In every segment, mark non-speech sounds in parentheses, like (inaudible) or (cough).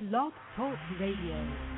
Blog Talk Radio.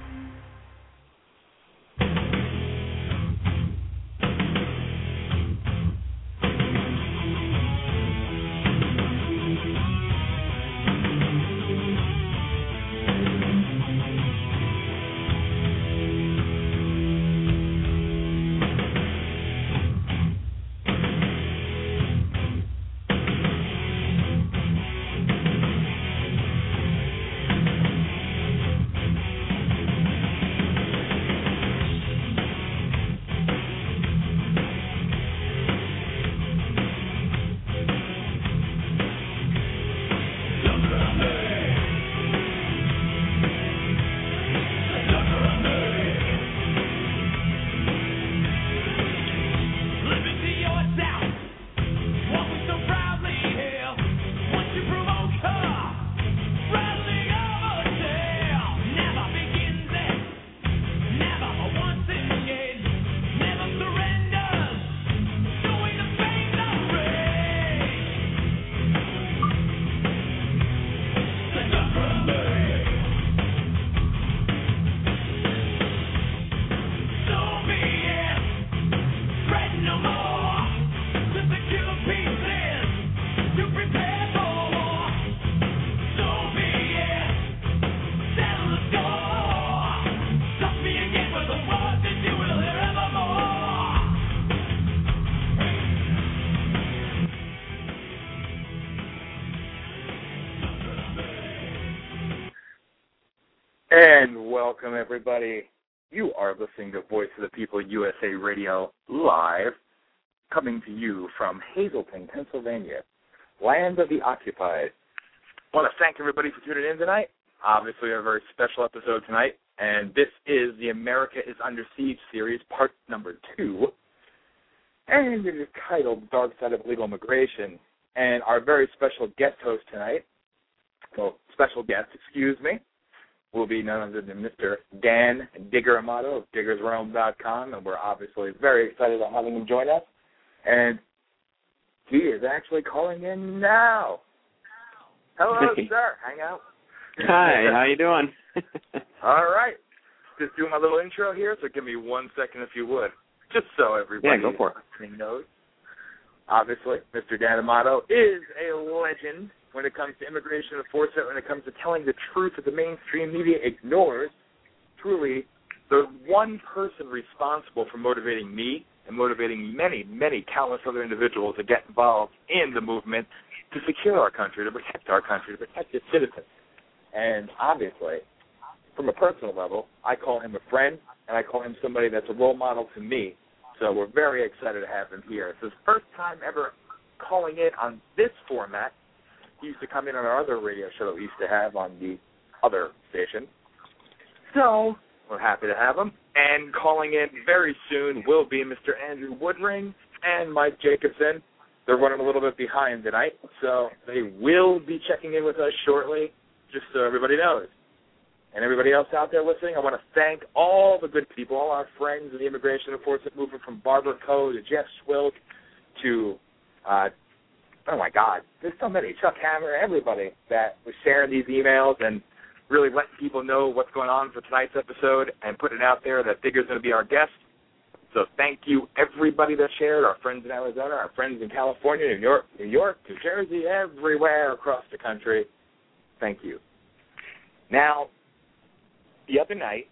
Welcome, everybody. You are listening to Voice of the People USA Radio live, coming to you from Hazleton, Pennsylvania, land of the occupied. I want to thank everybody for tuning in tonight. Obviously, we have a very special episode tonight, and this is the America is Under Siege series, part number two. And it is titled Dark Side of Legal Immigration. And our very special guest host tonight, well, special guest, excuse me, will be none other than Mr. Dan Digger Amato of diggersrealm.com, and we're obviously very excited about having him join us. And he is actually calling in now. Hello, Hey. sir. Hang out. Hi, how you doing? (laughs) All right. Just doing my little intro here, so give me one second if you would. Just so everybody Yeah, go for it. knows. Obviously, Mr. Dan Amato is a legend when it comes to immigration enforcement, when it comes to telling the truth that the mainstream media ignores. Truly, the one person responsible for motivating me and motivating many, many countless other individuals to get involved in the movement to secure our country, to protect our country, to protect its citizens. And obviously, from a personal level, I call him a friend, and I call him somebody that's a role model to me. So we're very excited to have him here. It's his first time ever calling in on this format. He used to come in on our other radio show that we used to have on the other station. So we're happy to have him. And calling in very soon will be Mr. Andrew Woodring and Mike Jacobsen. They're running a little bit behind tonight, so they will be checking in with us shortly, just so everybody knows. And everybody else out there listening, I want to thank all the good people, all our friends in the immigration enforcement movement, from Barbara Coe to Jeff Schwilk to, uh, oh my God, there's so many, Chuck Hammer, everybody that was sharing these emails and really letting people know what's going on for tonight's episode and putting it out there that Digger's going to be our guest. So thank you, everybody that shared, our friends in Arizona, our friends in California, New York, New York, New Jersey, everywhere across the country. Thank you. Now, the other night,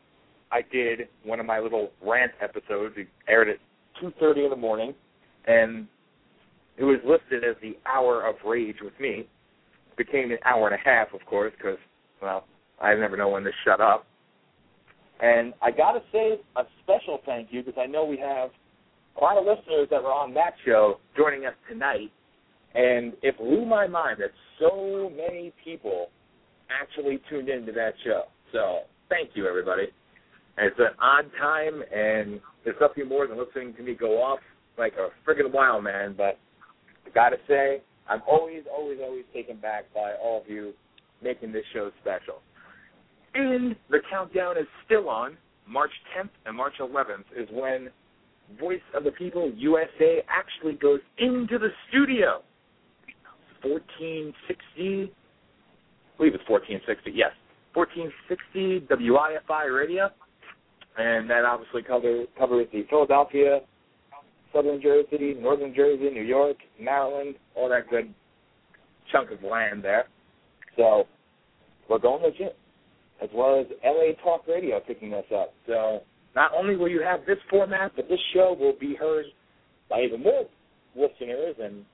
I did one of my little rant episodes. It aired at 2.30 in the morning, and it was listed as the hour of rage with me. It became an hour and a half, of course, because, well, I never know when to shut up. And I got to say a special thank you because I know we have quite a lot of listeners that were on that show joining us tonight. And it blew my mind that so many people actually tuned into that show. So thank you, everybody. It's an odd time, and there's nothing more than listening to me go off like a friggin' wild man. But I got to say, I'm always, always, always taken back by all of you making this show special. And the countdown is still on. March 10th and March 11th is when Voice of the People USA actually goes into the studio. 1460, I believe it's 1460, yes. 1460 WIFI radio, and that obviously cover, covers the Philadelphia, Southern Jersey, Northern Jersey, New York, Maryland, all that good chunk of land there. So we're going legit, as well as LA Talk Radio picking us up. So not only will you have this format, but this show will be heard by even more listeners and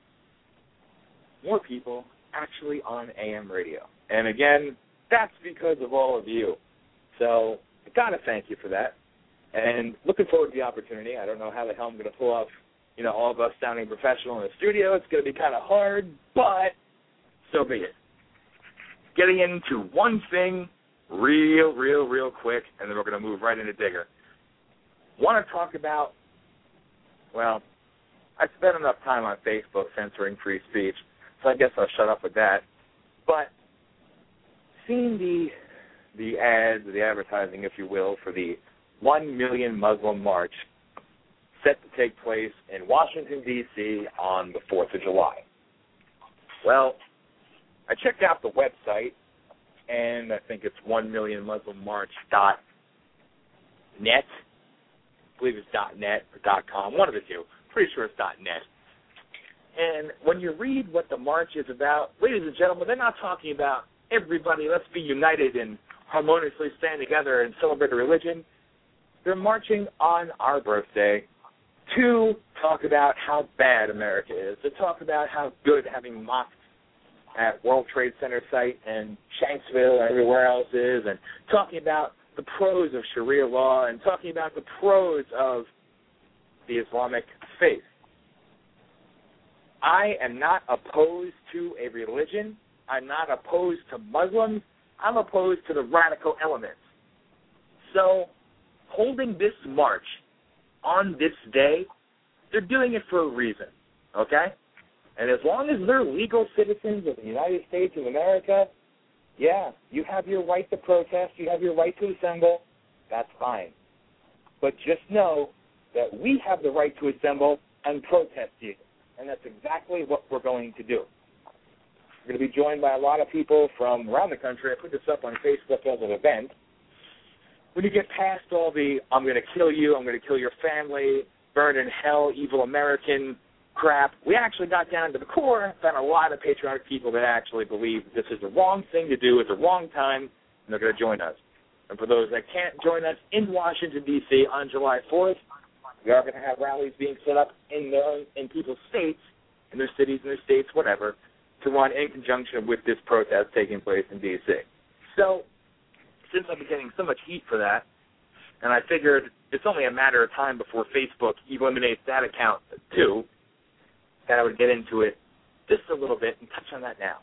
more people actually on AM radio. And again, that's because of all of you. So I gotta thank you for that. And looking forward to the opportunity. I don't know how the hell I'm gonna pull off, you know, all of us sounding professional in the studio. It's gonna be kinda hard, but so be it. Getting into one thing real, real, real quick, and then we're gonna move right into Digger. Want to talk about well, I spent enough time on Facebook censoring free speech, so I guess I'll shut up with that. But seeing the the ads, the advertising, if you will, for the one million Muslim march set to take place in Washington D.C. on the Fourth of July. Well, I checked out the website, and I think it's one million Muslim march dot net. I believe it's dot net or dot com, one of the two. Pretty sure it's dot net. And when you read what the march is about, ladies and gentlemen, they're not talking about everybody, let's be united and harmoniously stand together and celebrate a religion. They're marching on our birthday to talk about how bad America is, to talk about how good having mosques at World Trade Center site and Shanksville and everywhere else is, and talking about the pros of Sharia law and talking about the pros of the Islamic faith. I am not opposed to a religion. I'm not opposed to Muslims. I'm opposed to the radical elements. So, holding this march on this day, they're doing it for a reason, okay? And as long as they're legal citizens of the United States of America, yeah, you have your right to protest, you have your right to assemble, that's fine. But just know that we have the right to assemble and protest you. And that's exactly what we're going to do. We're going to be joined by a lot of people from around the country. I put this up on Facebook as an event. When you get past all the I'm going to kill you, I'm going to kill your family, burn in hell, evil American crap, we actually got down to the core, found a lot of patriotic people that actually believe this is the wrong thing to do at the wrong time, and they're going to join us. And for those that can't join us in Washington, D.C. on July 4th, we are going to have rallies being set up in their in people's states, in their cities, in their states, whatever, to run in conjunction with this protest taking place in D.C. So, since I've been getting so much heat for that, and I figured it's only a matter of time before Facebook eliminates that account too, that I would get into it just a little bit and touch on that now.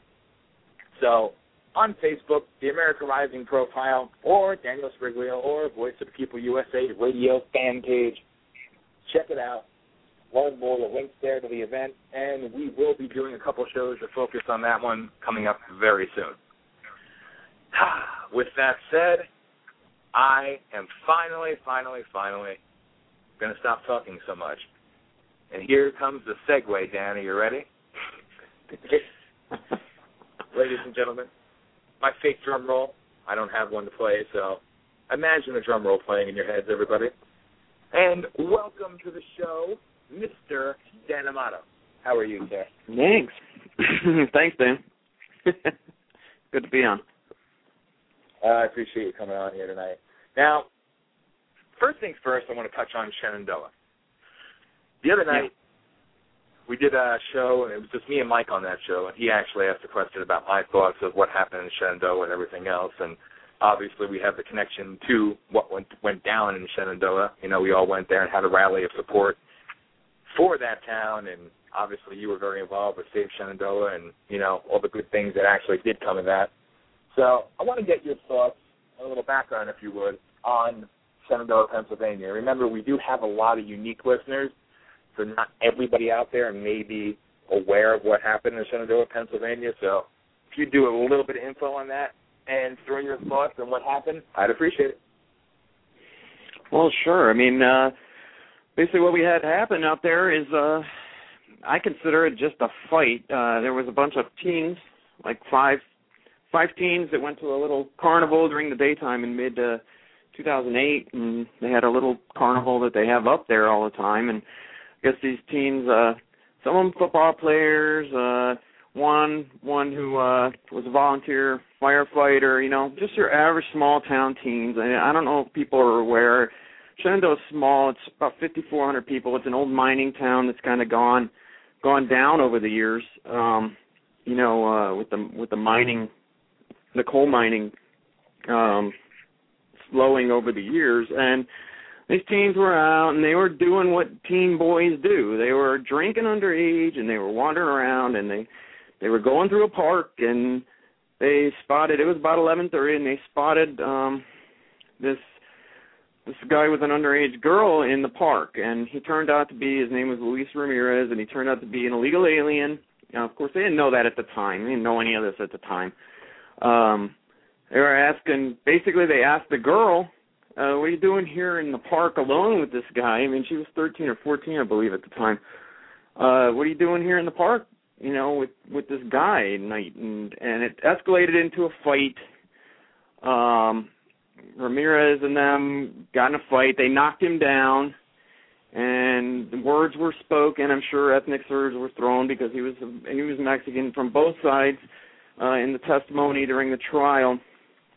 So, on Facebook, the America Rising profile, or Daniel Smeriglio, or Voice of the People USA radio fan page, check it out. Learn more. The links there to the event, and we will be doing a couple shows to focus on that one coming up very soon. With that said, I am finally, finally, finally going to stop talking so much. And here comes the segue, Dan. Are you ready? (laughs) Ladies and gentlemen, my fake drum roll. I don't have one to play, so imagine a drum roll playing in your heads, everybody. And welcome to the show, Mr. Dan Amato. How are you, sir? Thanks. (laughs) Thanks, Dan. (laughs) Good to be on. Uh, I appreciate you coming on here tonight. Now, first things first, I want to touch on Shenandoah. The other night, we did a show, and it was just me and Mike on that show, and he actually asked a question about my thoughts of what happened in Shenandoah and everything else, and obviously we have the connection to what went went down in Shenandoah. You know, we all went there and had a rally of support for that town, and obviously you were very involved with Save Shenandoah and you know all the good things that actually did come of that. So I want to get your thoughts, a little background, if you would, on Shenandoah, Pennsylvania. Remember, we do have a lot of unique listeners, so not everybody out there may be aware of what happened in Shenandoah, Pennsylvania. So if you do a little bit of info on that and throw your thoughts on what happened, I'd appreciate it. Well, sure. I mean, uh basically what we had happen out there is uh I consider it just a fight. Uh there was a bunch of teens, like five five teens that went to a little carnival during the daytime in mid uh, 2008, and they had a little carnival that they have up there all the time. And I guess these teens, uh, some of them football players, uh, one one who uh, was a volunteer firefighter. You know, just your average small town teens. I, I don't know if people are aware. Shenandoah's small. It's about 5,400 people. It's an old mining town that's kind of gone gone down over the years. Um, you know, uh, with the with the mining, the coal mining, um, slowing over the years, and these teens were out and they were doing what teen boys do. They were drinking underage and they were wandering around and they they were going through a park and they spotted it was about 11:30 and they spotted um this this guy with an underage girl in the park and he turned out to be his name was Luis Ramirez and he turned out to be an illegal alien. Now, of course, they didn't know that at the time. They didn't know any of this at the time. Um they were asking basically they asked the girl uh what are you doing here in the park alone with this guy? I mean she was 13 or 14 i believe at the time. Uh what are you doing here in the park you know with with this guy at night? And and it escalated into a fight. Um ramirez and them got in a fight. They knocked him down and words were spoken. I'm sure ethnic slurs were thrown because he was he was mexican from both sides uh in the testimony during the trial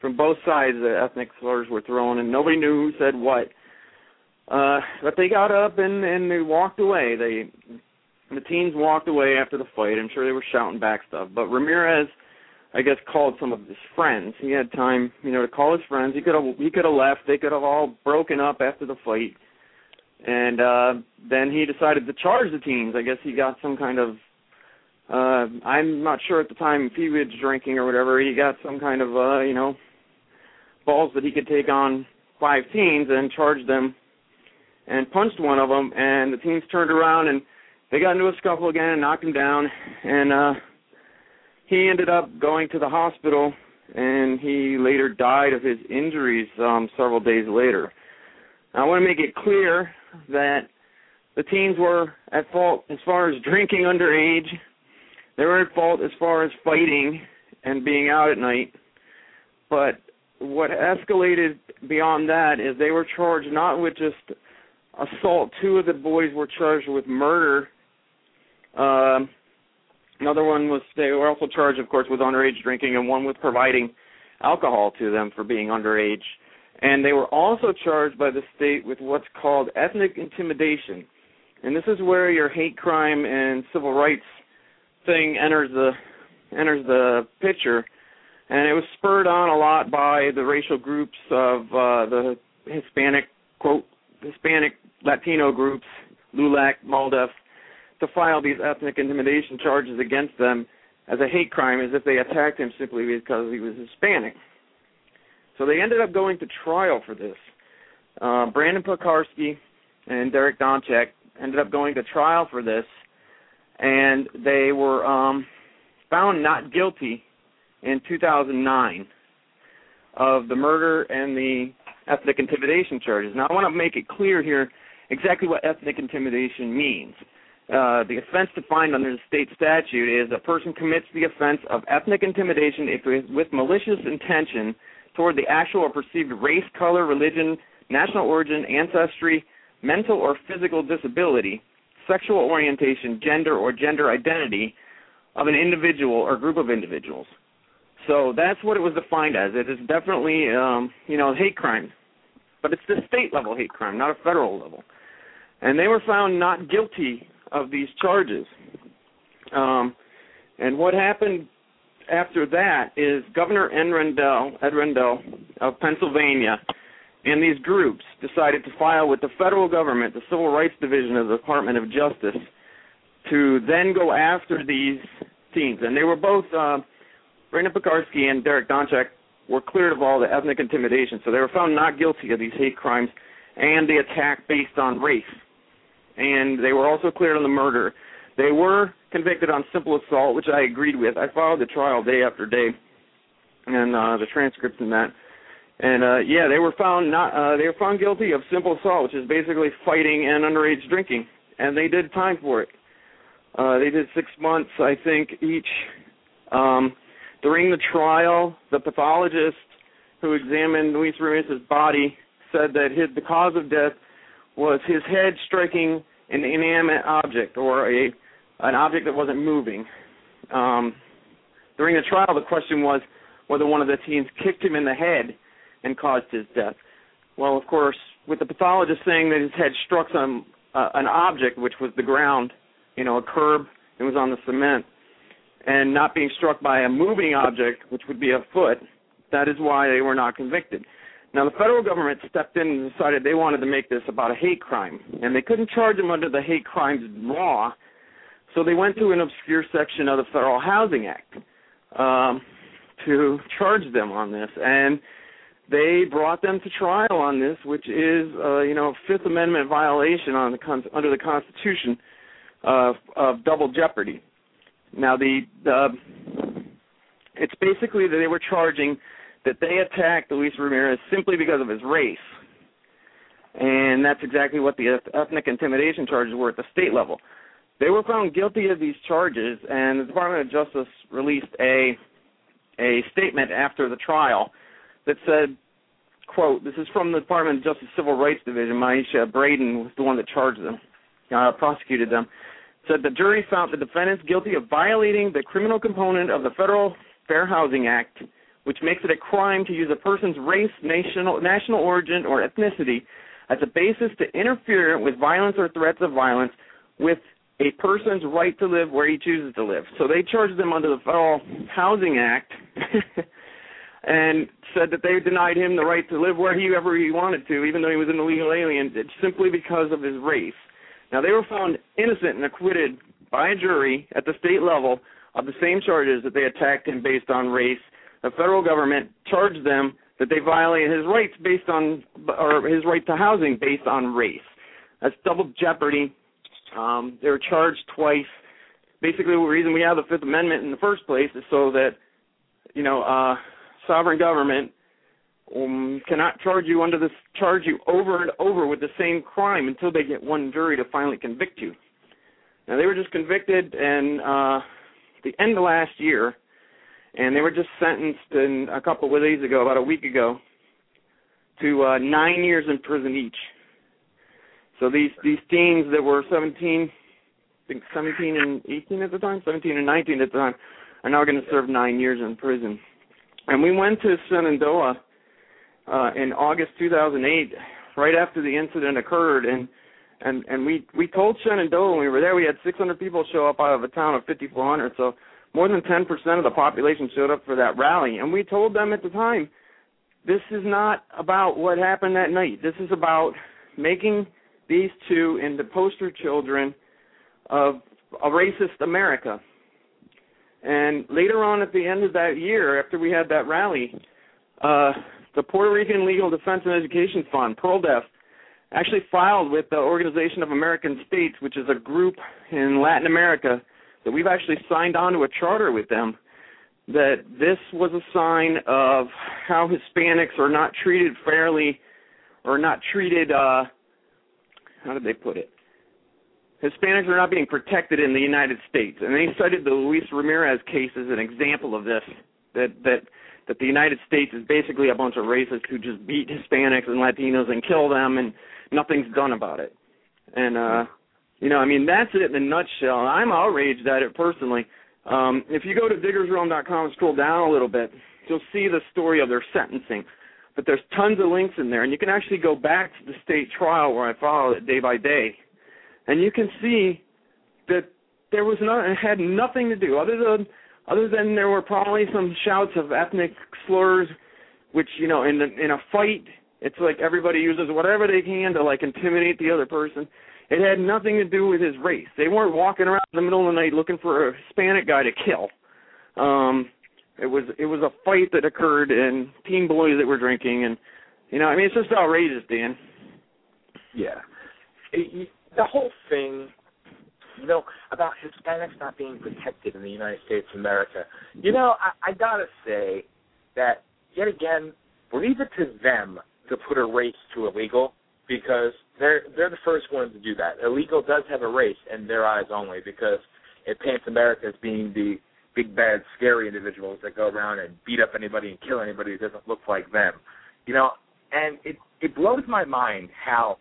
from both sides the ethnic slurs were thrown and nobody knew who said what. Uh but they got up and and they walked away. They the teens walked away after the fight. I'm sure they were shouting back stuff. But ramirez i guess called some of his friends. He had time you know to call his friends. He could have he could have left. They could have all broken up after the fight. And uh then he decided to charge the teens. I guess he got some kind of uh i'm not sure at the time if he was drinking or whatever he got some kind of uh you know balls that he could take on five teens and charge them and punched one of them and the teens turned around and they got into a scuffle again and knocked him down. And uh he ended up going to the hospital and he later died of his injuries um several days later. I want to make it clear that the teens were at fault as far as drinking underage they were at fault as far as fighting and being out at night but what escalated beyond that is they were charged not with just assault. Two of the boys were charged with murder. Um, another one was they were also charged, of course, with underage drinking, and one with providing alcohol to them for being underage. And they were also charged by the state with what's called ethnic intimidation. And this is where your hate crime and civil rights thing enters the enters the picture and it was spurred on a lot by the racial groups of uh, the Hispanic quote Hispanic Latino groups, LULAC, MALDEF, to file these ethnic intimidation charges against them as a hate crime, as if they attacked him simply because he was Hispanic. So they ended up going to trial for this. Uh, Brandon Piekarsky and Derrick Donchak ended up going to trial for this, and they were um, found not guilty in 2009 of the murder and the ethnic intimidation charges. Now, I want to make it clear here exactly what ethnic intimidation means. Uh, the offense defined under the state statute is a person commits the offense of ethnic intimidation if with malicious intention toward the actual or perceived race, color, religion, national origin, ancestry, mental or physical disability, sexual orientation, gender, or gender identity of an individual or group of individuals. So that's what it was defined as. It is definitely, um, you know, hate crime, but it's the state level hate crime, not a federal level. And they were found not guilty of these charges. Um, and what happened after that is Governor Ed Rendell, Ed Rendell of Pennsylvania and these groups decided to file with the federal government, the Civil Rights Division of the Department of Justice, to then go after these teens. And they were both uh, Brandon Piekarsky and Derrick Donchak were cleared of all the ethnic intimidation, so they were found not guilty of these hate crimes and the attack based on race. And they were also cleared on the murder. They were convicted on simple assault, which I agreed with. I followed the trial day after day, and uh, the transcripts and that. And uh, yeah, they were found not. Uh, they were found guilty of simple assault, which is basically fighting and underage drinking, and they did time for it. Uh, they did six months, I think, each. Um, During the trial, the pathologist who examined Luis Ramirez's body said that his the cause of death was his head striking an inanimate object or a an object that wasn't moving. Um, during the trial, the question was whether one of the teens kicked him in the head and caused his death. Well, of course, with the pathologist saying that his head struck some uh, an object, which was the ground, you know, a curb, it was on the cement, and not being struck by a moving object, which would be a foot, that is why they were not convicted. Now, the federal government stepped in and decided they wanted to make this about a hate crime, and they couldn't charge him under the hate crimes law, so they went to an obscure section of the Federal Housing Act um, to charge them on this, and they brought them to trial on this, which is, uh, you know, Fifth Amendment violation on the con- under the Constitution of, of double jeopardy. Now, the, the it's basically that they were charging that they attacked Luis Ramirez simply because of his race. And that's exactly what the ethnic intimidation charges were at the state level. They were found guilty of these charges, and the Department of Justice released a a statement after the trial that said, "quote This is from the Department of Justice Civil Rights Division. Maisha Braden was the one that charged them, uh, prosecuted them. Said the jury found the defendants guilty of violating the criminal component of the Federal Fair Housing Act which makes it a crime to use a person's race, national, national origin, or ethnicity as a basis to interfere with violence or threats of violence with a person's right to live where he chooses to live. So they charged them under the Federal Housing Act (laughs) and said that they denied him the right to live wherever he wanted to, even though he was an illegal alien, simply because of his race. Now, they were found innocent and acquitted by a jury at the state level of the same charges that they attacked him based on race the federal government charged them that they violated his rights based on or his right to housing based on race. That's double jeopardy. Um, they were charged twice. Basically, the reason we have the Fifth Amendment in the first place is so that you know uh, sovereign government um, cannot charge you under this charge you over and over with the same crime until they get one jury to finally convict you. Now they were just convicted, and uh, the end of last year and they were just sentenced in a couple of days ago, about a week ago, to uh, nine years in prison each. So these these teens that were 17, I think 17 and 18 at the time, 17 and 19 at the time, are now to serve nine years in prison. And we went to Shenandoah uh, in August 2008, right after the incident occurred, and and and we we told Shenandoah when we were there we had 600 people show up out of a town of 5,400. So more than 10% of the population showed up for that rally. And we told them at the time, this is not about what happened that night. This is about making these two into poster children of a racist America. And later on at the end of that year, after we had that rally, uh, the Puerto Rican Legal Defense and Education Fund, PROLDEF, actually filed with the Organization of American States, which is a group in Latin America that we've actually signed on to a charter with them that this was a sign of how Hispanics are not treated fairly or not treated uh how did they put it? Hispanics are not being protected in the United States. And they cited the Luis Ramirez case as an example of this that that that the United States is basically a bunch of racists who just beat Hispanics and Latinos and kill them and nothing's done about it. And uh you know, I mean, that's it in a nutshell. I'm outraged at it personally. Um, if you go to diggersrealm.com and scroll down a little bit, you'll see the story of their sentencing. But there's tons of links in there, and you can actually go back to the state trial where I followed it day by day, and you can see that there was not, it had nothing to do other than other than there were probably some shouts of ethnic slurs, which you know, in in a fight, it's like everybody uses whatever they can to like intimidate the other person. It had nothing to do with his race. They weren't walking around in the middle of the night looking for a Hispanic guy to kill. Um, it was it was a fight that occurred and teen boys that were drinking and you know I mean it's just outrageous, Dan. Yeah, it, the whole thing, you know, about Hispanics not being protected in the United States of America. You know, I, I gotta say that yet again, leave it to them to put a race to illegal because they're they're the first ones to do that. Illegal does have a race in their eyes only because it paints America as being the big bad scary individuals that go around and beat up anybody and kill anybody who doesn't look like them. You know, and it it blows my mind how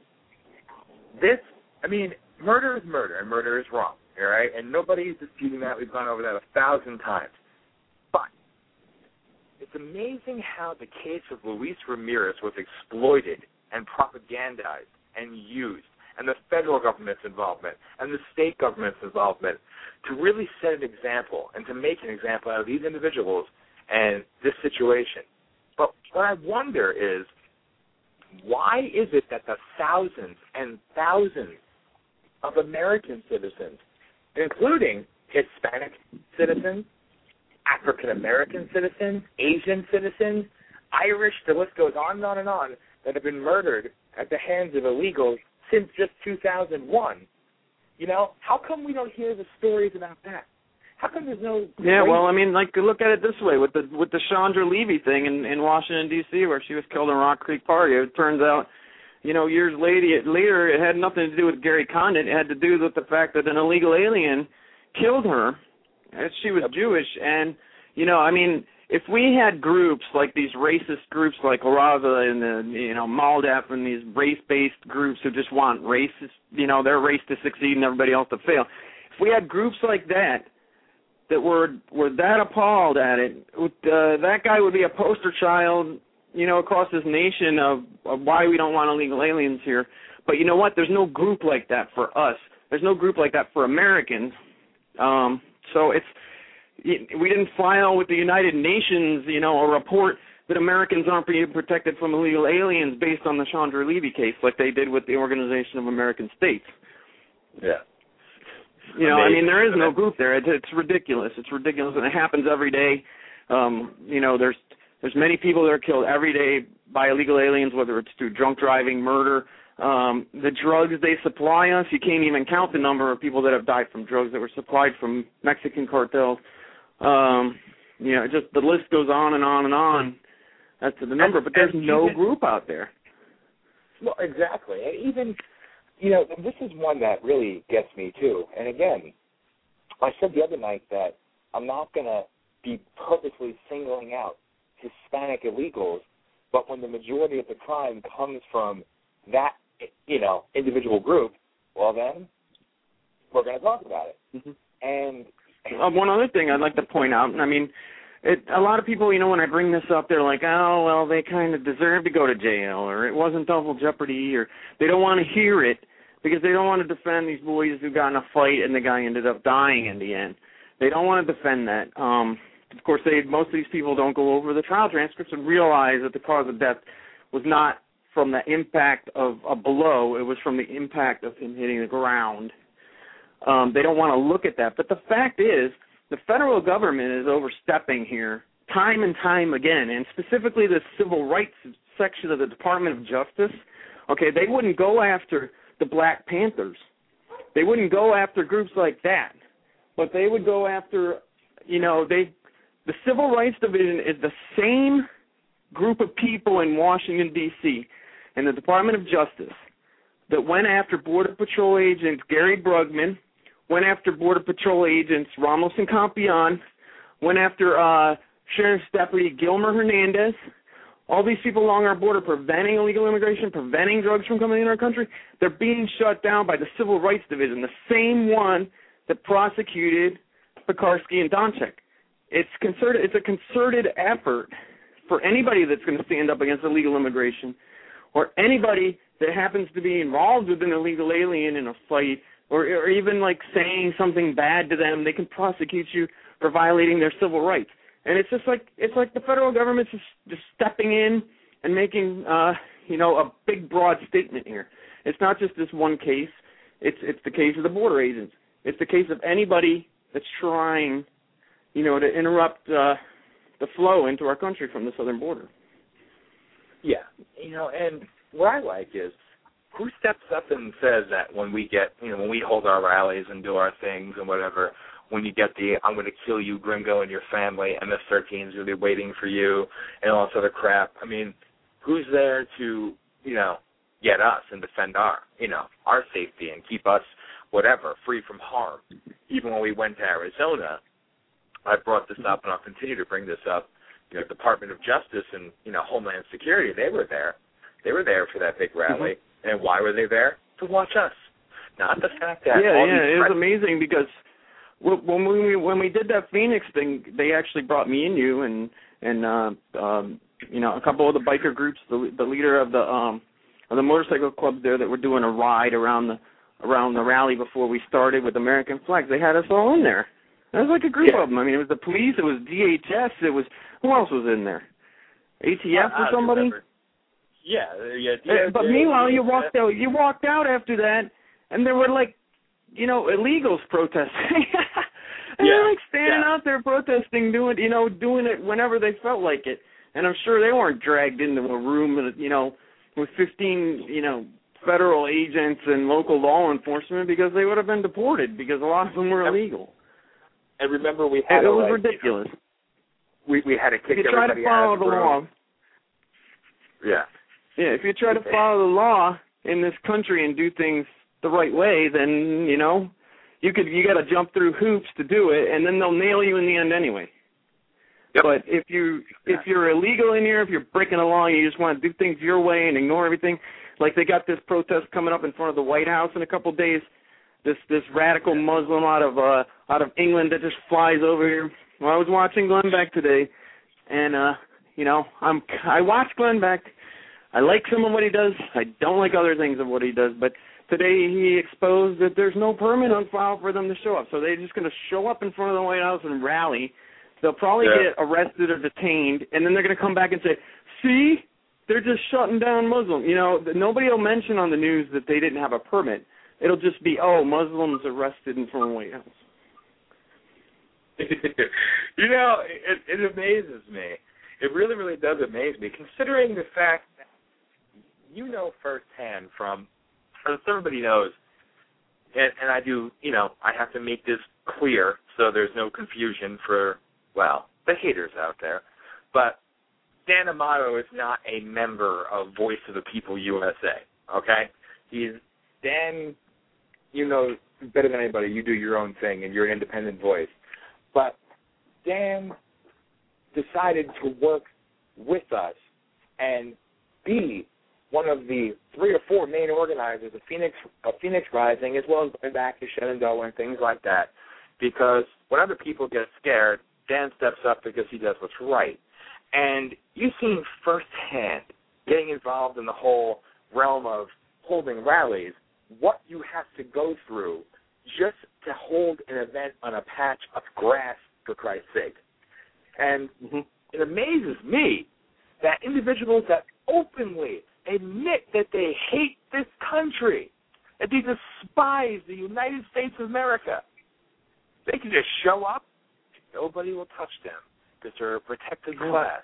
this I mean, murder is murder and murder is wrong, all right? And nobody is disputing that. We've gone over that a thousand times. But it's amazing how the case of Luis Ramirez was exploited and propagandized and used and the federal government's involvement and the state government's involvement to really set an example and to make an example out of these individuals and this situation. But what I wonder is why is it that the thousands and thousands of American citizens, including Hispanic citizens, African American citizens, Asian citizens, Irish, the list goes on and on and on, that have been murdered at the hands of illegals since just 2001. You know, how come we don't hear the stories about that? How come there's no? Yeah, well, I mean, like look at it this way with the with the Chandra Levy thing in in Washington D.C. where she was killed in Rock Creek Park. It turns out, you know, years later, later it had nothing to do with Gary Condit. It had to do with the fact that an illegal alien killed her, as she was Jewish, and you know, I mean, if we had groups like these racist groups like La Raza and the you know MALDEF and these race-based groups who just want racist, you know, their race to succeed and everybody else to fail. If we had groups like that that were were that appalled at it, uh, that guy would be a poster child, you know, across this nation of, of why we don't want illegal aliens here. But you know what? There's no group like that for us. There's no group like that for Americans. Um, so it's we didn't file with the United Nations, you know, a report that Americans aren't being protected from illegal aliens based on the Chandra Levy case, like they did with the Organization of American States. Yeah. You know, I mean, there is no group there. It's, it's ridiculous. It's ridiculous, and it happens every day. Um, you know, there's there's many people that are killed every day by illegal aliens, whether it's through drunk driving, murder, um, the drugs they supply us. You can't even count the number of people that have died from drugs that were supplied from Mexican cartels. Um, you know, just the list goes on and on and on as to the number, but there's no group out there. Well, exactly. And even, you know, this is one that really gets me too. And again, I said the other night that I'm not going to be purposely singling out Hispanic illegals, but when the majority of the crime comes from that, you know, individual group, well then, we're going to talk about it. Mm-hmm. And uh, one other thing I'd like to point out, and I mean, it, a lot of people, you know, when I bring this up, they're like, "Oh, well, they kind of deserve to go to jail, or it wasn't double jeopardy, or they don't want to hear it because they don't want to defend these boys who got in a fight and the guy ended up dying in the end. They don't want to defend that. Um, of course, they most of these people don't go over the trial transcripts and realize that the cause of death was not from the impact of a blow; it was from the impact of him hitting the ground um, they don't want to look at that. But the fact is, the federal government is overstepping here time and time again, and specifically the civil rights section of the Department of Justice. Okay, they wouldn't go after the Black Panthers. They wouldn't go after groups like that. But they would go after, you know, they the Civil Rights Division is the same group of people in Washington D.C. and the Department of Justice that went after Border Patrol agents Gary Brugman went after Border Patrol agents Ramos and Compean, went after uh, Sheriff's Deputy Gilmer Hernandez. All these people along our border preventing illegal immigration, preventing drugs from coming into our country, they're being shut down by the Civil Rights Division, the same one that prosecuted Piekarsky and Donchak. It's concerted. It's a concerted effort for anybody that's going to stand up against illegal immigration, or anybody that happens to be involved with an illegal alien in a fight or or even like saying something bad to them, they can prosecute you for violating their civil rights. And it's just like it's like the federal government's just just stepping in and making uh you know a big broad statement here. It's not just this one case. It's it's the case of the border agents. It's the case of anybody that's trying, you know, to interrupt uh the flow into our country from the southern border. Yeah, you know, and what I like is who steps up and says that when we get, you know, when we hold our rallies and do our things and whatever, when you get the I'm going to kill you, Gringo, and your family, MS-13 is going to be waiting for you, and all this other crap. I mean, who's there to, you know, get us and defend our, you know, our safety and keep us, whatever, free from harm? Even when we went to Arizona, I brought this up, and I'll continue to bring this up. You know, Department of Justice and you know Homeland Security, they were there. They were there for that big rally, Mm-hmm. and why were they there? To watch us, not the fact that yeah, all yeah, it was amazing because wh- when we when we did that Phoenix thing, they actually brought me and you and and uh, um, you know a couple of the biker groups, the the leader of the um of the motorcycle clubs there that were doing a ride around the around the rally before we started with American flags. They had us all in there. It was like a group Yeah. of them. I mean, it was the police, it was DHS, it was who else was in there? ATF I- I or somebody? remember. Yeah, yeah. Uh, but meanwhile, you walked out. You walked out after that, and there were like, you know, illegals protesting. (laughs) and Yeah, they're like standing yeah. out there protesting, doing, you know, doing it whenever they felt like it. And I'm sure they weren't dragged into a room, and you know, with 15, you know, federal agents and local law enforcement because they would have been deported because a lot of them were illegal. And remember, we It, had it to, was like, you know, ridiculous. we we had to kick If you try to follow the the law, Yeah. Yeah, if you try to follow the law in this country and do things the right way, then you know you could you got to jump through hoops to do it, and then they'll nail you in the end anyway. Yep. But if you if you're illegal in here, if you're breaking the law, and you just want to do things your way and ignore everything, like they got this protest coming up in front of the White House in a couple of days. This this radical Muslim out of uh out of England that just flies over here. Well, I was watching Glenn Beck today, and uh you know I'm I watch Glenn Beck. I like some of what he does. I don't like other things of what he does. But today he exposed that there's no permit on file for them to show up. So they're just going to show up in front of the White House and rally. They'll probably Yeah. get arrested or detained, and then they're going to come back and say, "See, they're just shutting down Muslim." You know, nobody will mention on the news that they didn't have a permit. It'll just be, "Oh, Muslims arrested in the White House." (laughs) you know, it, it amazes me. It really, really does amaze me, considering the fact that you know firsthand from, as everybody knows, and, and I do, you know, I have to make this clear so there's no confusion for, well, the haters out there. But Dan Amato is not a member of Voice of the People USA. Okay, he's Dan. You know better than anybody. You do your own thing, and you're an independent voice. But Dan decided to work with us and be one of the three or four main organizers of Phoenix of Phoenix Rising, as well as going back to Shenandoah and things like that. Because when other people get scared, Dan steps up because he does what's right. And you've seen firsthand getting involved in the whole realm of holding rallies, what you have to go through just to hold an event on a patch of grass, for Christ's sake. And hmm it amazes me that individuals that openly admit that they hate this country, that they despise the United States of America, they can just show up, nobody will touch them because they're a protected class.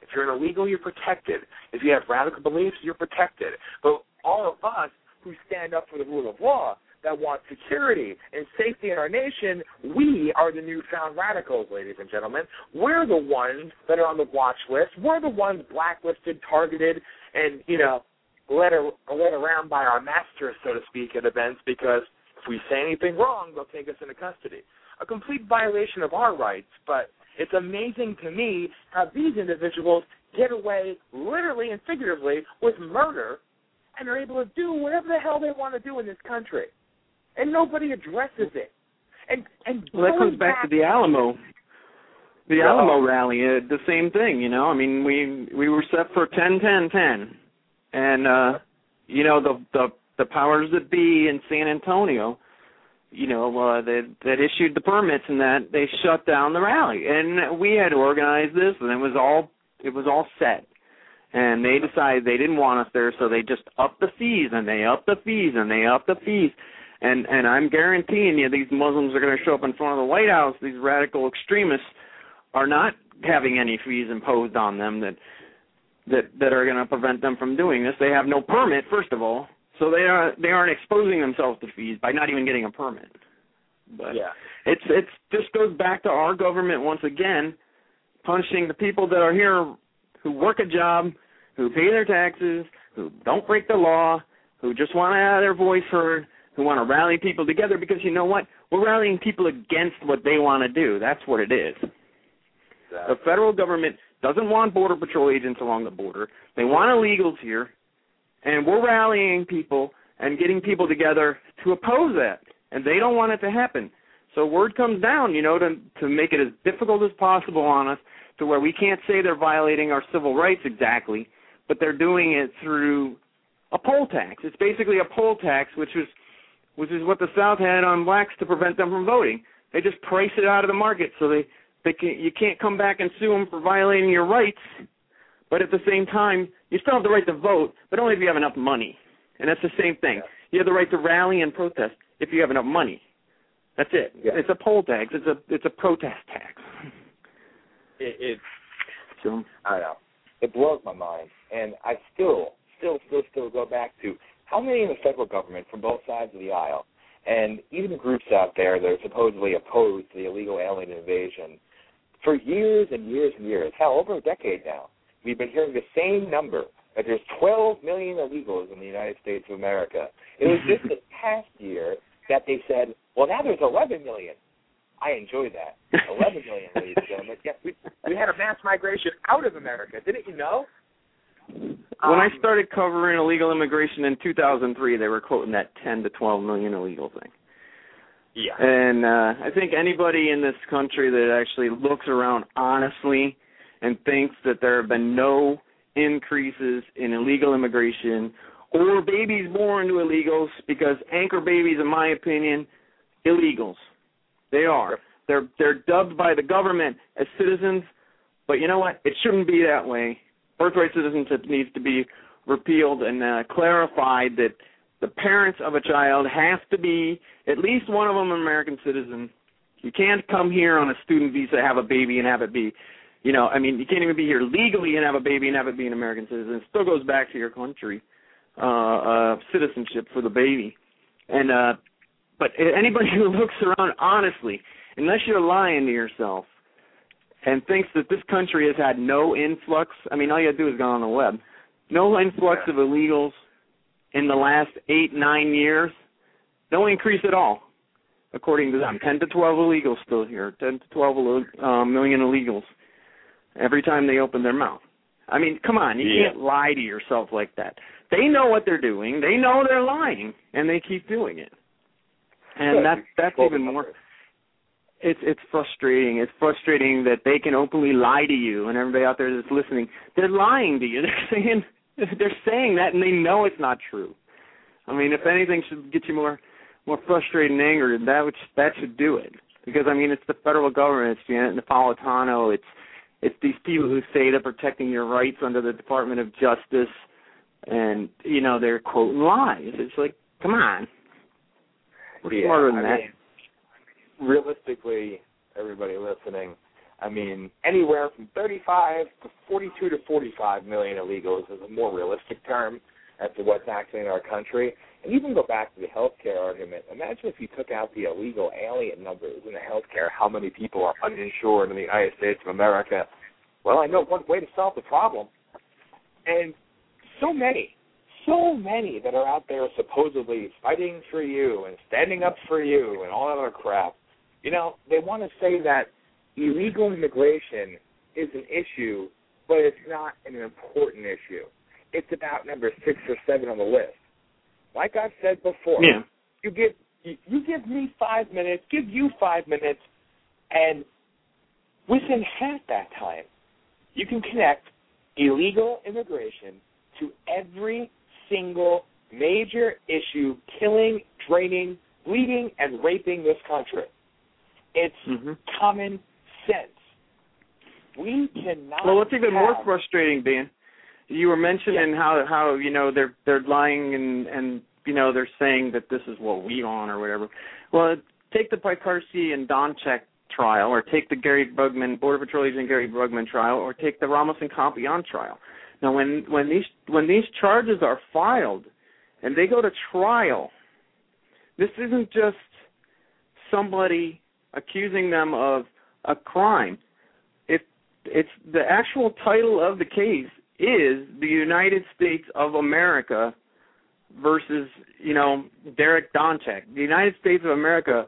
If you're an illegal, you're protected. If you have radical beliefs, you're protected. But all of us who stand up for the rule of law, that want security and safety in our nation, we are the newfound radicals, ladies and gentlemen. We're the ones that are on the watch list. We're the ones blacklisted, targeted, and you know, led a, led around by our masters, so to speak, at events because if we say anything wrong, they'll take us into custody. A complete violation of our rights, but it's amazing to me how these individuals get away, literally and figuratively, with murder and are able to do whatever the hell they want to do in this country, and nobody addresses it. And and Well, that comes back to the Alamo. The. Alamo rally, uh, the same thing, you know. I mean, we we were set for ten, ten, ten, and uh, you know the the the powers that be in San Antonio, you know, uh, that that issued the permits and that they shut down the rally, and we had organized this, and it was all it was all set. And they decided they didn't want us there, so they just upped the fees and they upped the fees and they upped the fees and and I'm guaranteeing you these Muslims are going to show up in front of the White House. These radical extremists are not having any fees imposed on them that that that are going to prevent them from doing this. They have no permit, first of all, so they are they aren't exposing themselves to fees by not even getting a permit. But yeah. it's it's just goes back to our government once again punishing the people that are here who work a job, who pay their taxes, who don't break the law, who just want to have their voice heard. who want to rally people together because you know what? We're rallying people against what they want to do. That's what it is. The federal government doesn't want border patrol agents along the border. They want illegals here, and we're rallying people and getting people together to oppose that. And they don't want it to happen. So word comes down, you know, to to make it as difficult as possible on us to where we can't say they're violating our civil rights exactly, but they're doing it through a poll tax. It's basically a poll tax, which is which is what the South had on blacks to prevent them from voting. They just price it out of the market, so they they can you can't come back and sue them for violating your rights, but at the same time you still have the right to vote, but only if you have enough money. And that's the same thing. You have the right to rally and protest if you have enough money. That's it. Yeah. It's a poll tax. It's a it's a protest tax. It, it So I know. It blows my mind, and I still, still, still, still go back to how many in the federal government from both sides of the aisle, and even groups out there that are supposedly opposed to the illegal alien invasion, for years and years and years, hell, over a decade now, we've been hearing the same number that there's 12 million illegals in the United States of America. It was just (laughs) this past year that they said, well, now there's 11 million. I enjoyed that. 11 million, ladies and gentlemen. Yeah, we, we had a mass migration out of America. Didn't you know? when I Um, started covering illegal immigration in 2003, they were quoting that 10 to 12 million illegal thing. Yeah. And uh I think anybody in this country that actually looks around honestly and thinks that there have been no increases in illegal immigration or babies born to illegals because anchor babies in my opinion illegals. They are. They're they're dubbed by the government as citizens, but you know what? It shouldn't be that way. Birthright citizenship needs to be repealed and uh, clarified that the parents of a child have to be at least one of them an American citizen. You can't come here on a student visa, have a baby, and have it be, you know, I mean, you can't even be here legally and have a baby and have it be an American citizen. It still goes back to your country, uh, uh, citizenship for the baby. And uh, but anybody (laughs) who looks around honestly, unless you're lying to yourself, and thinks that this country has had no influx. I mean, all you have to do is go on the web. No influx of illegals in the last eight, nine years. No increase at all, according to them. 10 to 12 illegals still here. 10 to 12 uh, million illegals every time they open their mouth. I mean, come on, you Yeah. can't lie to yourself like that. They know what they're doing. They know they're lying, and they keep doing it. And Good. that's that's Well, even more it's it's frustrating. It's frustrating that they can openly lie to you, and everybody out there that's listening, they're lying to you. (laughs) They're saying they're saying that, and they know it's not true. I mean, if anything should get you more more frustrated and angry, that would that should do it. Because I mean, it's the federal government, it's Janet Napolitano, it's it's these people who say they're protecting your rights under the Department of Justice, and you know they're quoting lies. It's like, come on, we're yeah, smarter than I that. Mean, realistically, everybody listening, I mean, anywhere from 35 to 42 to 45 million illegals is a more realistic term as to what's actually in our country. And even go back to the healthcare argument. Imagine if you took out the illegal alien numbers in the healthcare, how many people are uninsured in the United States of America. Well, I know one way to solve the problem. And so many, so many that are out there supposedly fighting for you and standing up for you and all that other crap. You know, they want to say that illegal immigration is an issue, but it's not an important issue. It's about number six or seven on the list. Like I've said before, Yeah. you give you, you give me five minutes, give you five minutes, and within half that time, you can connect illegal immigration to every single major issue killing, draining, bleeding, and raping this country. It's hmm common sense. We cannot. Well, what's even more frustrating, Dan? You were mentioning how how you know they're they're lying and and you know they're saying that this is what we want or whatever. Well, take the Piekarsky and Donchak trial, or take the Gary Brugman Border Patrol agent Gary Brugman trial, or take the Ramos and Compean trial. Now, when when these when these charges are filed and they go to trial, this isn't just somebody accusing them of a crime. It it's the actual title of the case is the United States of America versus you know Derrick Donchak, the United States of America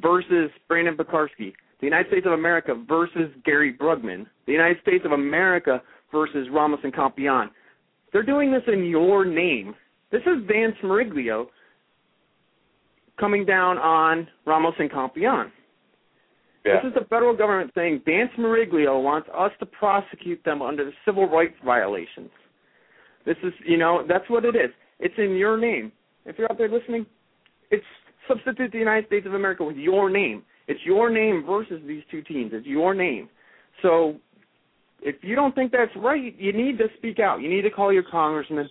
versus Brandon Piekarsky, the United States of America versus Gary Brugman, the United States of America versus Ramos and Compean. They're doing this in your name. This is Dan Smeriglio coming down on Ramos and Compean. Yeah. This is the federal government saying Dan Smeriglio wants us to prosecute them under the civil rights violations. This is, you know, that's what it is. It's in your name. If you're out there listening, it's substitute the United States of America with your name. It's your name versus these two teams. It's your name. So if you don't think that's right, you need to speak out. You need to call your congressman.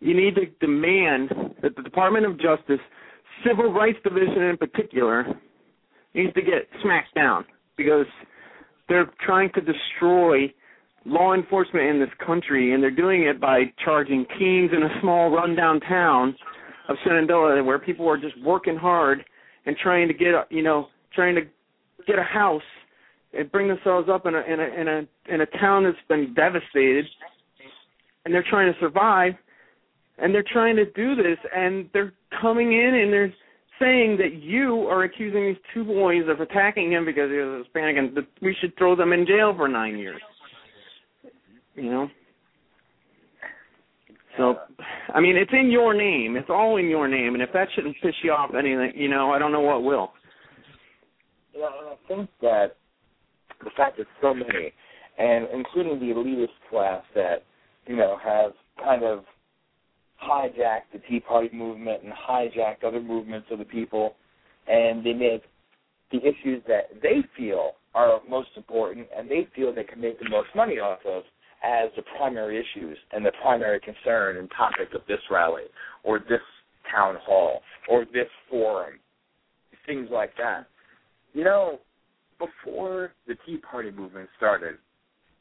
You need to demand that the Department of Justice, Civil Rights Division in particular, needs to get smacked down because they're trying to destroy law enforcement in this country, and they're doing it by charging teens in a small rundown town of Shenandoah where people are just working hard and trying to get, you know, trying to get a house and bring themselves up in a in a in a in a town that's been devastated, and they're trying to survive, and they're trying to do this, and they're coming in and they're saying that you are accusing these two boys of attacking him because he was Hispanic, and that we should throw them in jail for nine years. You know. So, I mean, it's in your name. It's all in your name, and if that shouldn't piss you off, anything, you know, I don't know what will. Yeah, and I think that the fact that so many, and including the elitist class that, you know, have kind of hijacked the Tea Party movement and hijacked other movements of the people, and they make the issues that they feel are most important and they feel they can make the most money off of as the primary issues and the primary concern and topic of this rally or this town hall or this forum, things like that. You know, before the Tea Party movement started,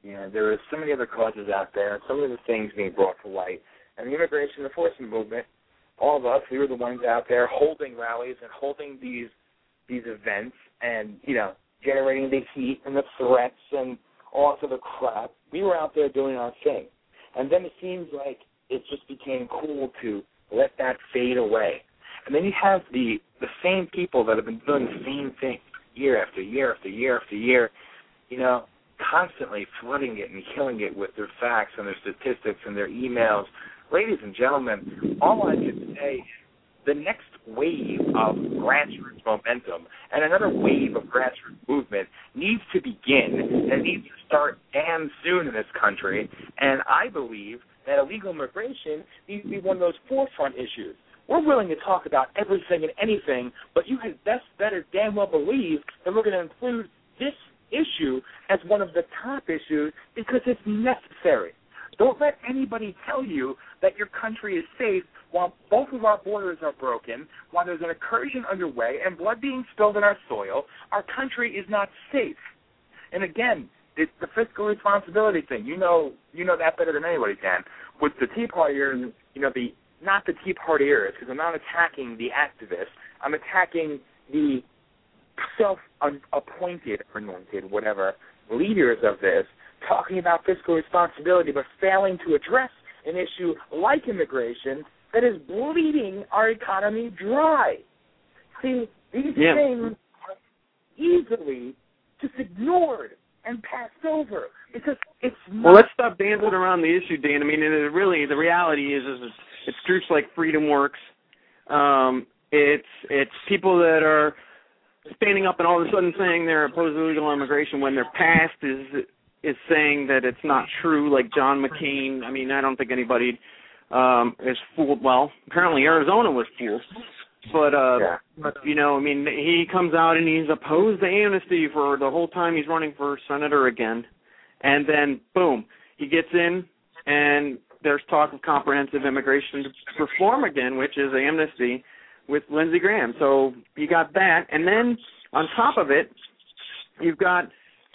you know, there were so many other causes out there so many other things being brought to light. And the immigration enforcement movement, all of us, we were the ones out there holding rallies and holding these these events and, you know, generating the heat and the threats and all of crap. We were out there doing our thing. And then it seems like it just became cool to let that fade away. And then you have the the same people that have been doing the same thing year after year after year after year, you know, constantly flooding it and killing it with their facts and their statistics and their emails. Ladies and gentlemen, all I can say is the next wave of grassroots momentum and another wave of grassroots movement needs to begin and needs to start damn soon in this country. And I believe that illegal immigration needs to be one of those forefront issues. We're willing to talk about everything and anything, but you had best better damn well believe that we're going to include this issue as one of the top issues because it's necessary. Don't let anybody tell you that your country is safe while both of our borders are broken, while there's an incursion underway and blood being spilled in our soil. Our country is not safe. And again, it's the fiscal responsibility thing. You know, you know that better than anybody can. With the Tea Partiers, you know the not the Tea Partiers, because I'm not attacking the activists. I'm attacking the self-appointed, anointed, whatever, leaders of this, talking about fiscal responsibility, but failing to address an issue like immigration that is bleeding our economy dry. See, these Yeah. things are easily just ignored and passed over because it's not. Well, let's stop dancing around the issue, Dan. I mean, really, the reality is, is it's, groups like Freedom Works. Um, it's it's people that are standing up and all of a sudden saying they're opposed to illegal immigration when their past is is saying that it's not true. Like John McCain. I mean, I don't think anybody um, is fooled. Well, apparently Arizona was fooled. But uh Yeah. you know, I mean, he comes out and he's opposed to amnesty for the whole time he's running for senator again, and then boom, he gets in, and there's talk of comprehensive immigration reform again, which is amnesty with Lindsey Graham. So you got that, and then on top of it, you've got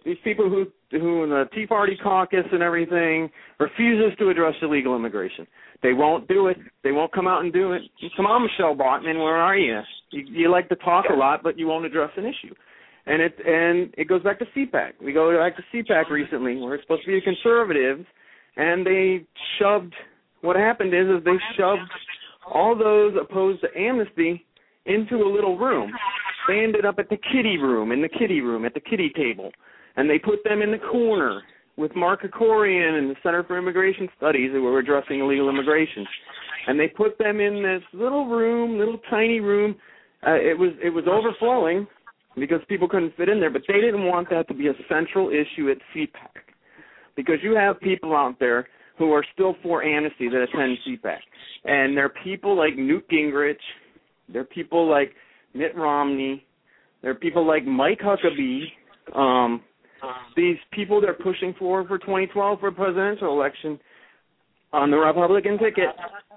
these people who who in the Tea Party caucus and everything refuses to address illegal immigration. They won't do it. They won't come out and do it. Come on, Michele Bachmann, where are you? You, you like to talk a lot, but you won't address an issue. And it and it goes back to CPAC. We go back to CPAC recently, where it's supposed to be a conservative, and they shoved. What happened is, is they shoved all those opposed to amnesty into a little room. They ended up at the kitty room, in the kitty room, at the kitty table, and they put them in the corner with Mark Krikorian and the Center for Immigration Studies, who were addressing illegal immigration, and they put them in this little room, little tiny room. Uh, it was it was overflowing because people couldn't fit in there, but they didn't want that to be a central issue at CPAC because you have people out there who are still for amnesty that attend CPAC, and there are people like Newt Gingrich, there are people like Mitt Romney, there are people like Mike Huckabee. Um, these people they're pushing for for 2012 for presidential election on the Republican ticket,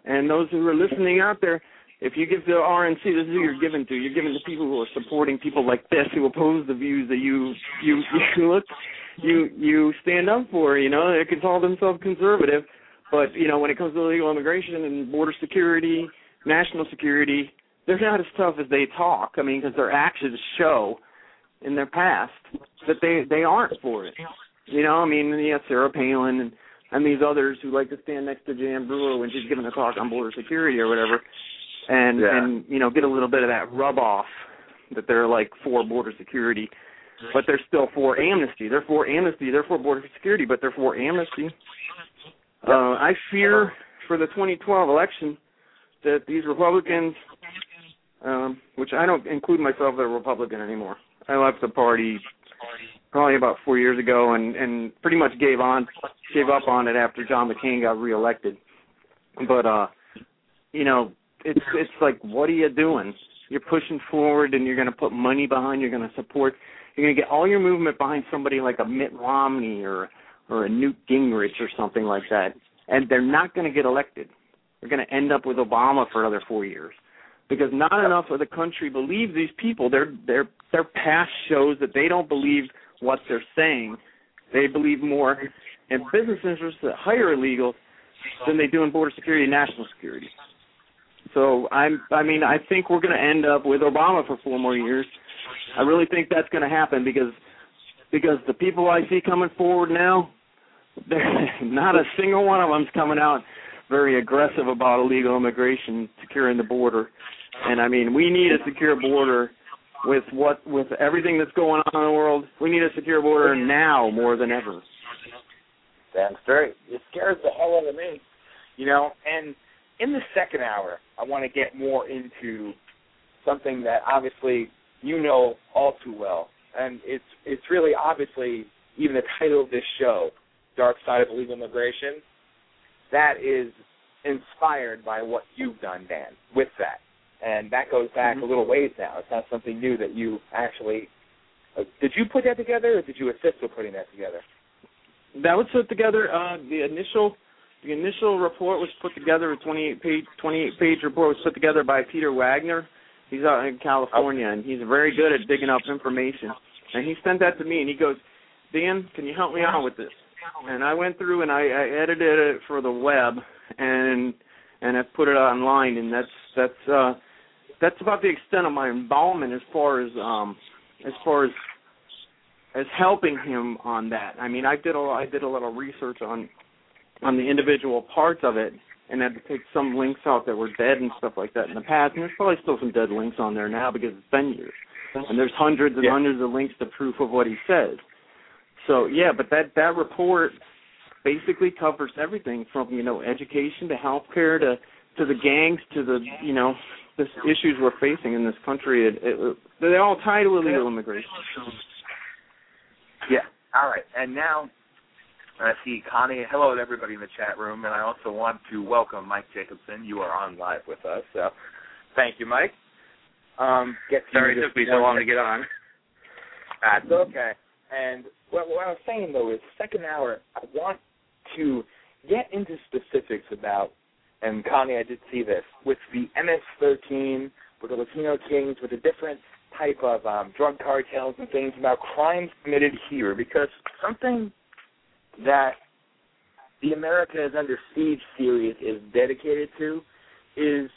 and those who are listening out there, if you give the RNC, this is who you're giving to. You're giving to people who are supporting people like this who oppose the views that you you (laughs) you look you you stand up for. You know, they can call themselves conservative, but you know when it comes to illegal immigration and border security, national security, they're not as tough as they talk. I mean, because their actions show in their past that they they aren't for it. You know, I mean, yeah, Sarah Palin and and these others who like to stand next to Jan Brewer when she's giving a talk on border security or whatever, and Yeah. and you know get a little bit of that rub off that they're like for border security, but they're still for amnesty. They're for amnesty. They're for border security, but they're for amnesty. Uh, I fear for the 2012 election that these Republicans, um, which I don't include myself as a Republican anymore. I left the party probably about four years ago and and pretty much gave on gave up on it after John McCain got reelected. But uh you know, it's it's like what are you doing? You're pushing forward and you're going to put money behind, you're going to support you're going to get all your movement behind somebody like a Mitt Romney or or a Newt Gingrich or something like that. And they're not going to get elected. They're going to end up with Obama for another 4 years because not enough of the country believes these people. Their their their past shows that they don't believe what they're saying. They believe more in business interests that hire illegals than they do in border security and national security. So I'm I mean I think we're going to end up with Obama for four more years. I really think that's going to happen because because the people I see coming forward now, (laughs) not a single one of them's coming out very aggressive about illegal immigration, securing the border. And I mean, we need a secure border with what with everything that's going on in the world. We need a secure border now more than ever. That's straight. It scares the hell out of me. You know, and in the second hour, I want to get more into something that obviously you know all too well, and it's it's really obviously even the title of this show, "Dark Side of Illegal Immigration," that is inspired by what you've done, Dan, with that, and that goes back a little ways now. It's not something new that you actually. Uh, did you put that together, or did you assist with putting that together? That was put together. Uh, the initial the initial report was put together. A 28 page 28 page report was put together by Peter Wagner. He's out in California, and he's very good at digging up information. And he sent that to me, and he goes, "Dan, can you help me out with this?" And I went through and I, I edited it for the web, and and I put it online, and that's that's uh, that's about the extent of my involvement as far as um as far as as helping him on that. I mean, I did a I did a little research on on the individual parts of it, and had to take some links out that were dead and stuff like that in the past. And there's probably still some dead links on there now because it's been years. And there's hundreds and Yeah. hundreds of links to proof of what he says. So yeah, but that that report basically covers everything from you know education to healthcare to to the gangs to the you know the issues we're facing in this country. It, it, they all tie to illegal immigration. Yeah. All right. And now I see Connie. Hello to everybody in the chat room, and I also want to welcome Mike Jacobsen. You are on live with us, so thank you, Mike. Um, get Sorry it took me so long to get on. That's okay. And what, what I was saying though is, second hour, I want to get into specifics about. And Connie, I did see this with the MS-13, with the Latino Kings, with the different type of um, drug cartels and things about crimes committed here, because something that the America is Under Siege series is dedicated to is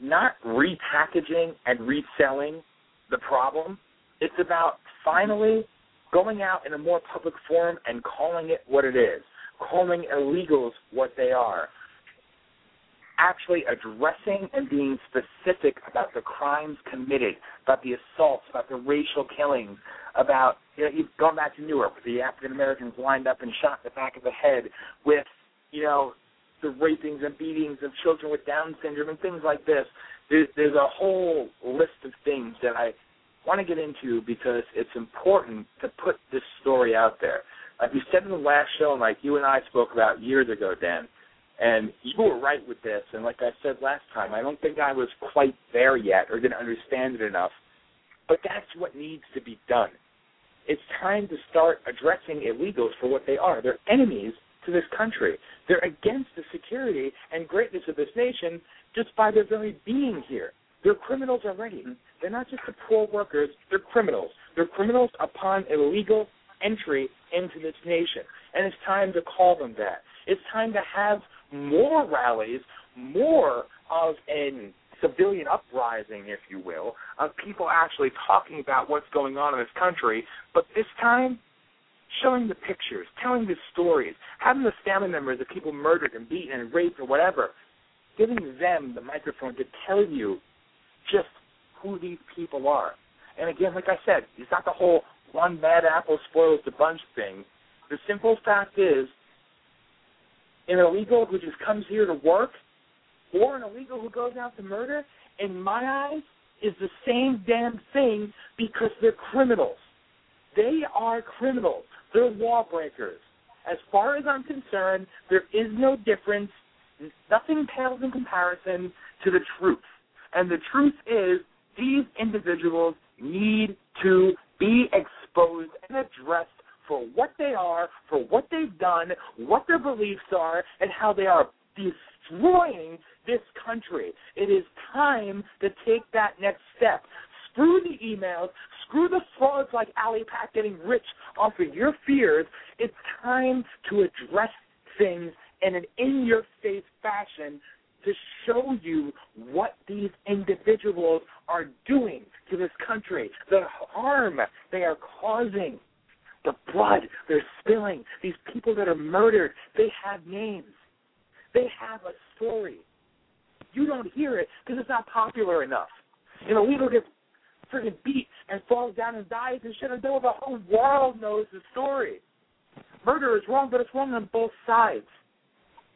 not repackaging and reselling the problem. It's about finally going out in a more public forum and calling it what it is, calling illegals what they are. actually addressing and being specific about the crimes committed, about the assaults, about the racial killings, about you know, you've gone back to Newark the African Americans lined up and shot in the back of the head, with you know the rapings and beatings of children with Down syndrome and things like this. There's, there's a whole list of things that I want to get into because it's important to put this story out there. Like we said in the last show, and like you and I spoke about years ago, Dan, and you were right with this. And like I said last time, I don't think I was quite there yet or didn't understand it enough. But that's what needs to be done. It's time to start addressing illegals for what they are. They're enemies to this country. They're against the security and greatness of this nation just by their very being here. They're criminals already. They're not just the poor workers, they're criminals. They're criminals upon illegal entry into this nation. And it's time to call them that. It's time to have more rallies, more of an civilian uprising, if you will, of people actually talking about what's going on in this country, but this time showing the pictures, telling the stories, having the family members of people murdered and beaten and raped or whatever, giving them the microphone to tell you just who these people are. And again, like I said, it's not the whole one bad apple spoils the bunch thing. The simple fact is, an illegal who just comes here to work, or an illegal who goes out to murder, in my eyes, is the same damn thing because they're criminals. They are criminals. They're lawbreakers. As far as I'm concerned, there is no difference. Nothing pales in comparison to the truth. And the truth is, these individuals need to be exposed and addressed for what they are, for what they've done, what their beliefs are, and how they are destroying this country. It is time to take that next step. Screw the emails, screw the frauds like ALIPAC getting rich off of your fears. It's time to address things in an in your face fashion to show you what these individuals are doing to this country, the harm they are causing, the blood they're spilling, these people that are murdered, they have names. They have a story. You don't hear it because it's not popular enough. You know, we don't get freaking beat and falls down and dies and shit until the whole world knows the story. Murder is wrong, but it's wrong on both sides.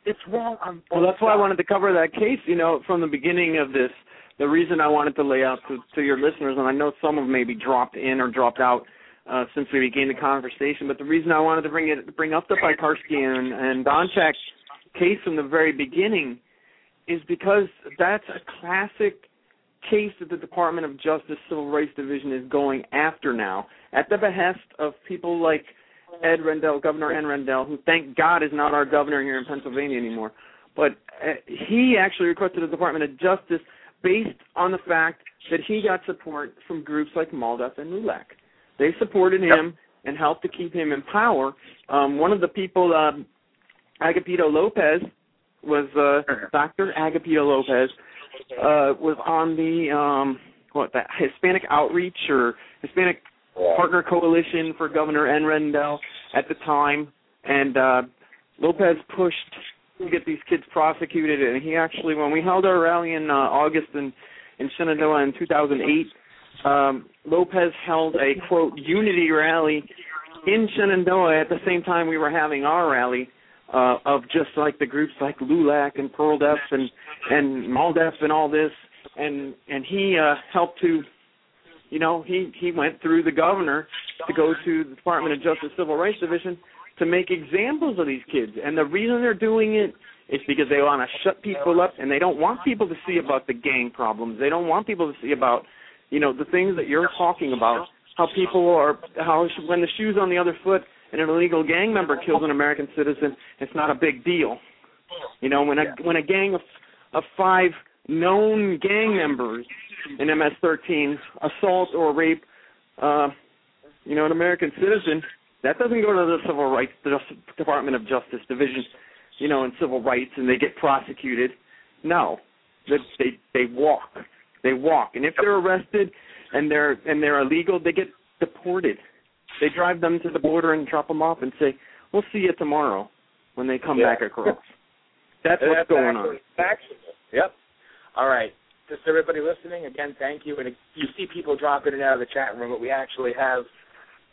It's wrong on both. Well, that's why I wanted to cover that case. You know, from the beginning of this, the reason I wanted to lay out to, to your listeners, and I know some have maybe dropped in or dropped out uh, since we began the conversation, but the reason I wanted to bring it bring up the Piekarsky and and Donchak case from the very beginning is because that's a classic case that the Department of Justice Civil Rights Division is going after now at the behest of people like Ed Rendell, Governor Ed Rendell, who thank God is not our governor here in Pennsylvania anymore. But uh, he actually requested the Department of Justice based on the fact that he got support from groups like MALDEF and LULAC. They supported him and helped to keep him in power. Um, one of the people, um, Agapito Lopez, was uh, Dr. Agapito Lopez, uh, was on the um, what that Hispanic Outreach or Hispanic Partner Coalition for Governor Ed Rendell at the time, and uh, Lopez pushed to get these kids prosecuted. And he actually, when we held our rally in uh, August in in Shenandoah in 2008, um, Lopez held a quote unity rally in Shenandoah at the same time we were having our rally uh, of just like the groups like LULAC and PRLDEF and and Maldef and all this, and and he uh, helped to, you know, he he went through the governor to go to the Department of Justice Civil Rights Division to make examples of these kids, and the reason they're doing it is because they want to shut people up and they don't want people to see about the gang problems. They don't want people to see about, you know, the things that you're talking about. How people are, how when the shoe's on the other foot and an illegal gang member kills an American citizen, it's not a big deal. You know, when a when a gang of of five known gang members in MS-13 assault or rape, uh, you know, an American citizen, that doesn't go to the Civil Rights the Department of Justice Division, you know, in civil rights, and they get prosecuted. No, they they, they walk, they walk, and if they're arrested and they're and they're illegal, they get deported. They drive them to the border and drop them off and say, "We'll see you tomorrow," when they come Yeah. back across. (laughs) That's what's going actually on. factual. Yep. All right. Just everybody listening, again, thank you. And you see people drop in and out of the chat room, but we actually have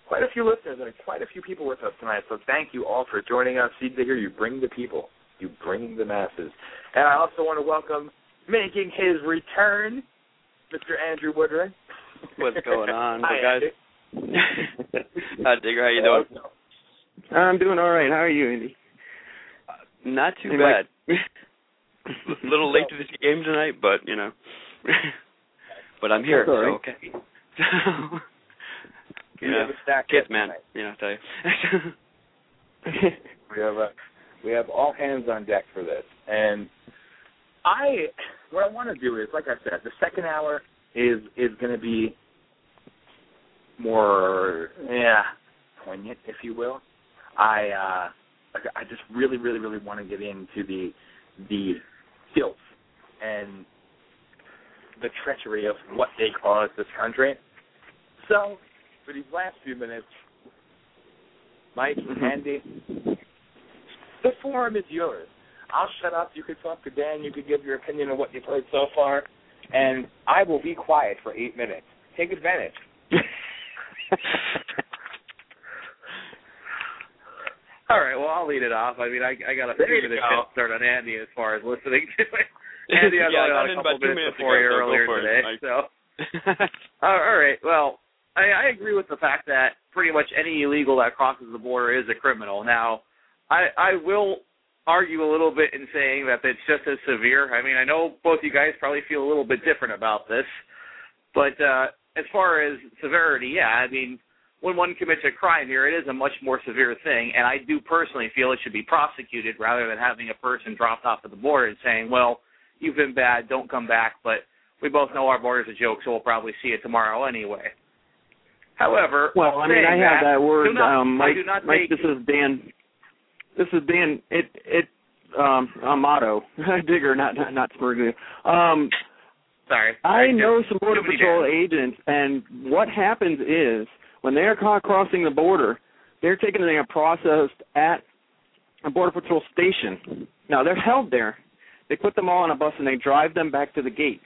quite a few listeners and quite a few people with us tonight. So thank you all for joining us. Seed Digger, you bring the people. You bring the masses. And I also want to welcome, making his return, Mr. Andrew Woodring. What's going on, (laughs) Hi, guys? Andy. Hi, Digger. How you doing? I'm doing all right. How are you, Andy? Uh, not too Hey, bad. Mike. (laughs) A little late to this game tonight, but you know. (laughs) but I'm here, That's so okay. (laughs) We you know, have a stack kids, man. tonight. You know, I tell you. We have a, we have all hands on deck for this, and I what I want to do is, like I said, the second hour is is going to be more yeah poignant, if you will. I uh, I just really, really, really want to get into the the filth and the treachery of what they caused this country. So, for these last few minutes, Mike, Mhm. Andy, the forum is yours. I'll shut up. You could talk to Dan. You could give your opinion on what you've heard so far, and I will be quiet for eight minutes. Take advantage. (laughs) (laughs) All right, well, I'll lead it off. I mean, I I got a few minutes go. head start on Andy as far as listening to it. (laughs) Andy, I Yeah, I was got on a couple minutes minutes before you earlier for it, today. Mike. So, (laughs) all right, well, I, I agree with the fact that pretty much any illegal that crosses the border is a criminal. Now, I I will argue a little bit in saying that it's just as severe. I mean, I know both you guys probably feel a little bit different about this, but uh, as far as severity, yeah, I mean, when one commits a crime here, it is a much more severe thing, and I do personally feel it should be prosecuted rather than having a person dropped off at the border and saying, "Well, you've been bad, don't come back." But we both know our border's a joke, so we'll probably see it tomorrow anyway. However, Well, I mean, I have that word. do not- um, I Mike, do not Mike, this is Dan. This is Dan. It it um Amato (laughs) Digger, not not not Smeriglio. Um, sorry, I know some border patrol Dans. agents, and what happens is when they are caught crossing the border, they're taken and they are processed at a border patrol station. Now they're held there. They put them all on a bus and they drive them back to the gate,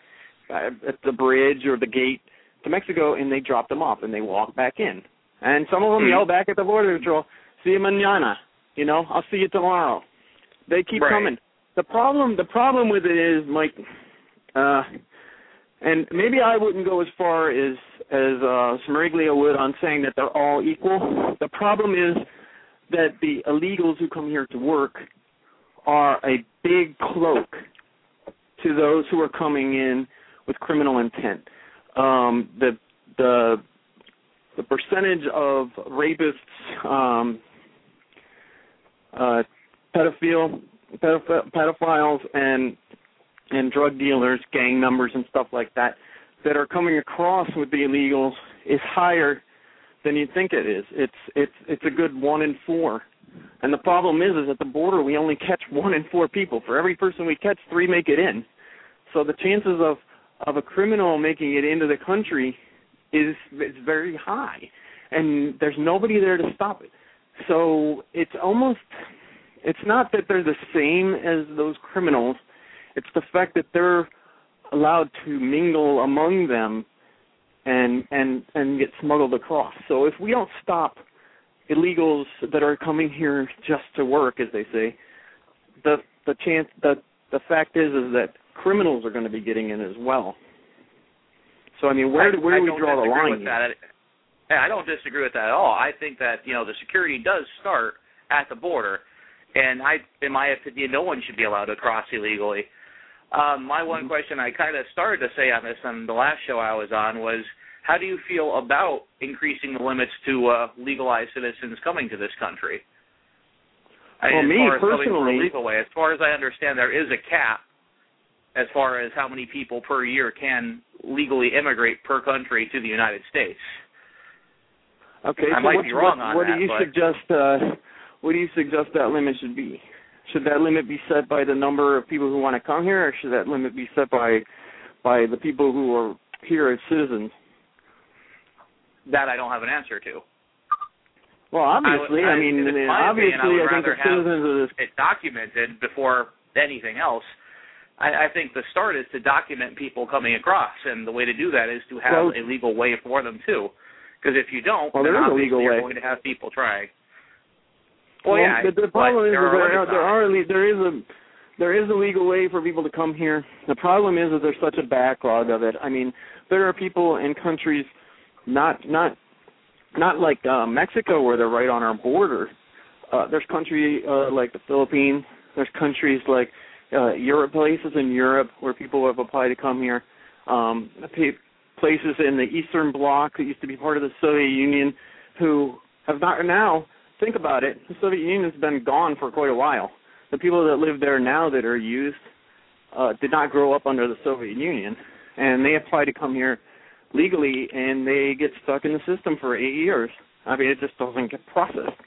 uh, at the bridge or the gate to Mexico, and they drop them off and they walk back in. And some of them Mhm. yell back at the border patrol, "See you mañana," you know, "I'll see you tomorrow." They keep Right. coming. The problem, the problem with it is, Mike, uh, and maybe I wouldn't go as far as as uh, Smeriglio would on saying that they're all equal. The problem is that the illegals who come here to work are a big cloak to those who are coming in with criminal intent. Um, the the the percentage of rapists, um, uh, pedophile, pedoph- pedophiles, and and drug dealers, gang members, and stuff like that that are coming across with the illegals is higher than you think it is. It's it's it's a good one in four. And the problem is is at the border we only catch one in four people. For every person we catch, three make it in. So the chances of of a criminal making it into the country is is very high. And there's nobody there to stop it. So it's almost it's not that they're the same as those criminals. It's the fact that they're allowed to mingle among them and and and get smuggled across. So if we don't stop illegals that are coming here just to work, as they say, the the chance the the fact is is that criminals are going to be getting in as well. So I mean, where I, do where I do we draw the line? With that. Yeah, I don't disagree with that at all. I think that you know the security does start at the border, and I, in my opinion, no one should be allowed to cross illegally. Um, my one question I kind of started to say on this on the last show I was on was, how do you feel about increasing the limits to uh, legalized citizens coming to this country? Well, as me far as coming from a personally- legal way, as far as I understand, there is a cap as far as how many people per year can legally immigrate per country to the United States. Okay, I so might be wrong what, on what that, do you but- suggest? Uh, what do you suggest that limit should be? Should that limit be set by the number of people who want to come here, or should that limit be set by by the people who are here as citizens? That I don't have an answer to. Well, obviously, I I, would- mean, my opinion, I obviously, would I think the citizens of this. It's documented before anything else. I, I think the start is to document people coming across, and the way to do that is to have Well- a legal way for them too. Because if you don't, Well, then there is a obviously legal you're way. going to have people trying. Well, yeah, the, the problem is there that are there, are, there problems. are le- there is a there is a legal way for people to come here. The problem is that there's such a backlog of it. I mean, there are people in countries not not not like uh, Mexico where they're right on our border. Uh, there's country uh, like the Philippines. There's countries like uh, Europe, places in Europe where people have applied to come here. Um, places in the Eastern Bloc that used to be part of the Soviet Union who have not now think about it, the Soviet Union's been gone for quite a while. The people that live there now that are youth uh, did not grow up under the Soviet Union, and they apply to come here legally, and they get stuck in the system for eight years. I mean, it just doesn't get processed.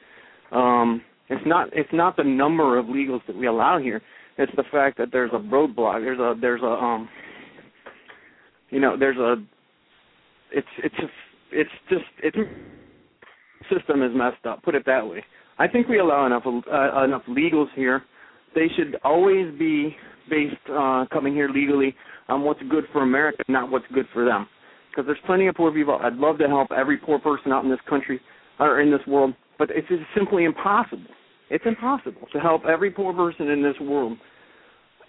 Um, it's not it's not the number of legals that we allow here. It's the fact that there's a roadblock. There's a there's a um, you know, there's a it's it's a, it's just it's system is messed up. Put it that way. I think we allow enough uh, enough legals here. They should always be based uh, coming here legally on what's good for America, not what's good for them. Because there's plenty of poor people. I'd love to help every poor person out in this country or in this world, but it's just simply impossible. It's impossible to help every poor person in this world.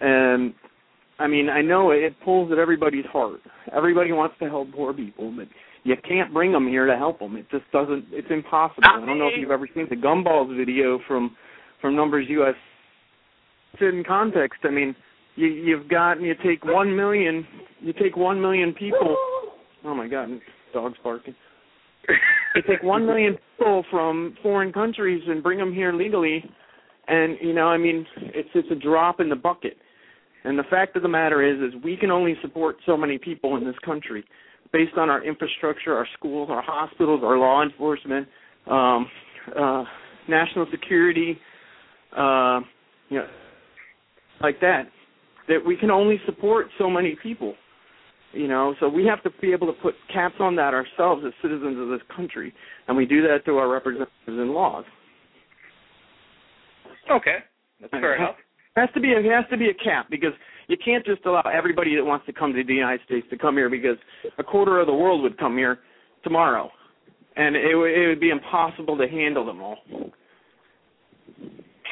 And I mean, I know it pulls at everybody's heart. Everybody wants to help poor people, but you can't bring them here to help them. It just doesn't. It's impossible. I don't know if you've ever seen the Gumballs video from from NumbersUSA. In context, I mean, you you've got you take one million, you take one million people. Oh my God, dogs barking. You take one million people from foreign countries and bring them here legally, and you know, I mean, it's it's a drop in the bucket. And the fact of the matter is, is we can only support so many people in this country, based on our infrastructure, our schools, our hospitals, our law enforcement, um, uh, national security, uh, you know, like that. That we can only support so many people. You know, so we have to be able to put caps on that ourselves as citizens of this country, and we do that through our representatives in laws. Okay, that's fair enough. Has to be a, it has to be a cap because you can't just allow everybody that wants to come to the United States to come here because a quarter of the world would come here tomorrow, and it would it would be impossible to handle them all.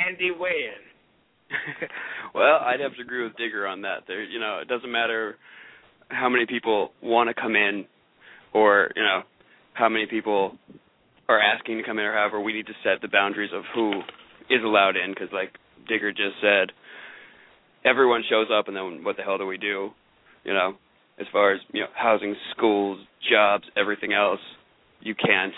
Andy Wayne. (laughs) well, I'd have to agree with Digger on that. There, you know, it doesn't matter how many people want to come in, or you know, how many people are asking to come in, or however. We need to set the boundaries of who is allowed in, because like Digger just said, everyone shows up, and then what the hell do we do? You know, as far as you know, housing, schools, jobs, everything else, you can't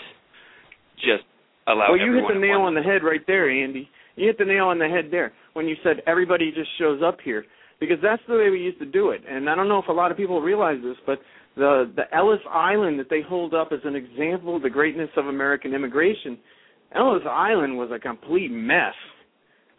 just allow. well, you hit the nail on the head right there, Andy. You hit the nail on the head there when you said everybody just shows up here because that's the way we used to do it. And I don't know if a lot of people realize this, but the the Ellis Island that they hold up as an example of the greatness of American immigration, Ellis Island was a complete mess.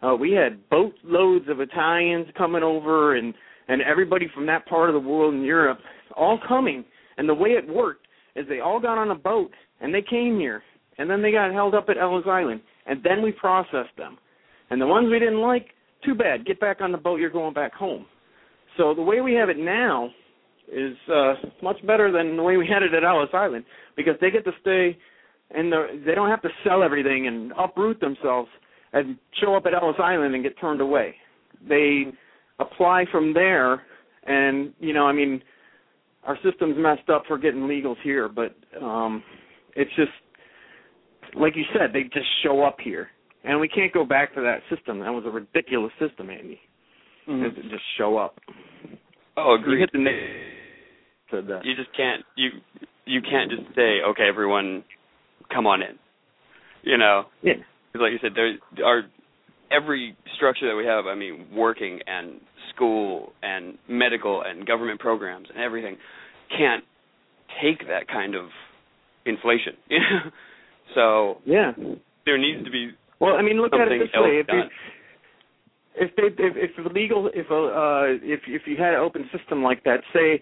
Uh, we had boatloads of Italians coming over and and everybody from that part of the world in Europe all coming. And the way it worked is they all got on a boat and they came here and then they got held up at Ellis Island and then we processed them. And the ones we didn't like, too bad. Get back on the boat. You're going back home. So the way we have it now is uh much better than the way we had it at Ellis Island because they get to stay and the, they don't have to sell everything and uproot themselves and show up at Ellis Island and get turned away. They apply from there and you know, I mean our system's messed up for getting legals here, but um it's just like you said, they just show up here. And we can't go back to that system. That was a ridiculous system, Andy. Mm-hmm. To Just show up. Oh, You agreed. hit the nail. Said that. you just can't you you can't just say okay everyone come on in you know Yeah. Because like you said there are every structure that we have i mean working and school and medical and government programs and everything can't take that kind of inflation (laughs) so Yeah. there needs to be Well, I mean, look at it this way: if done. if they if if legal if uh, if if you had an open system like that, say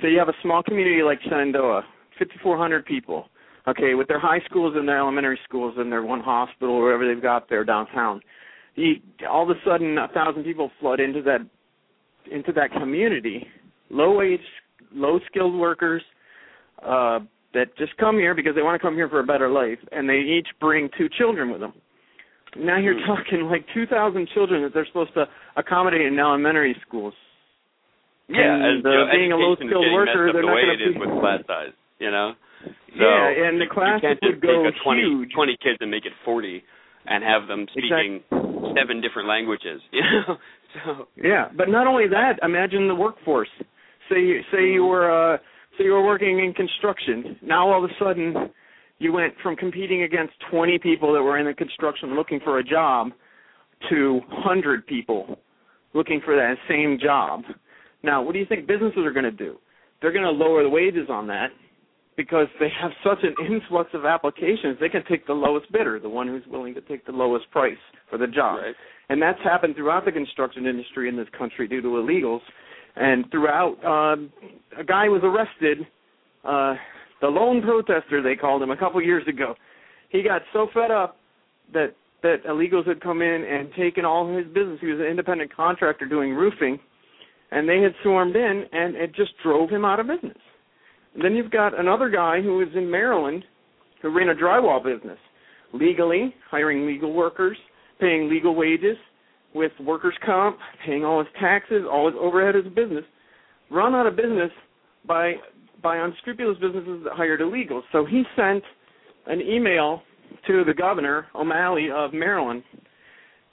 say you have a small community like Shenandoah, 5,400 people, okay, with their high schools and their elementary schools and their one hospital or wherever they've got there downtown, the all of a sudden a thousand people flood into that into that community, low wage, low skilled workers uh, that just come here because they want to come here for a better life, and they each bring two children with them. Now you're Hmm. talking like 2,000 children that they're supposed to accommodate in elementary schools. Yeah, And, and, uh, you know, being a low-skilled worker, they're the not way gonna it is be- with class size. You know. So Yeah, and the classes you can't just would go take a 20, huge. 20 kids and make it 40 and have them speaking seven different languages. (laughs) You know. So Yeah, but not only that, imagine the workforce. Say you say you were uh say you were working in construction. Now all of a sudden you went from competing against 20 people that were in the construction looking for a job to 100 people looking for that same job. Now, what do you think businesses are going to do? They're going to lower the wages on that because they have such an influx of applications. They can take the lowest bidder, the one who's willing to take the lowest price for the job. right. And that's happened throughout the construction industry in this country due to illegals. And throughout, um, a guy was arrested, uh, the lone protester they called him a couple years ago. He got so fed up that that illegals had come in and taken all his business. He was an independent contractor doing roofing, and they had swarmed in, and it just drove him out of business. And then you've got another guy who is in Maryland who ran a drywall business, legally hiring legal workers, paying legal wages, with workers' comp, paying all his taxes, all his overhead as a business, run out of business by by unscrupulous businesses that hired illegals. So he sent an email to the governor O'Malley of Maryland,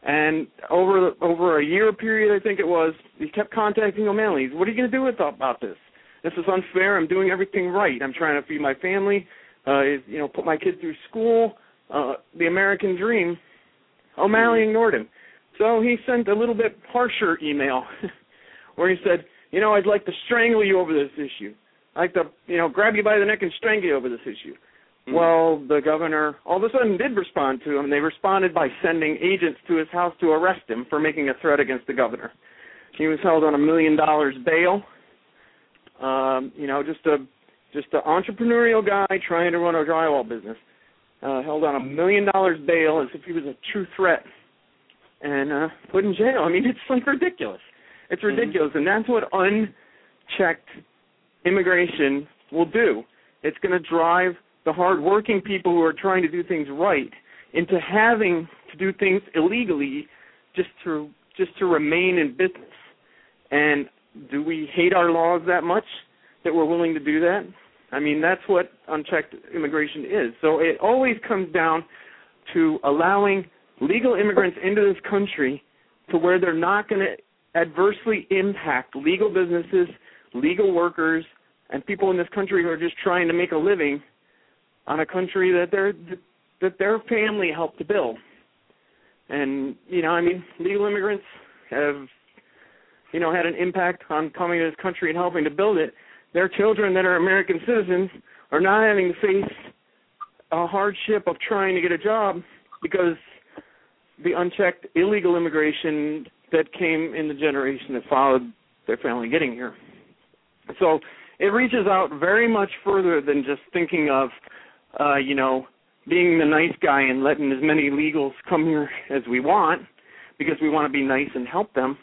and over over a year period, I think it was, he kept contacting O'Malley. What are you going to do with about this? This is unfair. I'm doing everything right. I'm trying to feed my family, uh, you know, put my kid through school, uh, the American dream. O'Malley ignored him. So he sent a little bit harsher email (laughs) where he said, you know, I'd like to strangle you over this issue. I'd like to, you know, grab you by the neck and strangle you over this issue. Mhm. Well, the governor all of a sudden did respond to him. And they responded by sending agents to his house to arrest him for making a threat against the governor. He was held on a million dollars bail. Um, you know, just a just an entrepreneurial guy trying to run a drywall business. Uh, held on a million dollars bail as if he was a true threat, and uh, put in jail. I mean, (laughs) it's like ridiculous. It's Mhm. ridiculous, and that's what unchecked immigration will do. It's going to drive the hardworking people who are trying to do things right into having to do things illegally just to just to remain in business. And do we hate our laws that much that we're willing to do that? I mean, that's what unchecked immigration is. So it always comes down to allowing legal immigrants into this country to where they're not going to adversely impact legal businesses, legal workers, and people in this country who are just trying to make a living on a country that their that their family helped to build. And you know, I mean, legal immigrants have you know had an impact on coming to this country and helping to build it. Their children that are American citizens are not having to face a hardship of trying to get a job because the unchecked illegal immigration that came in the generation that followed their family getting here. So it reaches out very much further than just thinking of, uh, you know, being the nice guy and letting as many legals come here as we want because we want to be nice and help them.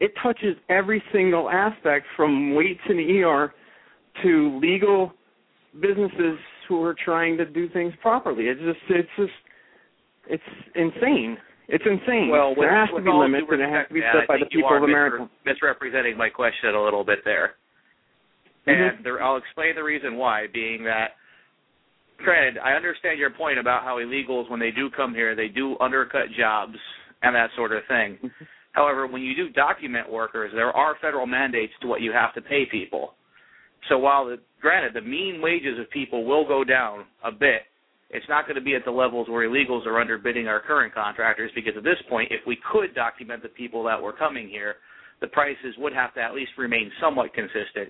It touches every single aspect from waits in the ER to legal businesses who are trying to do things properly. It's just, it's just, it's insane. It's insane. Well, there has to be limits, and it has to be set by the people of America. misrepresenting my question a little bit there. Mhm. And there, I'll explain the reason why, being that, granted, I understand your point about how illegals, when they do come here, they do undercut jobs and that sort of thing. However, when you do document workers, there are federal mandates to what you have to pay people. So while, the, granted, the mean wages of people will go down a bit, it's not going to be at the levels where illegals are underbidding our current contractors because at this point, if we could document the people that were coming here, the prices would have to at least remain somewhat consistent.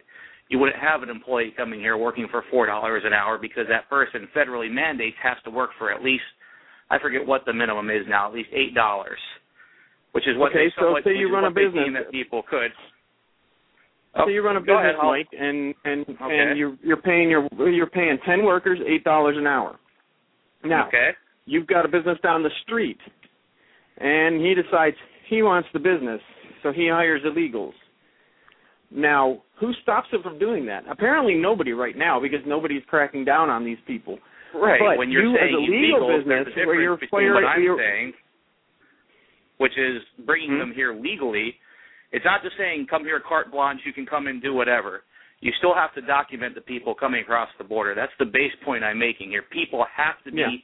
You wouldn't have an employee coming here working for four dollars an hour because that person federally mandates has to work for at least I forget what the minimum is now, at least eight dollars, which is what Okay, they so somewhat- say which you run a business. that people could. So oh, you run a Oh, ahead, business, Hal. Mike, and and Okay. and you're you're paying your you're paying ten workers eight dollars an hour. Now okay. you've got a business down the street, and he decides he wants the business, so he hires illegals. Now, who stops him from doing that? Apparently, nobody right now because nobody's cracking down on these people. Right. But when you're you, saying as a legal illegal, business, where you're what I'm you're- saying, which is bringing Mhm. them here legally. It's not just saying come here carte blanche, you can come and do whatever. You still have to document the people coming across the border. That's the base point I'm making here. People have to be Yeah.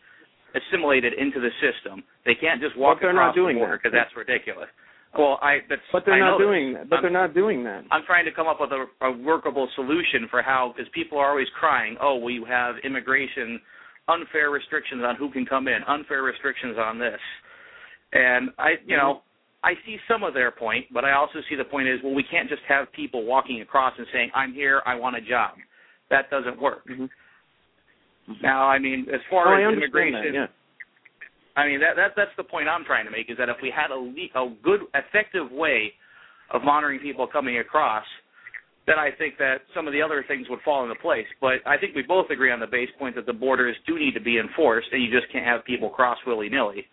assimilated into the system. They can't just walk But they're across not doing the border that. because that's ridiculous. Well, I that's But they're I not doing that. But I'm- they're not doing that. I'm trying to come up with a, a workable solution for how, because people are always crying, oh, we have immigration, unfair restrictions on who can come in, unfair restrictions on this. And I, you know, I see some of their point, but I also see the point is, well, we can't just have people walking across and saying, I'm here, I want a job. That doesn't work. Mhm. Now, I mean, as Oh, far I as immigration, that. Yeah. I mean that, that that's the point I'm trying to make is that if we had a le- a good effective way of monitoring people coming across, then I think that some of the other things would fall into place. But I think we both agree on the base point that the borders do need to be enforced, and you just can't have people cross willy nilly.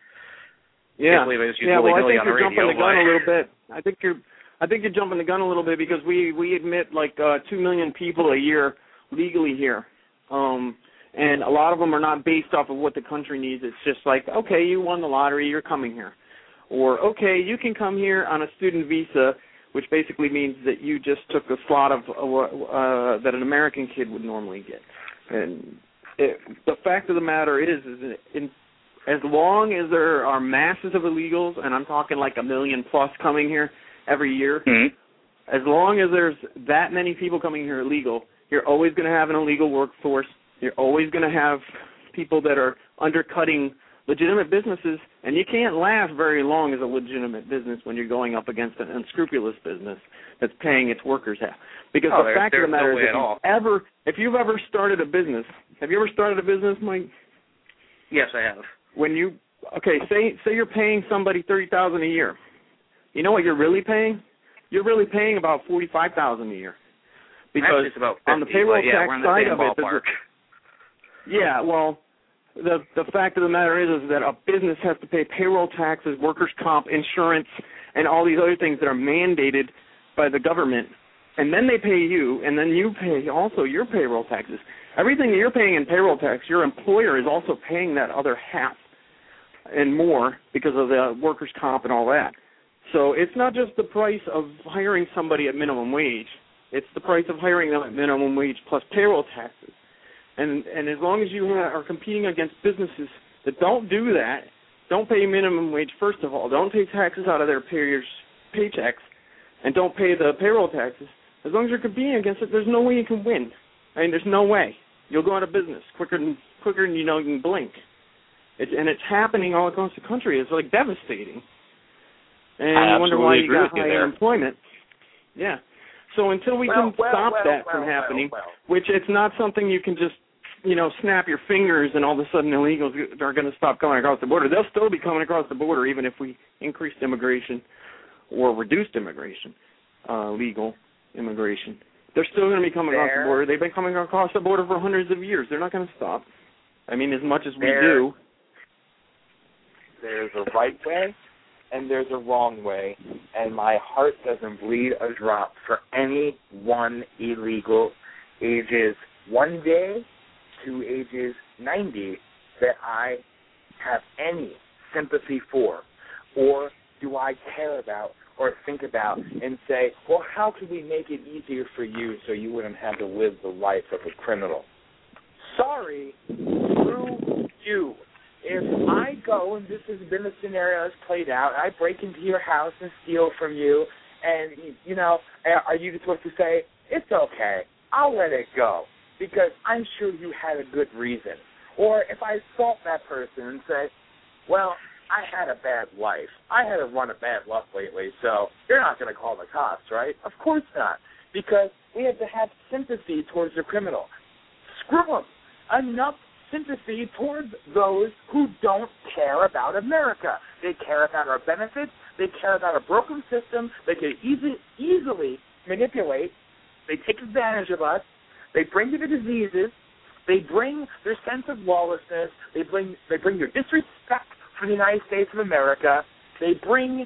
Yeah. I used yeah. Well, I think you're jumping the gun a little bit. I think you're. I think you're jumping the gun a little bit because we we admit like uh, two million people a year legally here, um, and a lot of them are not based off of what the country needs. It's just like, okay, you won the lottery, you're coming here, or okay, you can come here on a student visa, which basically means that you just took a slot of uh, uh, that an American kid would normally get. And it, the fact of the matter is, is in as long as there are masses of illegals, and I'm talking like a million plus coming here every year, Mhm. as long as there's that many people coming here illegal, you're always going to have an illegal workforce. You're always going to have people that are undercutting legitimate businesses, and you can't last very long as a legitimate business when you're going up against an unscrupulous business that's paying its workers half. Because Oh, the there- fact of the there's no matter is, if you've ever, if you've ever started a business, have you ever started a business, Mike? Yes, I have. When you okay, say say you're paying somebody thirty thousand a year. You know what you're really paying? You're really paying about forty five thousand a year. Because it's about 50, on the payroll yeah, tax the side of it, a- yeah, well, the the fact of the matter is is that a business has to pay payroll taxes, workers' comp, insurance, and all these other things that are mandated by the government, and then they pay you, and then you pay also your payroll taxes. Everything that you're paying in payroll tax, your employer is also paying that other half and more because of the workers' comp and all that. So it's not just the price of hiring somebody at minimum wage; it's the price of hiring them at minimum wage plus payroll taxes. And and as long as you ha- are competing against businesses that don't do that, don't pay minimum wage first of all, don't take taxes out of their payers paychecks, and don't pay the payroll taxes. As long as you're competing against it, there's no way you can win. I mean, there's no way you'll go out of business quicker than quicker than you know you can blink. It's and it's happening all across the country. It's like devastating. And I you wonder why you got you high there. unemployment. Yeah. So until we Well, can well, stop well, that from happening, which it's not something you can just you know snap your fingers and all of a sudden illegals are going to stop coming across the border. They'll still be coming across the border even if we increased immigration or reduced immigration, uh, legal immigration. They're still going to be coming across the border. They've been coming across the border for hundreds of years. They're not going to stop. I mean, as much as we There- do. There's a right way and there's a wrong way, and my heart doesn't bleed a drop for any one illegal ages one day to ages 90 that I have any sympathy for or do I care about or think about and say, well, how can we make it easier for you so you wouldn't have to live the life of a criminal? Sorry, screw you. If I go, and this has been the scenario that's played out, I break into your house and steal from you, and, you know, are you just supposed to say, it's okay, I'll let it go, because I'm sure you had a good reason. Or if I assault that person and say, well, I had a bad life. I had a run of bad luck lately, so you're not going to call the cops, right? Of course not, because we have to have sympathy towards the criminal. Screw them. Enough sympathy towards those who don't care about America. They care about our benefits. They care about a broken system. They can easy, easily manipulate. They take advantage of us. They bring you the diseases. They bring their sense of lawlessness. They bring they bring your disrespect for the United States of America, They bring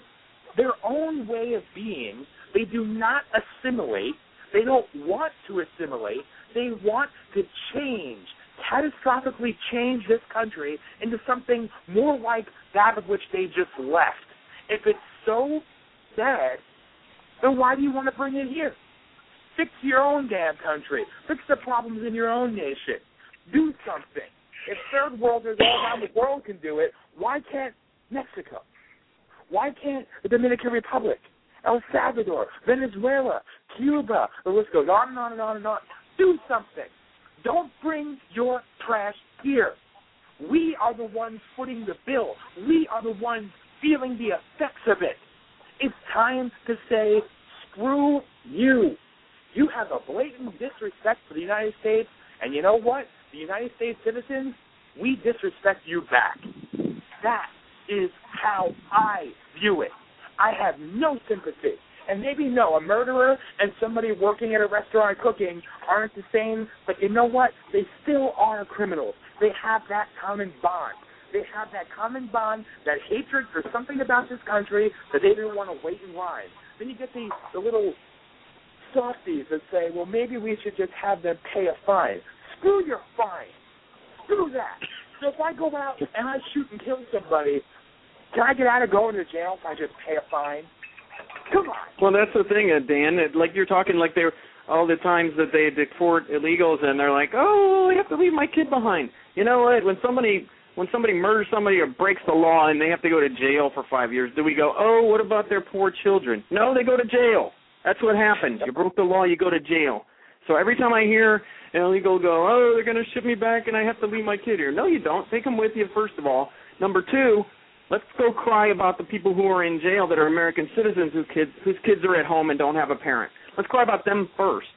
their own way of being. They do not assimilate. They don't want to assimilate. They want to change, catastrophically change this country into something more like that of which they just left. If it's so bad, then why do you want to bring it here? Fix your own damn country. Fix the problems in your own nation. Do something. If third worlders all around the world can do it, why can't Mexico? Why can't the Dominican Republic, El Salvador, Venezuela, Cuba? The list goes on and on and on and on. Do something. Don't bring your trash here. We are the ones footing the bill. We are the ones feeling the effects of it. It's time to say, screw you. You have a blatant disrespect for the United States, and you know what? The United States citizens, we disrespect you back. That is how I view it. I have no sympathy. And maybe no, a murderer and somebody working at a restaurant cooking aren't the same, but you know what? They still are criminals. They have that common bond. They have that common bond, that hatred for something about this country that they didn't want to wait in line. Then you get the, the little softies that say, well, maybe we should just have them pay a fine. Screw your fine. Screw that. So if I go out and I shoot and kill somebody, can I get out of going to jail if I just pay a fine? Come on. Well, that's the thing, uh, Dan. It, like you're talking like they're all the times that they deport illegals and they're like, oh, I have to leave my kid behind. You know what? When somebody when somebody murders somebody or breaks the law and they have to go to jail for five years, do we go, oh, what about their poor children? No, they go to jail. That's what happens. You broke the law, you go to jail. So every time I hear an illegal go, oh, they're going to ship me back and I have to leave my kid here. No, you don't. Take them with you, first of all. Number two, let's go cry about the people who are in jail that are American citizens whose kids, whose kids are at home and don't have a parent. Let's cry about them first.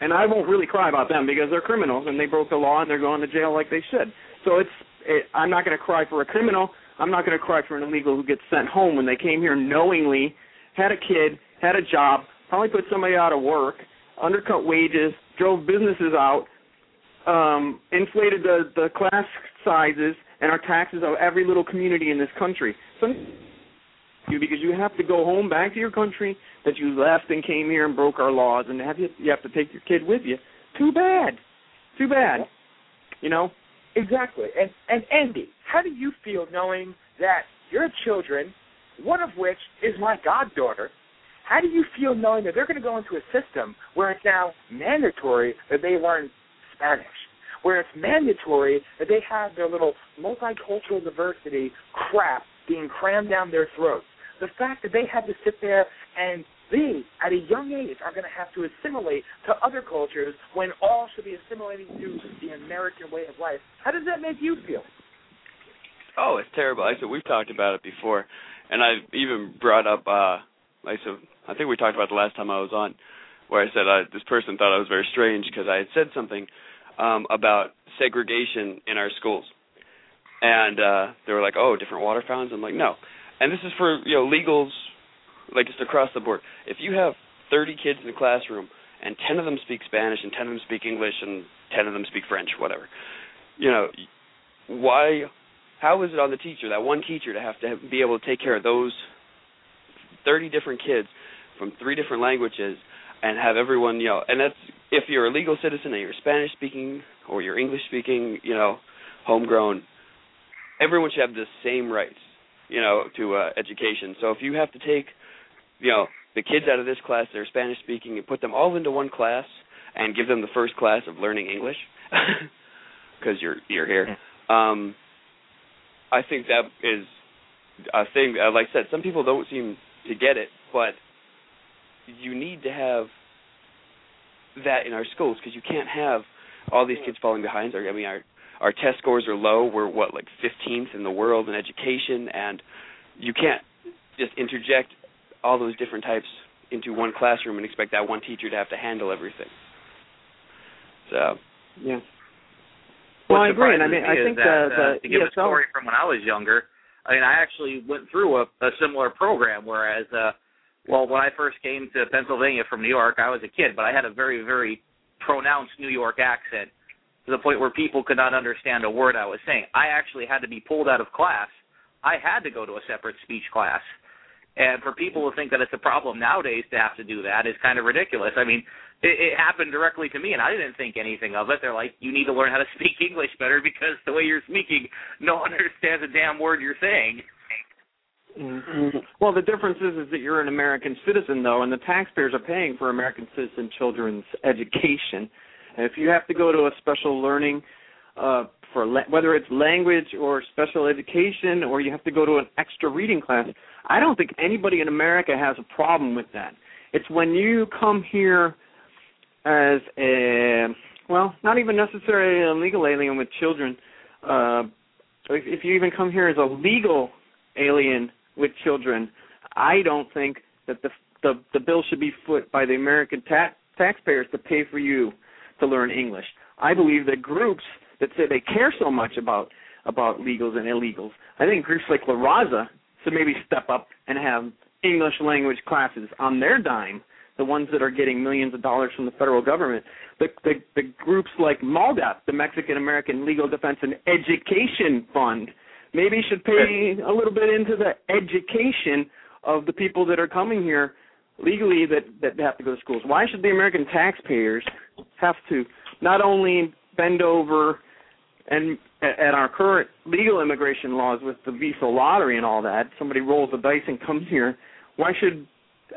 And I won't really cry about them because they're criminals and they broke the law and they're going to jail like they should. So it's it, I'm not going to cry for a criminal. I'm not going to cry for an illegal who gets sent home when they came here knowingly, had a kid, had a job, probably put somebody out of work, undercut wages, drove businesses out, um, inflated the the class sizes and our taxes of every little community in this country. So you because you have to go home back to your country that you left and came here and broke our laws and have you you have to take your kid with you. Too bad. Too bad. You know? Exactly. And and Andy, how do you feel knowing that your children, one of which is my goddaughter, how do you feel knowing that they're going to go into a system where it's now mandatory that they learn Spanish, where it's mandatory that they have their little multicultural diversity crap being crammed down their throats? The fact that they have to sit there and they, at a young age, are going to have to assimilate to other cultures when all should be assimilating to the American way of life. How does that make you feel? Oh, it's terrible. I said we've talked about it before, and I've even brought up. uh I said I think we talked about the last time I was on, where I said uh, this person thought I was very strange because I had said something um about segregation in our schools, and uh they were like, "Oh, different water fountains." I'm like, "No," and this is for you know legals, like just across the board. If you have 30 kids in the classroom and 10 of them speak Spanish and 10 of them speak English and 10 of them speak French, whatever, you know, why? How is it on the teacher, that one teacher, to have to be able to take care of those 30 different kids from three different languages and have everyone, you know, and that's if you're a legal citizen and you're Spanish speaking or you're English speaking, you know, homegrown, everyone should have the same rights, you know, to uh, education. So if you have to take, you know, the kids out of this class that are Spanish speaking and put them all into one class and give them the first class of learning English (laughs) because you're you're here. Um, I think that is a thing. Uh, like I said, some people don't seem to get it, but you need to have that in our schools because you can't have all these kids falling behind. I mean, our our test scores are low. We're what like 15th in the world in education, and you can't just interject all those different types into one classroom and expect that one teacher to have to handle everything. So Yeah. Well, I agree, and I mean, I think that, the, uh, to give a story from when I was younger. I mean, I actually went through a, a similar program. Whereas, uh, well, when I first came to Pennsylvania from New York, I was a kid, but I had a very, very pronounced New York accent to the point where people could not understand a word I was saying. I actually had to be pulled out of class. I had to go to a separate speech class And for people to think that it's a problem nowadays to have to do that is kind of ridiculous. I mean, it, it happened directly to me, and I didn't think anything of it. They're like, you need to learn how to speak English better because the way you're speaking, no one understands a damn word you're saying. Mm-hmm. Well, the difference is is that you're an American citizen, though, and the taxpayers are paying for American citizen children's education. And if you have to go to a special learning uh, for la- whether it's language or special education, or you have to go to an extra reading class, I don't think anybody in America has a problem with that. It's when you come here as a well, not even necessarily a legal alien with children. Uh, if, if you even come here as a legal alien with children, I don't think that the the, the bill should be foot by the American ta- taxpayers to pay for you to learn English. I believe that groups that say they care so much about about legals and illegals, I think groups like La Raza should maybe step up and have English language classes on their dime. The ones that are getting millions of dollars from the federal government, the the, the groups like MALDEF, the Mexican American Legal Defense and Education Fund, maybe should pay a little bit into the education of the people that are coming here legally that that have to go to schools. Why should the American taxpayers have to not only bend over and at our current legal immigration laws with the visa lottery and all that, somebody rolls the dice and comes here. Why should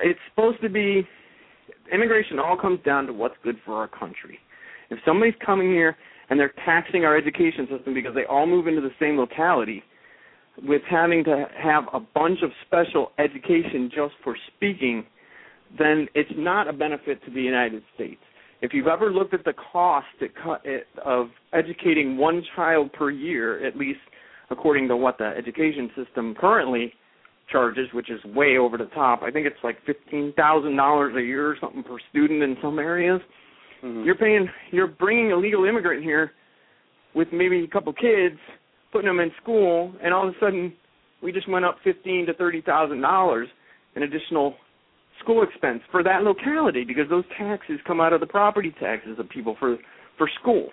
it's supposed to be immigration all comes down to what's good for our country. If somebody's coming here and they're taxing our education system because they all move into the same locality, with having to have a bunch of special education just for speaking, then it's not a benefit to the United States. If you've ever looked at the cost of educating one child per year, at least according to what the education system currently charges, which is way over the top. I think it's like fifteen thousand dollars a year or something per student in some areas. Mhm. You're paying, you're bringing a legal immigrant here with maybe a couple kids, putting them in school, and all of a sudden we just went up fifteen to thirty thousand dollars in additional school expense for that locality because those taxes come out of the property taxes of people for for school.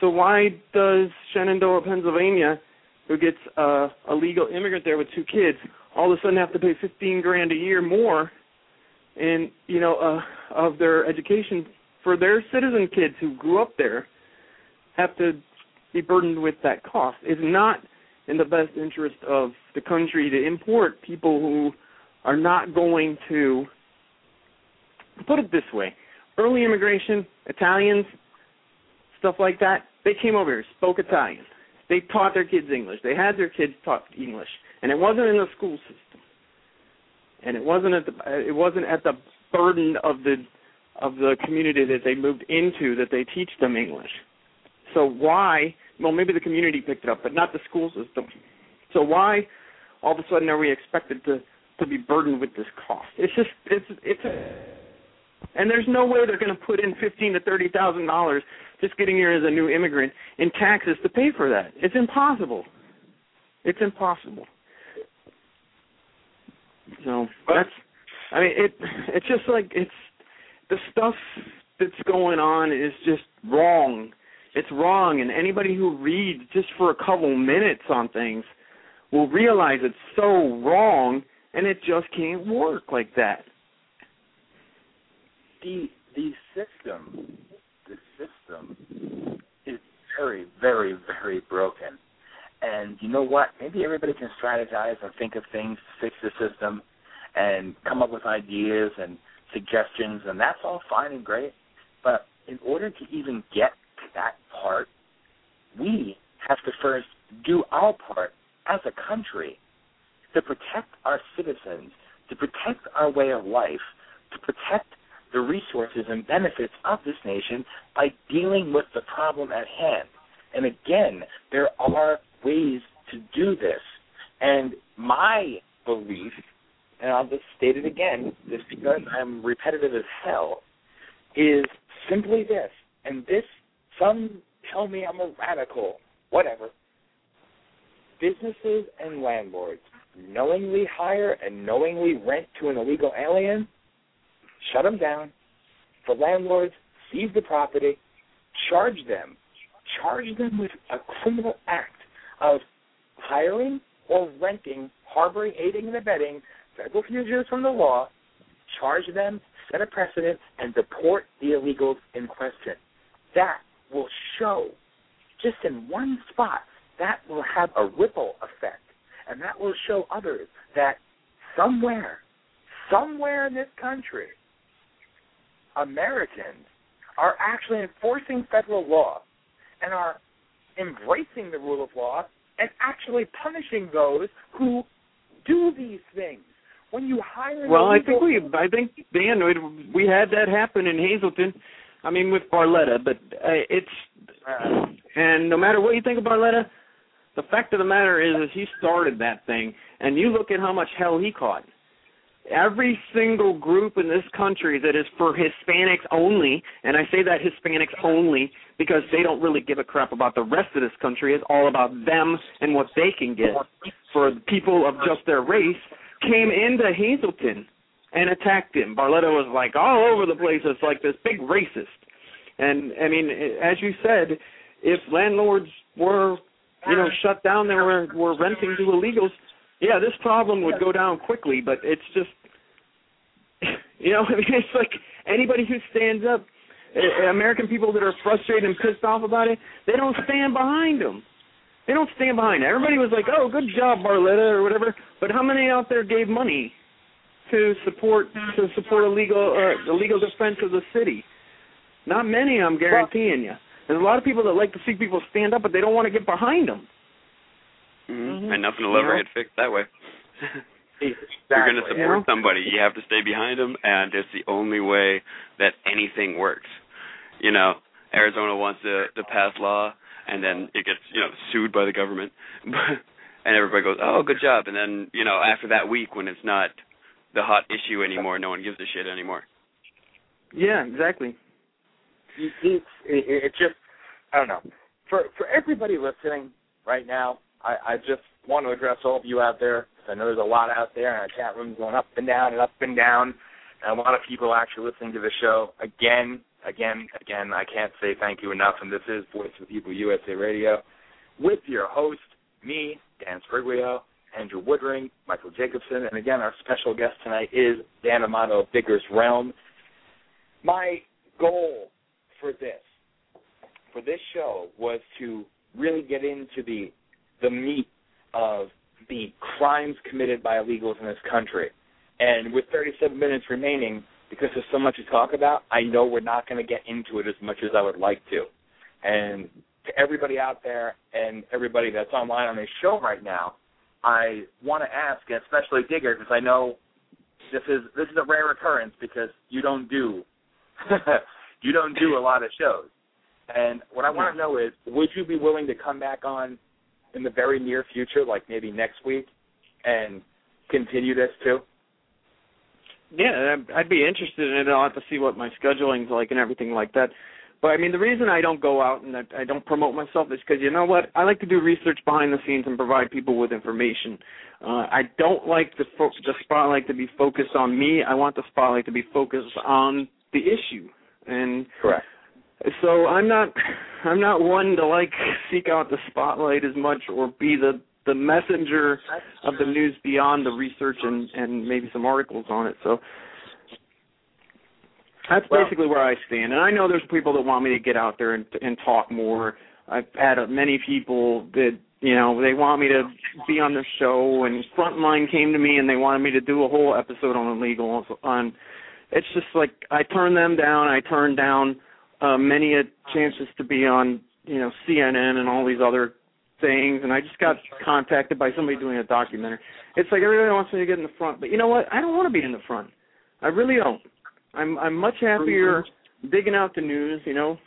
So why does Shenandoah, Pennsylvania, who gets uh, a legal immigrant there with two kids, all of a sudden have to pay fifteen grand a year more, in you know uh, of their education for their citizen kids who grew up there, have to be burdened with that cost? Is not in the best interest of the country to import people who are not going to put it this way early immigration italians stuff like that they came over here spoke italian. They taught their kids english. They had their kids taught english. And it wasn't in the school system. And it wasn't at the it wasn't at the burden of the of the community that they moved into that they teach them english so why well maybe the community picked it up but not the school system so why all of a sudden are we expected to to be burdened with this cost it's just it's it's a and there's no way they're going to put in fifteen to thirty thousand dollars just getting here as a new immigrant in taxes to pay for that. It's impossible. It's impossible. So that's. I mean, it. It's just like it's the stuff that's going on is just wrong. It's wrong, and anybody who reads just for a couple minutes on things will realize it's so wrong, and it just can't work like that. The the system the system is very very very broken. And you know what? Maybe everybody can strategize and think of things to fix the system and come up with ideas and suggestions and that's all fine and great but in order to even get to that part we have to first do our part as a country to protect our citizens to protect our way of life to protect the resources and benefits of this nation by dealing with the problem at hand. And again, there are ways to do this. And my belief, and I'll just state it again, just because I'm repetitive as hell, is simply this. And this, some tell me I'm a radical, whatever. Businesses and landlords knowingly hire and knowingly rent to an illegal alien shut them down. For landlords, seize the property, charge them, charge them with a criminal act of hiring or renting, harboring, aiding, and abetting federal fugitives from the law, charge them, set a precedent, and deport the illegals in question. That will show, just in one spot, that will have a ripple effect. And that will show others that somewhere, somewhere in this country, Americans are actually enforcing federal law and are embracing the rule of law and actually punishing those who do these things. When you hire Well, I think we, I think Dan, we- we had that happen in Hazleton. I mean, with Barletta, but uh, it's Uh, and no matter what you think of Barletta, the fact of the matter is, is he started that thing, and you look at how much hell he caught. Every single group in this country that is for Hispanics only, and I say that Hispanics only because they don't really give a crap about the rest of this country. It's all about them and what they can get. For people of just their race, came into Hazleton and attacked him. Barletta was like all over the place. It's like this big racist. And I mean, as you said, if landlords were, you know, shut down, they were were renting to illegals. Yeah, this problem would go down quickly. But it's just, (laughs) you know, (laughs) I mean, it's like anybody who stands up, uh, American people that are frustrated and pissed off about it, they don't stand behind them. They don't stand behind it. Everybody was like, "Oh, good job, Barletta," or whatever. But how many out there gave money to support to support a legal uh, the legal defense of the city? Not many, I'm guaranteeing you. There's a lot of people that like to see people stand up, but they don't want to get behind them. Mm-hmm. And nothing will ever Yeah. get fixed that way. (laughs) exactly. You're going to support Yeah. somebody, you have to stay behind them, and it's the only way that anything works. You know, Arizona wants to to pass law, and then it gets you know sued by the government, (laughs) and everybody goes, "Oh, good job," and then you know after that week when it's not the hot issue anymore, no one gives a shit anymore. Yeah, exactly. You- it's it, it just I don't know. For for everybody listening right now, I, I just want to address all of you out there. 'cause I know there's a lot out there, and our chat room's going up and down and up and down. And a lot of people actually listening to the show again, again, again. I can't say thank you enough. And this is Voice of the People USA Radio with your host, me, Dan Smeriglio, Andrew Woodring, Michael Jacobsen, and again, our special guest tonight is Dan Amato of Digger's Realm. My goal for this, for this show, was to really get into the the meat of the crimes committed by illegals in this country. And with 37 minutes remaining, because there's so much to talk about, I know we're not going to get into it as much as I would like to. And to everybody out there and everybody that's online on this show right now, I want to ask, especially Digger, because I know this is this is a rare occurrence because you don't do (laughs) you don't do a lot of shows. And what I want to know is, would you be willing to come back on in the very near future, like maybe next week, and continue this too? Yeah, I'd- be interested in it. I'll have to see what my scheduling's like and everything like that. But I mean, the reason I don't go out and I, I don't promote myself is because you know what? I like to do research behind the scenes and provide people with information. Uh, I don't like the fo- the spotlight to be focused on me. I want the spotlight to be focused on the issue. And Correct. so I'm not I'm not one to like seek out the spotlight as much or be the the messenger of the news beyond the research and and maybe some articles on it. So that's Well- basically where I stand. And I know there's people that want me to get out there and and talk more. I've had uh, many people that you know they want me to be on the show. And Frontline came to me and they wanted me to do a whole episode on illegal on. It's just like I turned them down. I turned down uh, many a chances to be on you know CNN and all these other things. And I just got contacted by somebody doing a documentary. It's like everybody wants me to get in the front, but you know what? I don't want to be in the front. I really don't. I'm I'm much happier digging out the news, you know,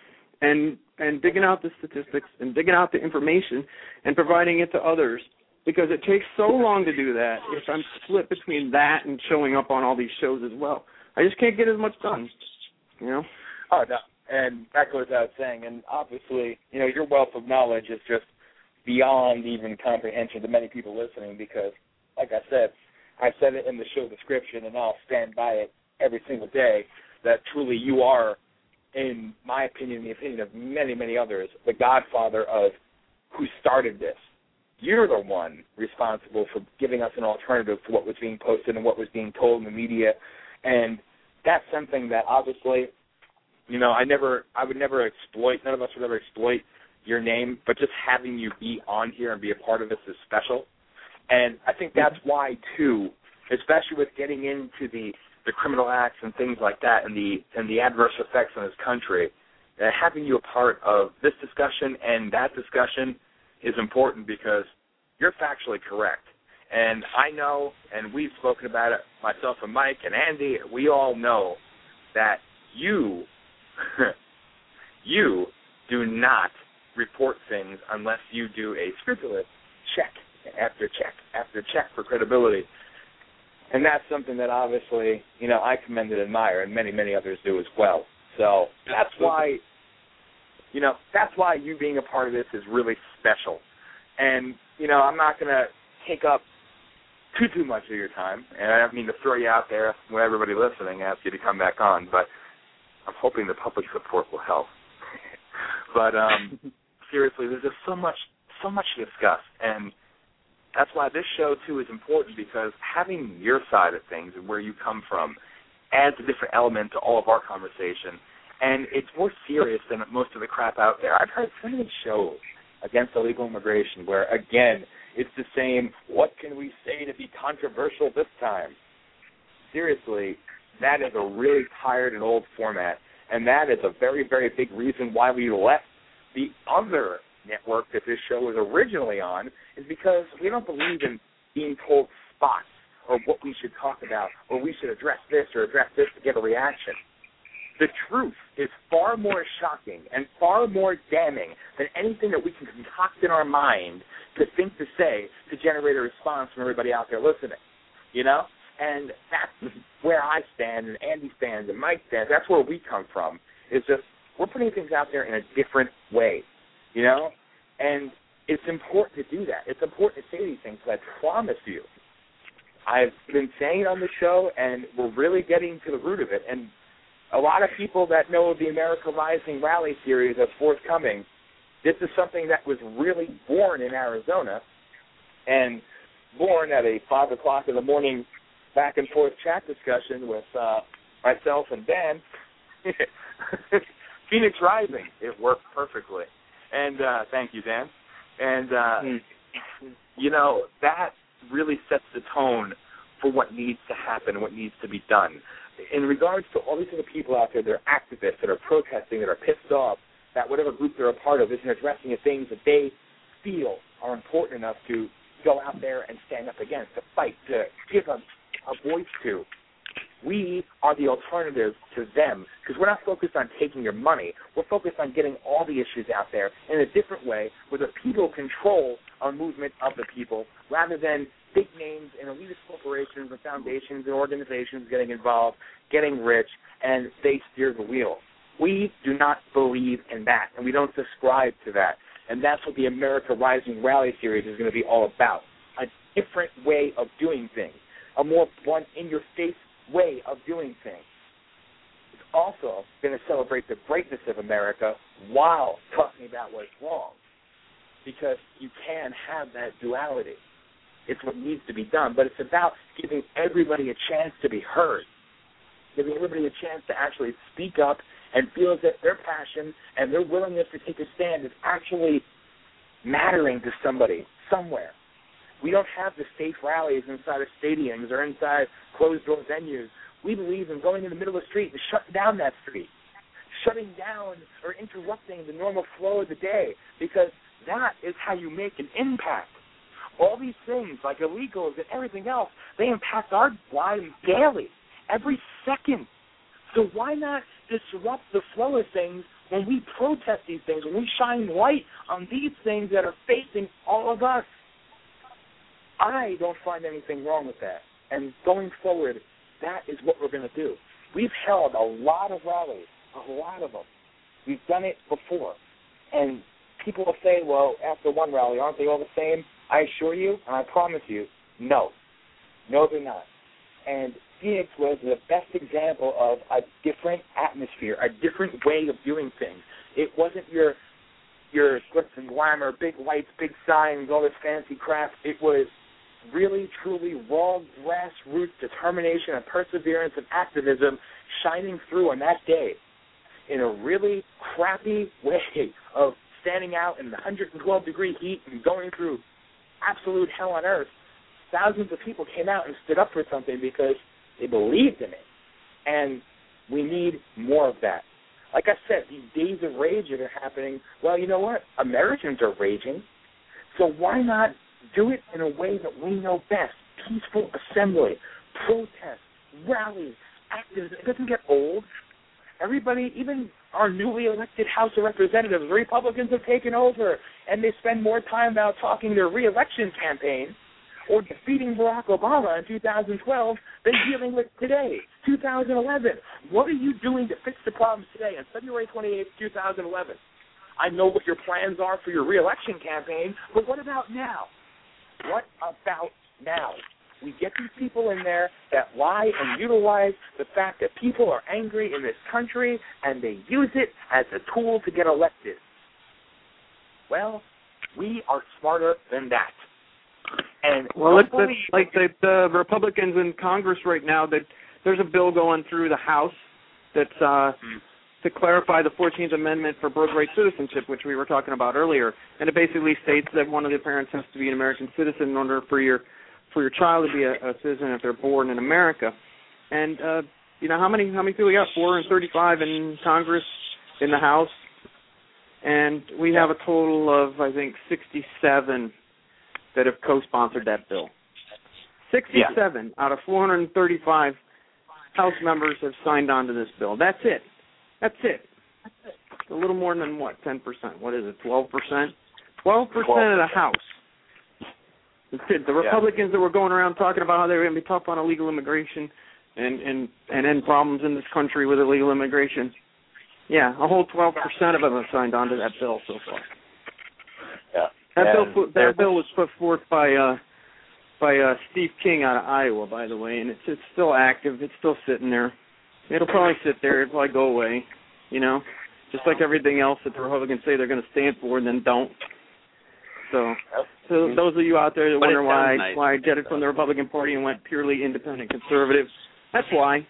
and and digging out the statistics and digging out the information and providing it to others because it takes so long to do that. If I'm split between that and showing up on all these shows as well, I just can't get as much done. You know. Oh no, and that goes without saying. And obviously, you know, your wealth of knowledge is just beyond even comprehension to many people listening. Because, like I said, I said it in the show description, and I'll stand by it every single day. That truly you are, in my opinion, the opinion of many, many others, the godfather of who started this. you're the one responsible for giving us an alternative to what was being posted and what was being told in the media, and that's something that obviously, you know, I never, I would never exploit. None of us would ever exploit your name, but just having you be on here and be a part of this is special. And I think that's mm-hmm. why too, especially with getting into the the criminal acts and things like that, and the and the adverse effects on this country, that having you a part of this discussion and that discussion is important because you're factually correct. And I know, and we've spoken about it, myself and Mike and Andy, we all know that you, (laughs) you do not report things unless you do a scrupulous check after check after check for credibility. And that's something that obviously, you know, I commend and admire, and many, many others do as well. So that's why, you know, that's why you being a part of this is really special. And, you know, I'm not going to take up too, too much of your time, and I don't mean to throw you out there when everybody listening asks you to come back on, but I'm hoping the public support will help. But um (laughs) seriously, there's just so much so much to discuss and that's why this show too is important because having your side of things and where you come from adds a different element to all of our conversation. And it's more serious than most of the crap out there. I've heard so many shows against illegal immigration where again it's the same what can we say to be controversial this time? Seriously, that is a really tired and old format and that is a very, very big reason why we left the other network that this show was originally on is because we don't believe in being told spots or what we should talk about or we should address this or address this to get a reaction. The truth is far more shocking and far more damning than anything that we can concoct in our mind to think to say to generate a response from everybody out there listening. You know? And that's where I stand and Andy stands and Mike stands. That's where we come from. Is just we're putting things out there in a different way. You know? And it's important to do that. It's important to say these things. I promise you, I've been saying it on the show, and we're really getting to the root of it. And a lot of people that know the America Rising rally series that's forthcoming, this is something that was really born in Arizona, and born at a five o'clock in the morning back and forth chat discussion with uh, myself and Dan. (laughs) Phoenix Rising, it worked perfectly. And uh, thank you, Dan. And uh, Mm. you know that really sets the tone for what needs to happen, what needs to be done. In regards to all these other people out there that are activists, that are protesting, that are pissed off that whatever group they're a part of isn't addressing the things that they feel are important enough to go out there and stand up against, to fight, to give a, a voice to. We are the alternative to them because we're not focused on taking your money. We're focused on getting all the issues out there in a different way where the people control our movement of the people rather than big names and elitist corporations and foundations and organizations getting involved, getting rich, and they steer the wheel. We do not believe in that, and we don't subscribe to that. And that's what the America Rising Rally Series is going to be all about. A different way of doing things, a more blunt, in your face way of doing things. It's also going to celebrate the greatness of America while talking about what's wrong. Because you can have that duality. It's what needs to be done, but it's about giving everybody a chance to be heard, giving everybody a chance to actually speak up and feel if their passion and their willingness to take a stand is actually mattering to somebody somewhere. We don't have the safe rallies inside of stadiums or inside closed door venues. We believe in going in the middle of the street and shutting down that street, shutting down or interrupting the normal flow of the day, because that is how you make an impact. All these things, like illegals and everything else, they impact our lives daily, every second. So why not disrupt the flow of things when we protest these things, when we shine light on these things that are facing all of us? I don't find anything wrong with that. And going forward, that is what we're going to do. We've held a lot of rallies, a lot of them. We've done it before. And people will say, well, after one rally, aren't they all the same? I assure you, and I promise you, no. No, they're not. And Phoenix was the best example of a different atmosphere, a different way of doing things. It wasn't your your glitz and glamour, big lights, big signs, all this fancy crap. It was really, truly raw grassroots determination and perseverance and activism shining through on that day in a really crappy way of standing out in the 112 degree heat and going through absolute hell on earth. Thousands of people came out and stood up for something because they believed in it. And we need more of that. Like I said, these days of rage that are happening, well, you know what? Americans are raging. So why not do it in a way that we know best? Peaceful assembly, protest, rallies, activism. It doesn't get old. Everybody, even our newly elected House of Representatives, Republicans have taken over, and they spend more time now talking their reelection campaign or defeating Barack Obama in 2012 than dealing with today, 2011. What are you doing to fix the problems today on February 28, 2011? I know what your plans are for your reelection campaign, but what about now? What about now? We get these people in there that lie and utilize the fact that people are angry in this country and they use it as a tool to get elected. Well, we are smarter than that. And Well, it's, like the, the Republicans in Congress right now. That there's a bill going through the House that's uh, to clarify the 14th Amendment for birthright citizenship, which we were talking about earlier, and it basically states that one of the parents has to be an American citizen in order for your for your child to be a, a citizen if they're born in America. And uh, you know how many how many people we got? Four and 35 in Congress, in the House, and we have a total of I think 67 that have co-sponsored that bill. 67 out of 435 House members have signed on to this bill. That's it. That's it. A little more than what? 10%. What is it? 12%? 12% of the House. That's it. The Republicans that were going around talking about how they were going to be tough on illegal immigration and and and end problems in this country with illegal immigration. Yeah, a whole 12% of them have signed on to that bill so far. Yeah. That And bill that bill was put forth by uh by uh Steve King out of Iowa, by the way, and it's it's still active. It's still sitting there. It'll probably sit there. It'll probably go away. You know, just like everything else that the Republicans say they're going to stand for and then don't. So, so those of you out there that But wonder why nice. why I jetted from the Republican Party and went purely independent conservative, that's why.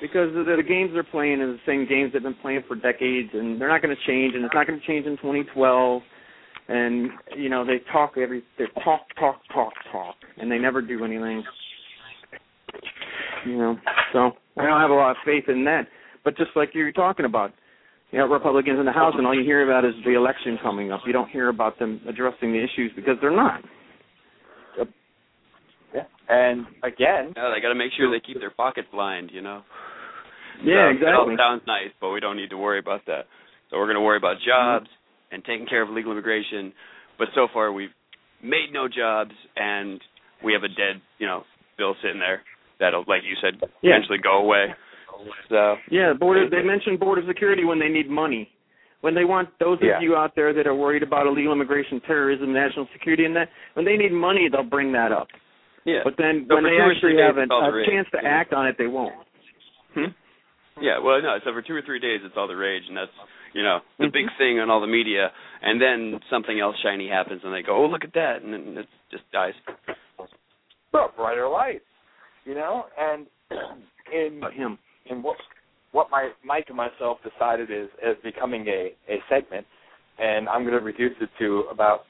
Because the, the games they're playing are the same games they've been playing for decades, and they're not going to change, and it's not going to change in 2012 and you know they talk every they talk talk talk talk and they never do anything you know so i don't have a lot of faith in that but just like you're talking about you know republicans in the house and all you hear about is the election coming up you don't hear about them addressing the issues because they're not Yeah. And again, Yeah, they got to make sure they keep their pockets lined, you know. yeah So, It all exactly sounds nice, but we don't need to worry about that. So we're going to worry about jobs mm-hmm. and taking care of illegal immigration. But so far, we've made no jobs, and we have a dead, you know, bill sitting there that'll, like you said, Yeah. eventually go away. So Yeah, border. They mentioned border security when they need money. When they want those Yeah. of you out there that are worried about illegal immigration, terrorism, national security, and that, when they need money, they'll bring that up. yeah, But then So when they actually three have a, it's all the a chance to yeah. act on it, they won't. Hmm? Yeah, well, no. So for two or three days, it's all the rage, and that's you know the Mhm. big thing on all the media. And then something else shiny happens, and they go, "Oh, look at that," and then it just dies. well, brighter lights, you know. And (clears throat) in But him. in what what my Mike and myself decided is as becoming a a segment, and I'm going to reduce it to about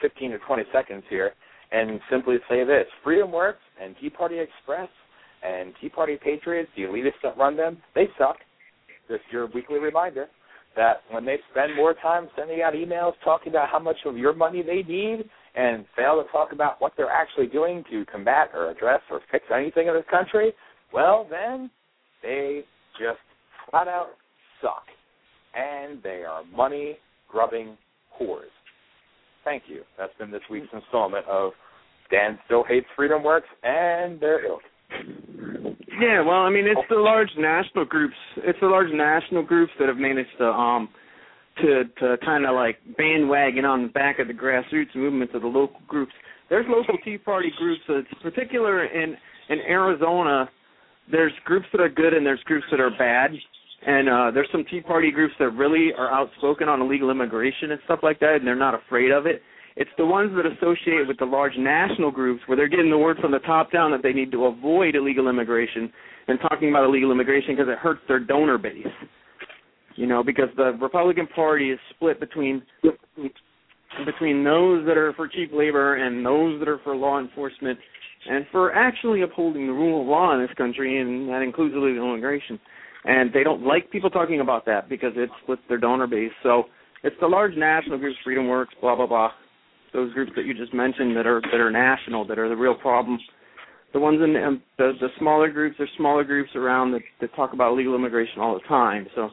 15 or 20 seconds here, and simply say this: Freedom Works and Tea Party Express and Tea Party Patriots, the elitists that run them, they suck. Just your weekly reminder that when they spend more time sending out emails talking about how much of your money they need and fail to talk about what they're actually doing to combat or address or fix anything in this country, well, then they just flat out suck. And they are money grubbing whores. Thank you. That's been this week's installment of Dan Still Hates Freedom Works and their ilk. Yeah, well, I mean, it's the large national groups. It's the large national groups that have managed to um to to kind of like bandwagon on the back of the grassroots movements of the local groups. There's local Tea Party groups. That's particular in in Arizona. There's groups that are good and there's groups that are bad. And uh there's some Tea Party groups that really are outspoken on illegal immigration and stuff like that, and they're not afraid of it. It's the ones that associate with the large national groups where they're getting the word from the top down that they need to avoid illegal immigration and talking about illegal immigration because it hurts their donor base. You know, because the Republican Party is split between between those that are for cheap labor and those that are for law enforcement and for actually upholding the rule of law in this country, and that includes illegal immigration. And they don't like people talking about that because it splits their donor base. So it's the large national groups, Freedom Works, blah blah blah, those groups that you just mentioned that are that are national that are the real problem. The ones in um, the the smaller groups, there's smaller groups around that that talk about illegal immigration all the time. So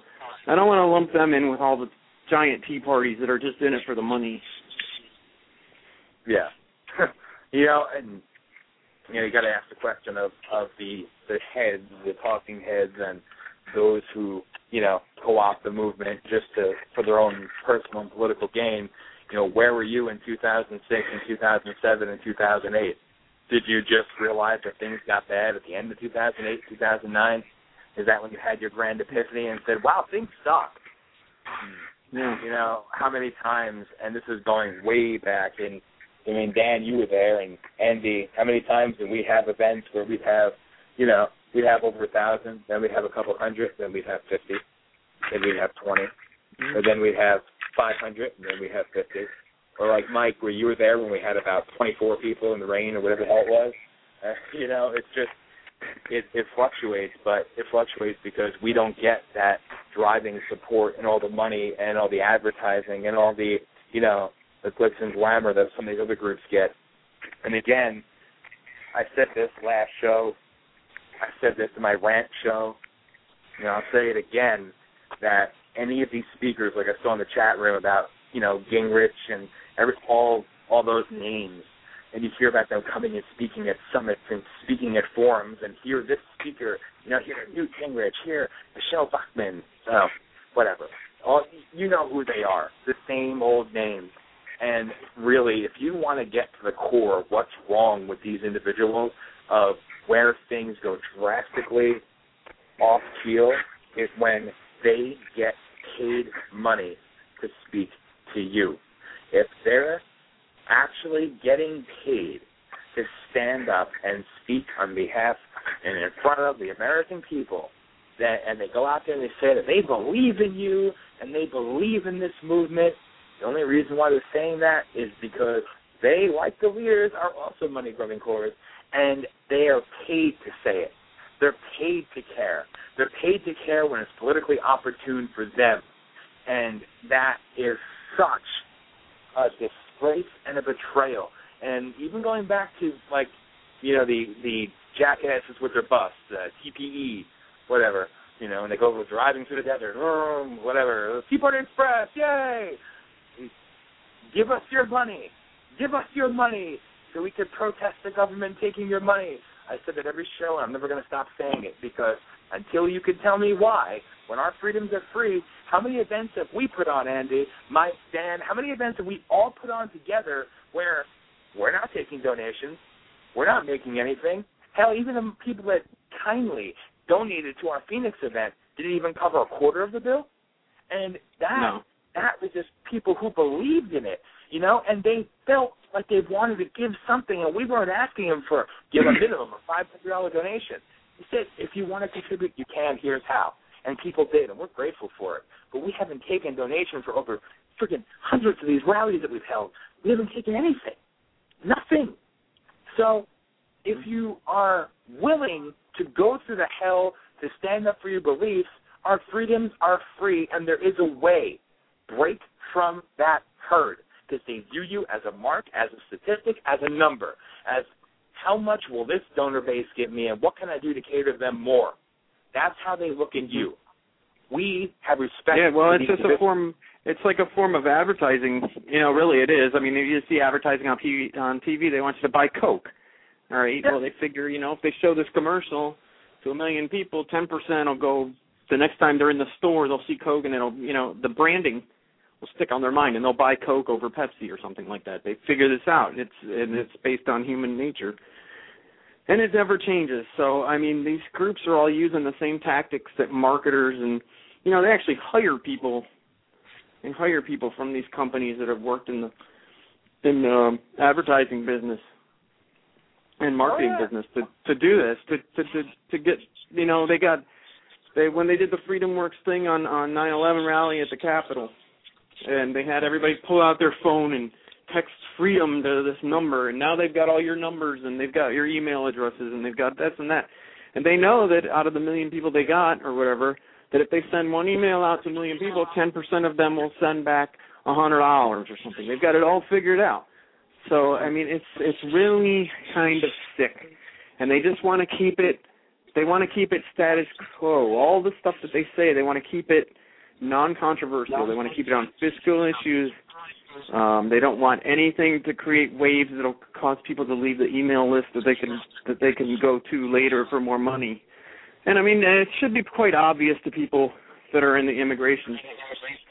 I don't want to lump them in with all the giant tea parties that are just in it for the money. Yeah. (laughs) you know, and you know, you got to ask the question of of the the heads, the talking heads, and those who you know co-opt the movement just to for their own personal and political gain. You know, where were you in 2006 and 2007 and 2008? Did you just realize that things got bad at the end of 2008, 2009? Is that when you had your grand epiphany and said, "Wow, things suck"? Yeah. You know, how many times, and this is going way back in, I mean, Dan, you were there, and Andy, how many times did we have events where we'd have, you know, we'd have over a thousand, then we'd have a couple hundred, then we'd have 50, then we'd have 20, or then we'd have 500, and then we'd have 50. Or like Mike, where you were there when we had about 24 people in the rain or whatever the hell it was. Uh, (laughs) you know, it's just, it, it fluctuates, but it fluctuates because we don't get that driving support and all the money and all the advertising and all the, you know, the glitz and glamour that some of these other groups get. And again, I said this last show. I said this in my rant show. You know, I'll say it again that any of these speakers, like I saw in the chat room about, you know, Gingrich and every all all those names, and you hear about them coming and speaking at summits and speaking at forums, and hear this speaker, you know, hear Newt Gingrich, hear Michele Bachmann, uh, whatever. All you know who they are, the same old names. And really, if you want to get to the core of what's wrong with these individuals, of where things go drastically off keel, is when they get paid money to speak to you. If they're actually getting paid to stand up and speak on behalf and in front of the American people, that and they go out there and they say that they believe in you and they believe in this movement. The only reason why they're saying that is because they, like the leaders, are also money grubbing cores, and they are paid to say it. They're paid to care. They're paid to care when it's politically opportune for them, and that is such a disgrace and a betrayal. And even going back to like, you know, the the jackasses with their bus, uh, TPE, whatever, you know, and they go driving through the desert, whatever, Tea Express, yay! Give us your money. Give us your money so we could protest the government taking your money. I said that every show, and I'm never going to stop saying it because until you can tell me why, when our freedoms are free, how many events have we put on, Andy, Mike, Dan? How many events have we all put on together where we're not taking donations, we're not making anything? Hell, even the people that kindly donated to our Phoenix event didn't even cover a quarter of the bill, and that No. that was just people who believed in it, you know, and they felt like they wanted to give something, and we weren't asking them for give a minimum of five hundred dollar donation. We said if you want to contribute, you can. Here's how, and people did, and we're grateful for it. But we haven't taken donations for over freaking hundreds of these rallies that we've held. We haven't taken anything, nothing. So if you are willing to go through the hell to stand up for your beliefs, our freedoms are free, and there is a way. Break from that herd because they view you as a mark, as a statistic, as a number, as how much will this donor base give me, and what can I do to cater to them more. That's how they look at mm-hmm. you. We have respect. Yeah, well, it's just a form. It's like a form of advertising. You know, really, it is. I mean, if you see advertising on TV, on TV, they want you to buy Coke. All right. Well, they figure, you know, if they show this commercial to a million people, ten percent will go. The next time they're in the store, they'll see Coke, and it'll, you know, the branding will stick on their mind, and they'll buy Coke over Pepsi or something like that. They figure this out. It's and it's based on human nature. And it never changes. So I mean, these groups are all using the same tactics that marketers and you know, they actually hire people and hire people from these companies that have worked in the in the um, advertising business and marketing Oh, yeah. business to to do this to to to to get you know they got they when they did the Freedom Works thing on on 9/11 rally at the Capitol and they had everybody pull out their phone and text freedom to this number and now they've got all your numbers and they've got your email addresses and they've got this and that and they know that out of the million people they got or whatever that if they send one email out to a million people 10% of them will send back a hundred dollars or something they've got it all figured out so I mean, it's it's really kind of sick, and they just want to keep it. They want to keep it status quo. All the stuff that they say, they want to keep it non-controversial. They want to keep it on fiscal issues. Um, they don't want anything to create waves that'll cause people to leave the email list that they can that they can go to later for more money. And I mean, it should be quite obvious to people that are in the immigration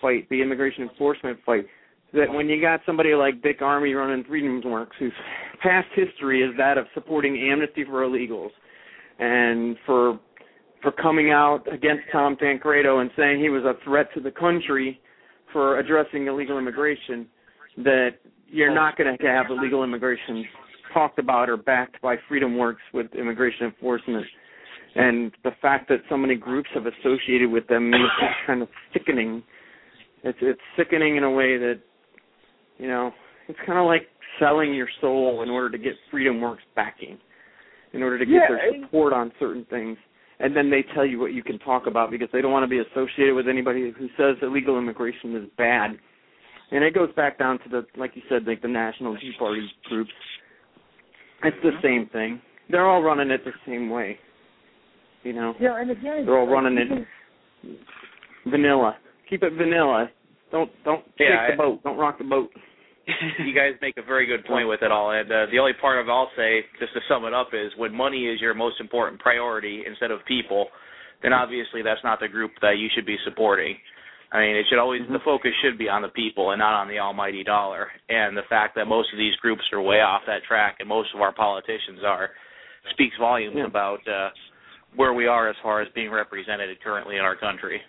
fight, the immigration enforcement fight, that when you got somebody like Dick Armey running Freedom Works, whose past history is that of supporting amnesty for illegals, and for for coming out against Tom Tancredo and saying he was a threat to the country for addressing illegal immigration, that you're not going to have illegal immigration talked about or backed by Freedom Works with immigration enforcement. And the fact that so many groups have associated with them is kind of sickening. It's it's sickening in a way that you know, it's kind of like selling your soul in order to get Freedom Works backing, in order to get Yeah, their support on certain things. And then they tell you what you can talk about because they don't want to be associated with anybody who says illegal immigration is bad. And it goes back down to the, like you said, like the National Tea Party groups. It's the mm-hmm. same thing. They're all running it the same way. You know, Yeah, and again, they're all running it vanilla. Keep it vanilla. Don't don't Yeah, shake the I- boat. Don't rock the boat. You guys make a very good point with it all. And uh, the only part of it I'll say, just to sum it up, is when money is your most important priority instead of people, then obviously that's not the group that you should be supporting. I mean, it should always the focus should be on the people and not on the almighty dollar. And the fact that most of these groups are way off that track, and most of our politicians are, speaks volumes Yeah. about uh, where we are as far as being represented currently in our country.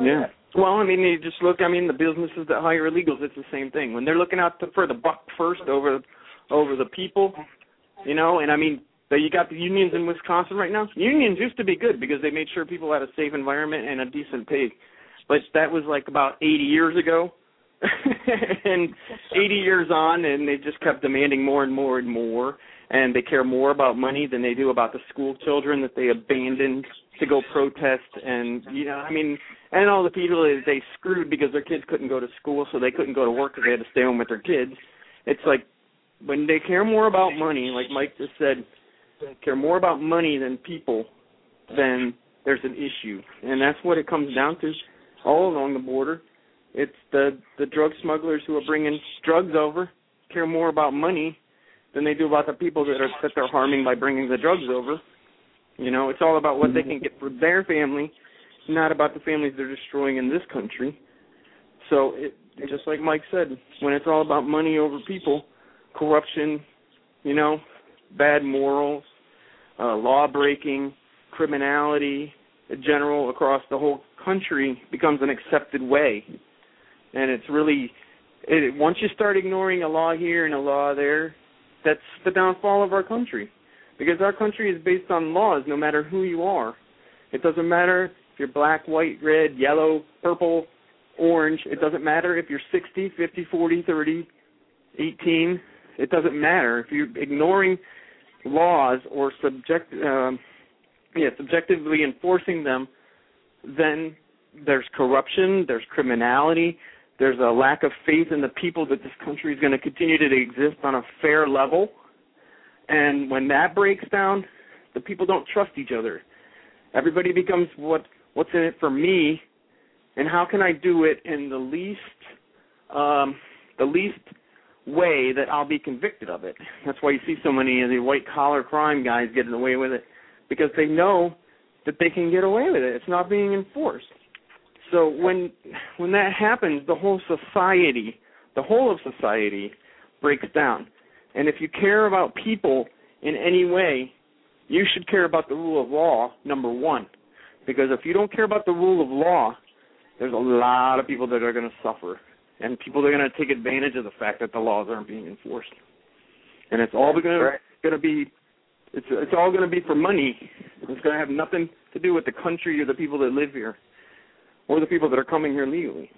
Yeah. Well, I mean, you just look. I mean, the businesses that hire illegals, it's the same thing. When they're looking out to, for the buck first over over the people, you know. And I mean, you got the unions in Wisconsin right now. Unions used to be good because they made sure people had a safe environment and a decent pay, but that was like about 80 years ago. (laughs) and 80 years on, and they just kept demanding more and more and more. And they care more about money than they do about the school children that they abandoned to go protest. And you know, I mean, and all the people that they screwed because their kids couldn't go to school, so they couldn't go to work because they had to stay home with their kids. It's like when they care more about money, like Mike just said, care more about money than people, then there's an issue, and that's what it comes down to. All along the border, it's the the drug smugglers who are bringing drugs over care more about money than they do about the people that are that they're harming by bringing the drugs over. You know, it's all about what they can get for their family, not about the families they're destroying in this country. So, it, just like Mike said, when it's all about money over people, corruption, you know, bad morals, uh, law breaking, criminality, general across the whole country becomes an accepted way, and it's really it, once you start ignoring a law here and a law there, that's the downfall of our country because our country is based on laws no matter who you are. It doesn't matter if you're black, white, red, yellow, purple, orange. It doesn't matter if you're 60, 50, 40, 30, 18. It doesn't matter if you're ignoring laws or subject um yeah, subjectively enforcing them, then there's corruption, there's criminality, there's a lack of faith in the people that this country is going to continue to exist on a fair level. And when that breaks down, the people don't trust each other. Everybody becomes what what's in it for me and how can I do it in the least um the least way that I'll be convicted of it. That's why you see so many of the white collar crime guys getting away with it because they know that they can get away with it. It's not being enforced. So when when that happens, the whole society, the whole of society breaks down. And if you care about people in any way, you should care about the rule of law, number 1. Because if you don't care about the rule of law, there's a lot of people that are going to suffer, and people are going to take advantage of the fact that the laws aren't being enforced. And it's all going to Right. going to be it's it's all going to be for money. It's going to have nothing to do with the country or the people that live here, or the people that are coming here legally.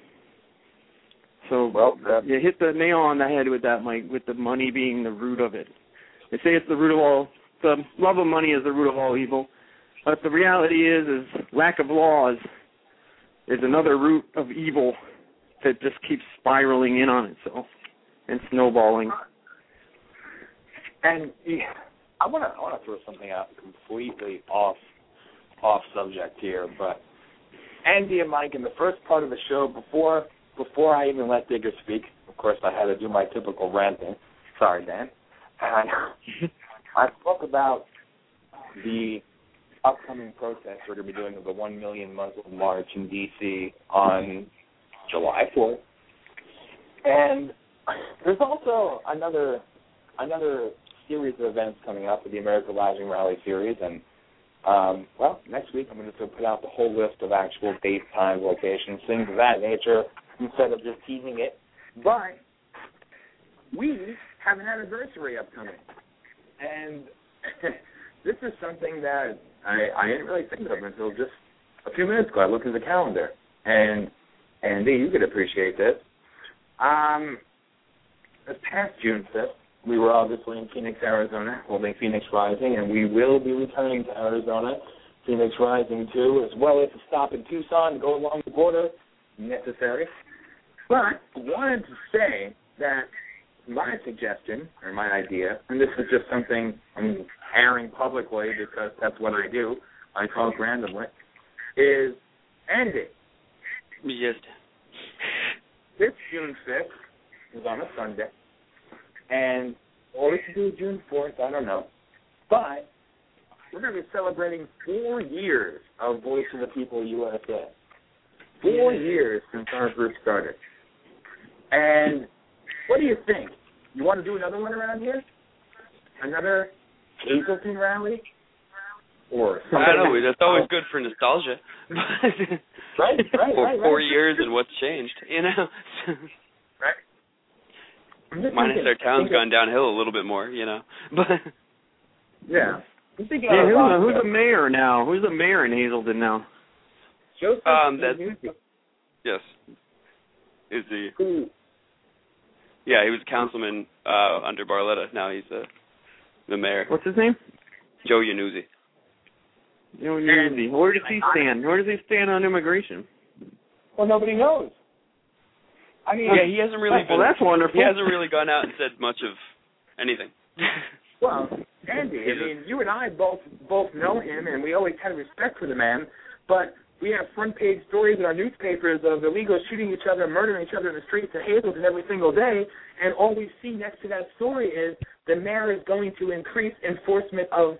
So Well, that- you hit the nail on the head with that, Mike. With the money being the root of it. They say it's the root of all. The love of money is the root of all evil, but the reality is, is lack of laws is another root of evil that just keeps spiraling in on itself and snowballing. And I want to I want to throw something out completely off off subject here, but Andy and Mike in the first part of the show before before I even let Digger speak, of course I had to do my typical ranting. Sorry, Dan. And mm-hmm. I spoke about the upcoming protest we're going to be doing of the one million Muslim march in D.C. on July 4th, and there's also another another series of events coming up with the America Rising Rally series, and um, well, next week I'm going to put out the whole list of actual dates, times, locations, things of that nature, instead of just teasing it. But we have an anniversary upcoming, and (laughs) this is something that I, I didn't really think of until just a few minutes ago. I looked at the calendar, and Andy, you could appreciate this. Um, this past June 5th, we were obviously in Phoenix, Arizona, holding Phoenix Rising, and we will be returning to Arizona, Phoenix Rising too, as well as a stop in Tucson to go along the border, necessary. But I wanted to say that my suggestion, or my idea, and this is just something I'm airing publicly because that's what I do, I talk randomly, is Andy, Just this June 5th is on a Sunday, and or we could do June 4th, I don't know. But we're going to be celebrating four years of Voice of the People USA. Four years since our group started. And what do you think? You want to do another one around here? Another Hazleton rally? Or something? I don't know. That's always good for nostalgia. Right, (laughs) right, for right, four years and what's changed, you know. (laughs) Right. I'm Minus thinking- our town's thinking- gone downhill a little bit more, you know. (laughs) But Yeah. I'm thinking Yeah, who's, loud the, who's the mayor now? Who's the mayor in Hazleton now? Joseph Um, that- Newsy, yes, is the who yeah he was a councilman uh under Barletta. Now he's uh, the mayor. What's his name? Joe Yannuzzi. You know, And- Newsy. Where does he stand? Where does he stand on immigration? well nobody knows. I mean Yeah, he hasn't really well, been. that's wonderful. He hasn't really gone out and said much of anything. (laughs) well, Andy, I mean you and I both both know him and we always had respect for the man, but we have front page stories in our newspapers of illegals shooting each other, murdering each other in the streets of Hazleton every single day, and all we see next to that story is the mayor is going to increase enforcement of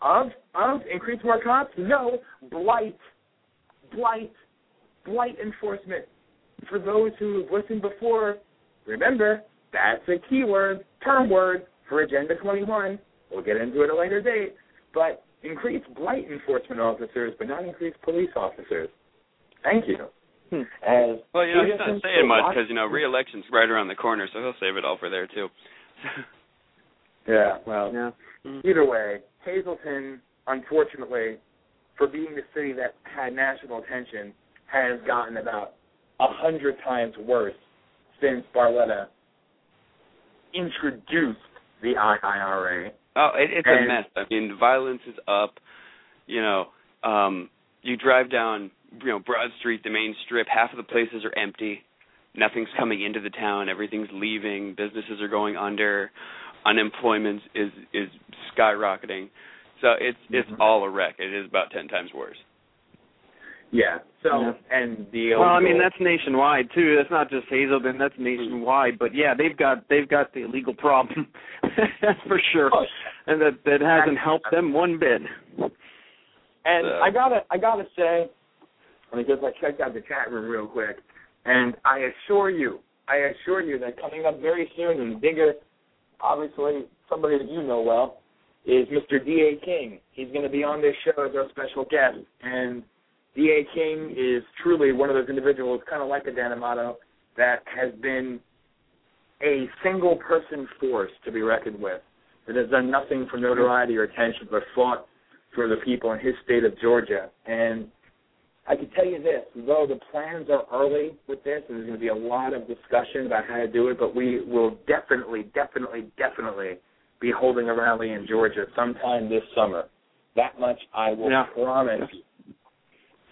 of of increase more cops? No, blight, blight, blight enforcement. For those who have listened before, remember that's a keyword, term word for Agenda 21. We'll get into it at a later date, but increase blight enforcement officers, but not increase police officers. Thank you. Hmm. As well, you know, he's not citizens saying much because you know re-election's right around the corner, so he'll save it all for there too. (laughs) Yeah, well, Yeah. either way, Hazleton, unfortunately, for being the city that had national attention, has gotten about a hundred times worse since Barletta introduced the IIRA. Oh, it, it's a mess. I mean, violence is up. You know, um, you drive down, you know, Broad Street, the main strip. Half of the places are empty. Nothing's coming into the town. Everything's leaving. Businesses are going under. Unemployment is is skyrocketing. So it's it's Mhm. all a wreck. It is about ten times worse. Yeah. So Yeah. and the Well, I mean that's nationwide too. That's not just Hazleton. That's nationwide. But yeah, they've got they've got the illegal problem. that's (laughs) for sure. Oh, And that that hasn't helped them one bit. And So- I gotta, I gotta say, because I checked out the chat room real quick, and I assure you, I assure you that coming up very soon, and Digger, obviously somebody that you know well, is Mr. D. A. King. He's going to be on this show as our special guest, and D.A. King is truly one of those individuals, kind of like a Dan Amato, that has been a single person force to be reckoned with, that has done nothing for notoriety or attention but fought for the people in his state of Georgia. And I can tell you this, though the plans are early with this, and there's going to be a lot of discussion about how to do it, but we will definitely, definitely, definitely be holding a rally in Georgia sometime this summer. That much I will Yeah. promise you.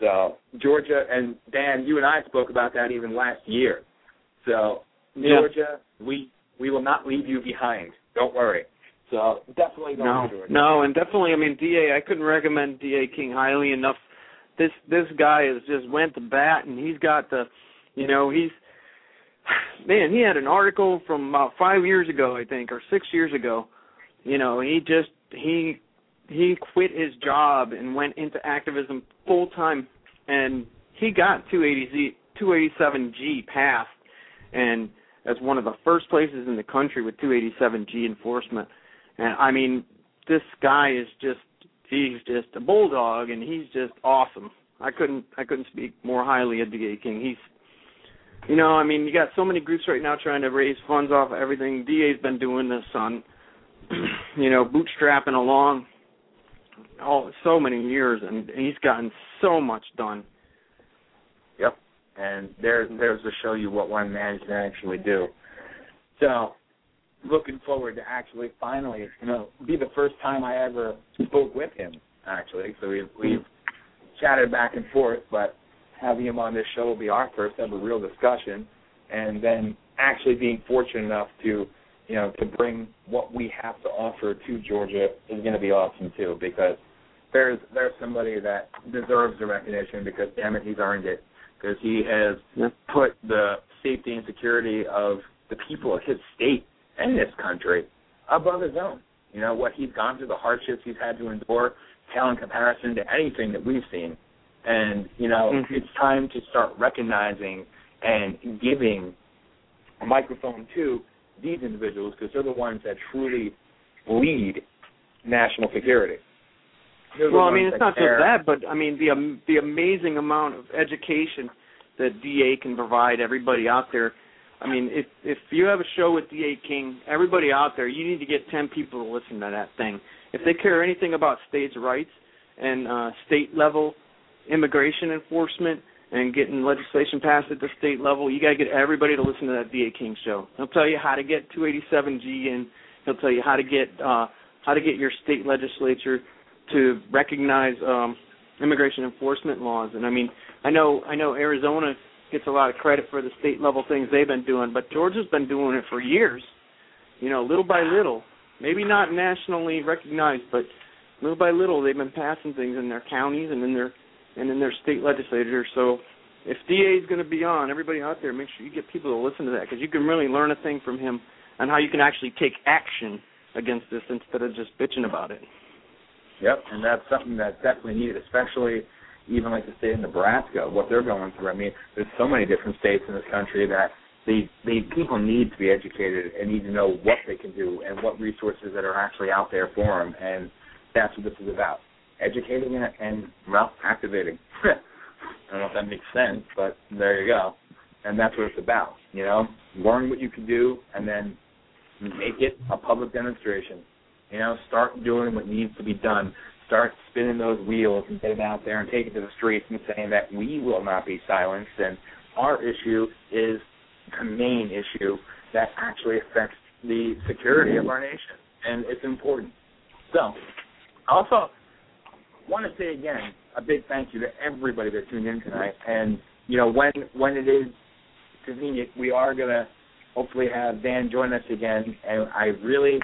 So Georgia and Dan, you and I spoke about that even last year. So Yeah. Georgia, we we will not leave you behind. Don't worry. So definitely go No, Georgia. no, and definitely. I mean, Da. I couldn't recommend DA King highly enough. This this guy has just went to bat, and he's got the, you know, he's man. He had an article from about five years ago, I think, or six years ago. You know, he just he he quit his job and went into activism full time, and he got 280Z 287G passed, and as one of the first places in the country with 287G enforcement. And I mean, this guy is just he's just a bulldog and he's just awesome. I couldn't I couldn't speak more highly of DA King. He's you know, I mean, you got so many groups right now trying to raise funds off of everything. DA's been doing this on (clears throat) you know, bootstrapping along all so many years and he's gotten so much done. Yep. And there there's to show you what one man can actually do. So looking forward to actually finally, you know, be the first time I ever spoke with him actually. So we've we've chatted back and forth, but having him on this show will be our first ever real discussion and then actually being fortunate enough to you know, to bring what we have to offer to Georgia is going to be awesome too, because there's there's somebody that deserves the recognition because damn it, he's earned it because he has Yeah. put the safety and security of the people of his state and this country above his own. You know what he's gone through, the hardships he's had to endure, pale in comparison to anything that we've seen. And you know, Mhm. it's time to start recognizing and giving a microphone to these individuals because they're the ones that truly lead national security. They're Well, I mean, it's not care. just that, but I mean the um, the amazing amount of education that DA can provide everybody out there. I mean, if if you have a show with DA King, everybody out there, you need to get ten people to listen to that thing. If they care anything about states' rights and uh, state level immigration enforcement and getting legislation passed at the state level, you got to get everybody to listen to that DA King show. He'll tell you how to get 287G in. He'll tell you how to get uh, how to get your state legislature to recognize um, immigration enforcement laws. And I mean, I know I know Arizona gets a lot of credit for the state level things they've been doing, but Georgia's been doing it for years. You know, little by little, maybe not nationally recognized, but little by little they've been passing things in their counties and in their and in their state legislatures. So if DA is going to be on, everybody out there, make sure you get people to listen to that because you can really learn a thing from him on how you can actually take action against this instead of just bitching about it. Yep, and that's something that's definitely needed, especially even like the state of Nebraska, what they're going through. I mean, there's so many different states in this country that the the people need to be educated and need to know what they can do and what resources that are actually out there for them, and that's what this is about: educating it and well, activating. (laughs) I don't know if that makes sense, but there you go. And that's what it's about. You know, learn what you can do and then make it a public demonstration. You know, start doing what needs to be done. Start spinning those wheels and get getting out there and taking to the streets and saying that we will not be silenced and our issue is the main issue that actually affects the security of our nation. And it's important. So, also, want to say again a big thank you to everybody that tuned in tonight. And you know, when when it is convenient, we are gonna hopefully have Dan join us again. And I really,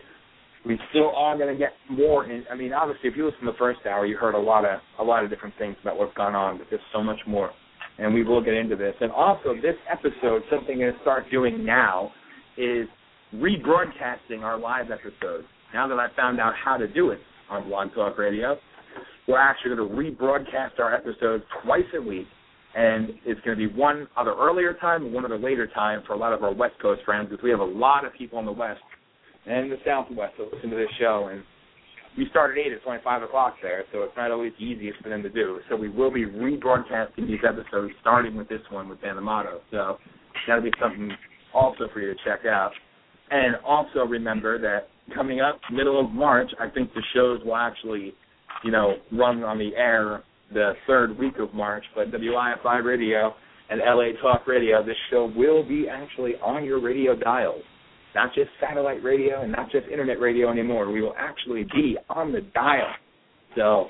we still are gonna get more. In, I mean, obviously, if you listen to the first hour, you heard a lot of a lot of different things about what's gone on, but there's so much more. And we will get into this. And also, this episode, something I'm gonna start doing now, is rebroadcasting our live episodes. Now that I found out how to do it on Blog Talk Radio, we're actually going to rebroadcast our episodes twice a week, and it's going to be one other earlier time and one other later time for a lot of our West Coast friends, because we have a lot of people in the West and the Southwest that listen to this show, and we start at eight, it's only five o'clock there, so it's not always the easiest for them to do. So we will be rebroadcasting these episodes, starting with this one with Dan Amato. So that'll be something also for you to check out. And also remember that coming up middle of March, I think the shows will actually, you know, run on the air the third week of March. But WIFI Radio and LA Talk Radio, this show will be actually on your radio dials. Not just satellite radio and not just internet radio anymore. We will actually be on the dial. So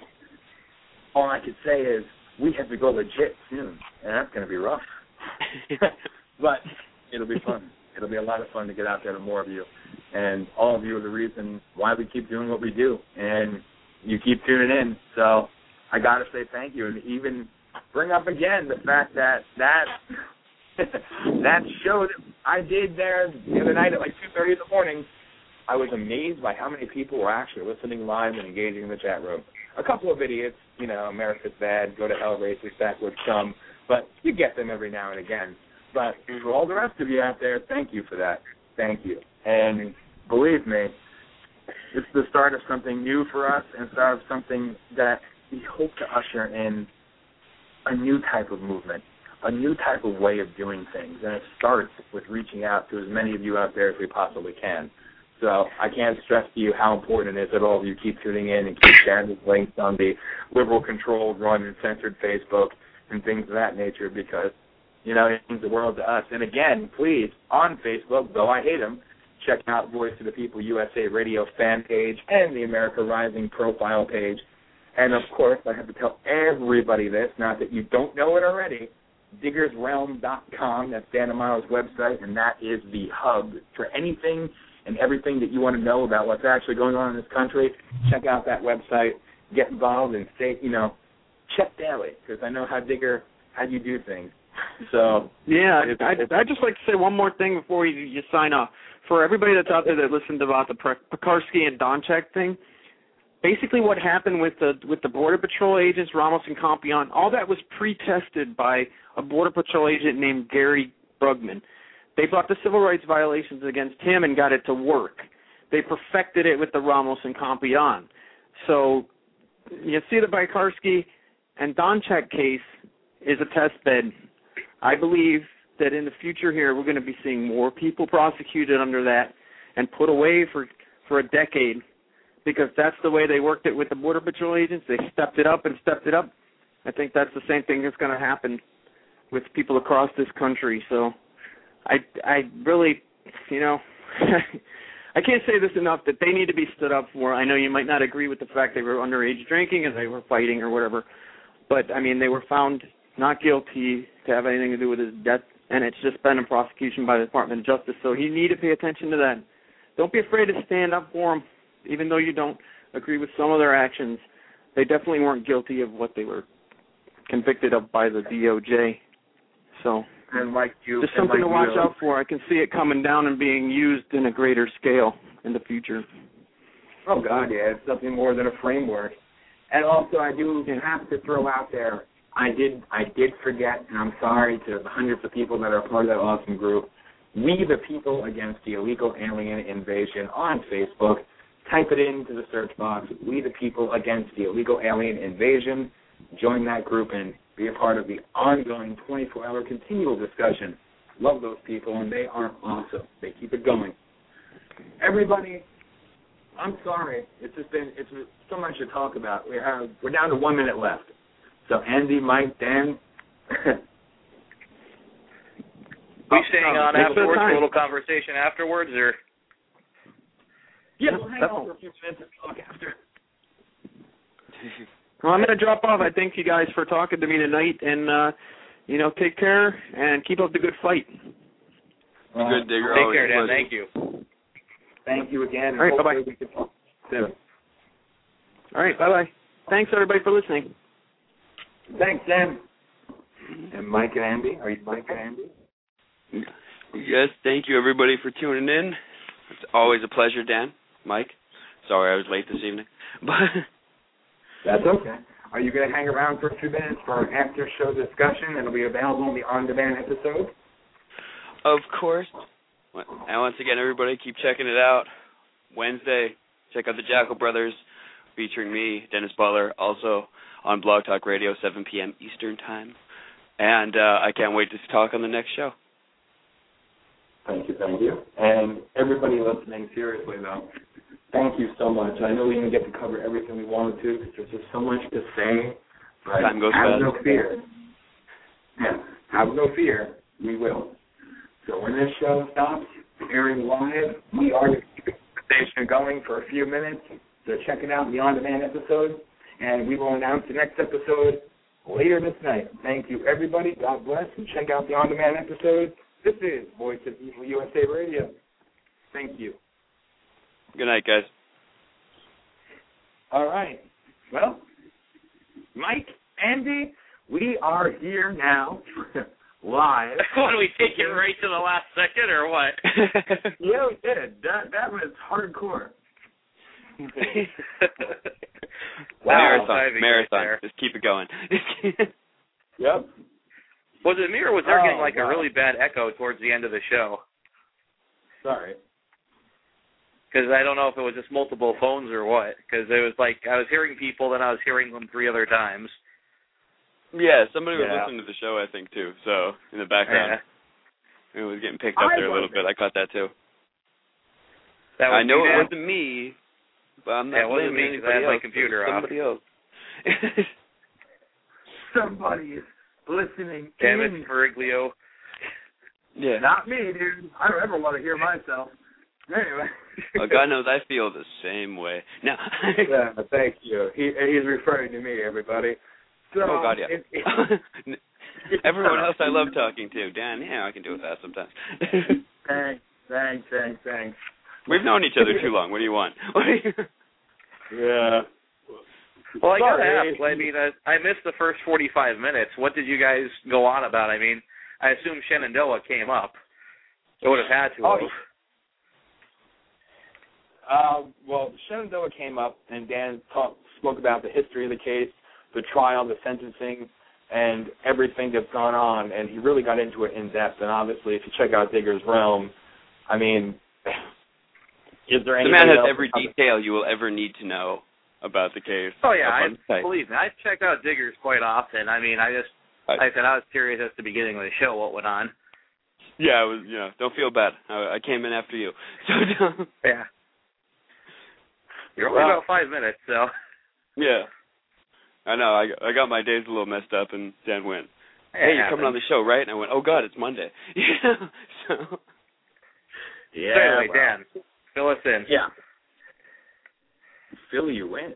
all I can say is we have to go legit soon, and that's going to be rough. (laughs) but it'll be fun. It'll be a lot of fun to get out there to more of you. And all of you are the reason why we keep doing what we do. And you keep tuning in. So I got to say thank you. And even bring up again the fact that that (laughs) that show that I did there the other night at like 2.30 in the morning, I was amazed by how many people were actually listening live and engaging in the chat room. A couple of idiots, you know, America's bad, go to hell, racist, backwoods some, but you get them every now and again. But for all the rest of you out there, thank you for that. Thank you. And believe me, the start of something new for us and start of something that we hope to usher in a new type of movement, a new type of way of doing things. And it starts with reaching out to as many of you out there as we possibly can. So I can't stress to you how important it is that all of you keep tuning in and keep sharing these links on the liberal controlled, run and censored Facebook and things of that nature because, you know, it means the world to us. And again, please, on Facebook, though I hate them, check out Voice of the People USA Radio fan page and the America Rising profile page. And of course, I have to tell everybody this, not that you don't know it already, diggersrealm.com, that's Dan Amato's website, and that is the hub for anything and everything that you want to know about what's actually going on in this country. Check out that website, get involved, and stay, you know, check daily, because I know how Digger, how you do things. So Yeah, I I just like to say one more thing before you, you sign off. For everybody that's out there that listened about the Piekarsky and Donchak thing, basically what happened with the with the border patrol agents Ramos and Compean, all that was pre-tested by a border patrol agent named Gary Brugman. They brought the civil rights violations against him and got it to work. They perfected it with the Ramos and Compean. So you see the Piekarsky and Donchak case is a test bed. I believe that in the future here we're going to be seeing more people prosecuted under that and put away for for a decade because that's the way they worked it with the border patrol agents. They stepped it up and stepped it up. I think that's the same thing that's going to happen with people across this country. So I I really, you know, (laughs) I can't say this enough that they need to be stood up for. I know you might not agree with the fact they were underage drinking and they were fighting or whatever, but I mean they were found not guilty to have anything to do with his death, and it's just been a prosecution by the Department of Justice. So you need to pay attention to that. Don't be afraid to stand up for them, even though you don't agree with some of their actions. They definitely weren't guilty of what they were convicted of by the DOJ. So and like you, just something like to watch you, out for. I can see it coming down and being used in a greater scale in the future. Oh God, yeah, it's something more than a framework. And also, I do have to throw out there. I did, I did forget, and I'm sorry to the hundreds of people that are part of that awesome group. We the people against the illegal alien invasion on Facebook. Type it into the search box. We the people against the illegal alien invasion. Join that group and be a part of the ongoing 24-hour continual discussion. Love those people, and they are awesome. They keep it going. Everybody, I'm sorry. It's just been it's so much to talk about. We have we're down to one minute left. So Andy, Mike, Dan. (laughs) We staying on Thanks afterwards for a little conversation afterwards, or yeah, we'll hang out for a few minutes and talk after. (laughs) Well, I'm going to drop off. I thank you guys for talking to me tonight, and uh, you know, take care and keep up the good fight. Good digger. take always care, Dan. Thank you. Thank you again. All right, bye-bye. we can talk soon. All right, bye bye. Thanks everybody for listening. Thanks, Dan. Mm-hmm. And Mike and Andy. Are you Mike and Andy? Yes, thank you everybody for tuning in. It's always a pleasure, Dan. Mike. Sorry I was late this evening. (laughs) But That's okay. Are you going to hang around for a few minutes for an after show discussion? It'll be available on the on demand episode. of course. And once again everybody keep checking it out. Wednesday, check out the Jackal Brothers featuring me, Dennis Butler, also on Blog Talk Radio, 7 p.m. Eastern Time. And uh, I can't wait to talk on the next show. Thank you, thank you. And everybody listening, seriously though, thank you so much. I know we didn't get to cover everything we wanted to because there's just so much to say. But Time goes have fast. no fear. Yeah, have no fear. We will. So when this show stops airing live, we are going to keep the station going for a few minutes. So check it out, the on-demand episode, and we will announce the next episode later this night. Thank you, everybody. God bless, and check out the on-demand episode. This is Voice of Evil USA Radio. Thank you. Good night, guys. All right. Well, Mike, Andy, we are here now, (laughs) live. (laughs) what do we take it right to the last second or what? (laughs) Yeah, we did. That that was hardcore. (laughs) marathon, marathon. right. Just keep it going. (laughs) Yep. Was it me or was there Oh, getting like a really bad echo towards the end of the show? Sorry. Because I don't know if it was just multiple phones or what. Because it was like I was hearing people, then I was hearing them three other times. yeah, somebody was Yeah. listening to the show, I think, too. So in the background, Yeah. it was getting picked up I there a little bit. I caught that too. That was I know it wasn't me, but I'm not Yeah, it wasn't blaming me 'cause I had my computer It was off. Somebody else. (laughs) Somebody is listening. Damn in. it, Smeriglio. yeah. Not me, dude. I don't ever want to hear myself. Anyway. Oh, God knows I feel the same way. No. (laughs) yeah, thank you. He he's referring to me, everybody. So, oh God, yeah. it- it- (laughs) Everyone else I love talking to. Dan, yeah, I can do it fast sometimes. thanks, thanks, thanks, thanks. We've known each other too long. What do you want? What do you... Yeah. Well, I gotta ask. I mean, I, I missed the first forty-five minutes. What did you guys go on about? I mean, I assume Shenandoah came up. It would have had to. Oh, have. Uh, well, Shenandoah came up, and Dan talk, spoke about the history of the case, the trial, the sentencing, and everything that's gone on. And he really got into it in depth. And obviously, if you check out Digger's Realm, I mean, is there The man has every detail you will ever need to know about the case. Oh yeah, I on the site. believe me. I check out Diggers quite often. I mean, I just, I- like I said, I was curious at the beginning of the show what went on. Yeah, it was. You know, don't feel bad. I, I came in after you. (laughs) So don't. Yeah. You're only Well- about five minutes, so. Yeah. I know. I I got my days a little messed up, and Dan went, "Hey, you're coming on the show, right?" And I went, "Oh God, it's Monday." (laughs) Yeah. So. Yeah. So anyway, well, Dan, fill us in. Yeah. Fill you in.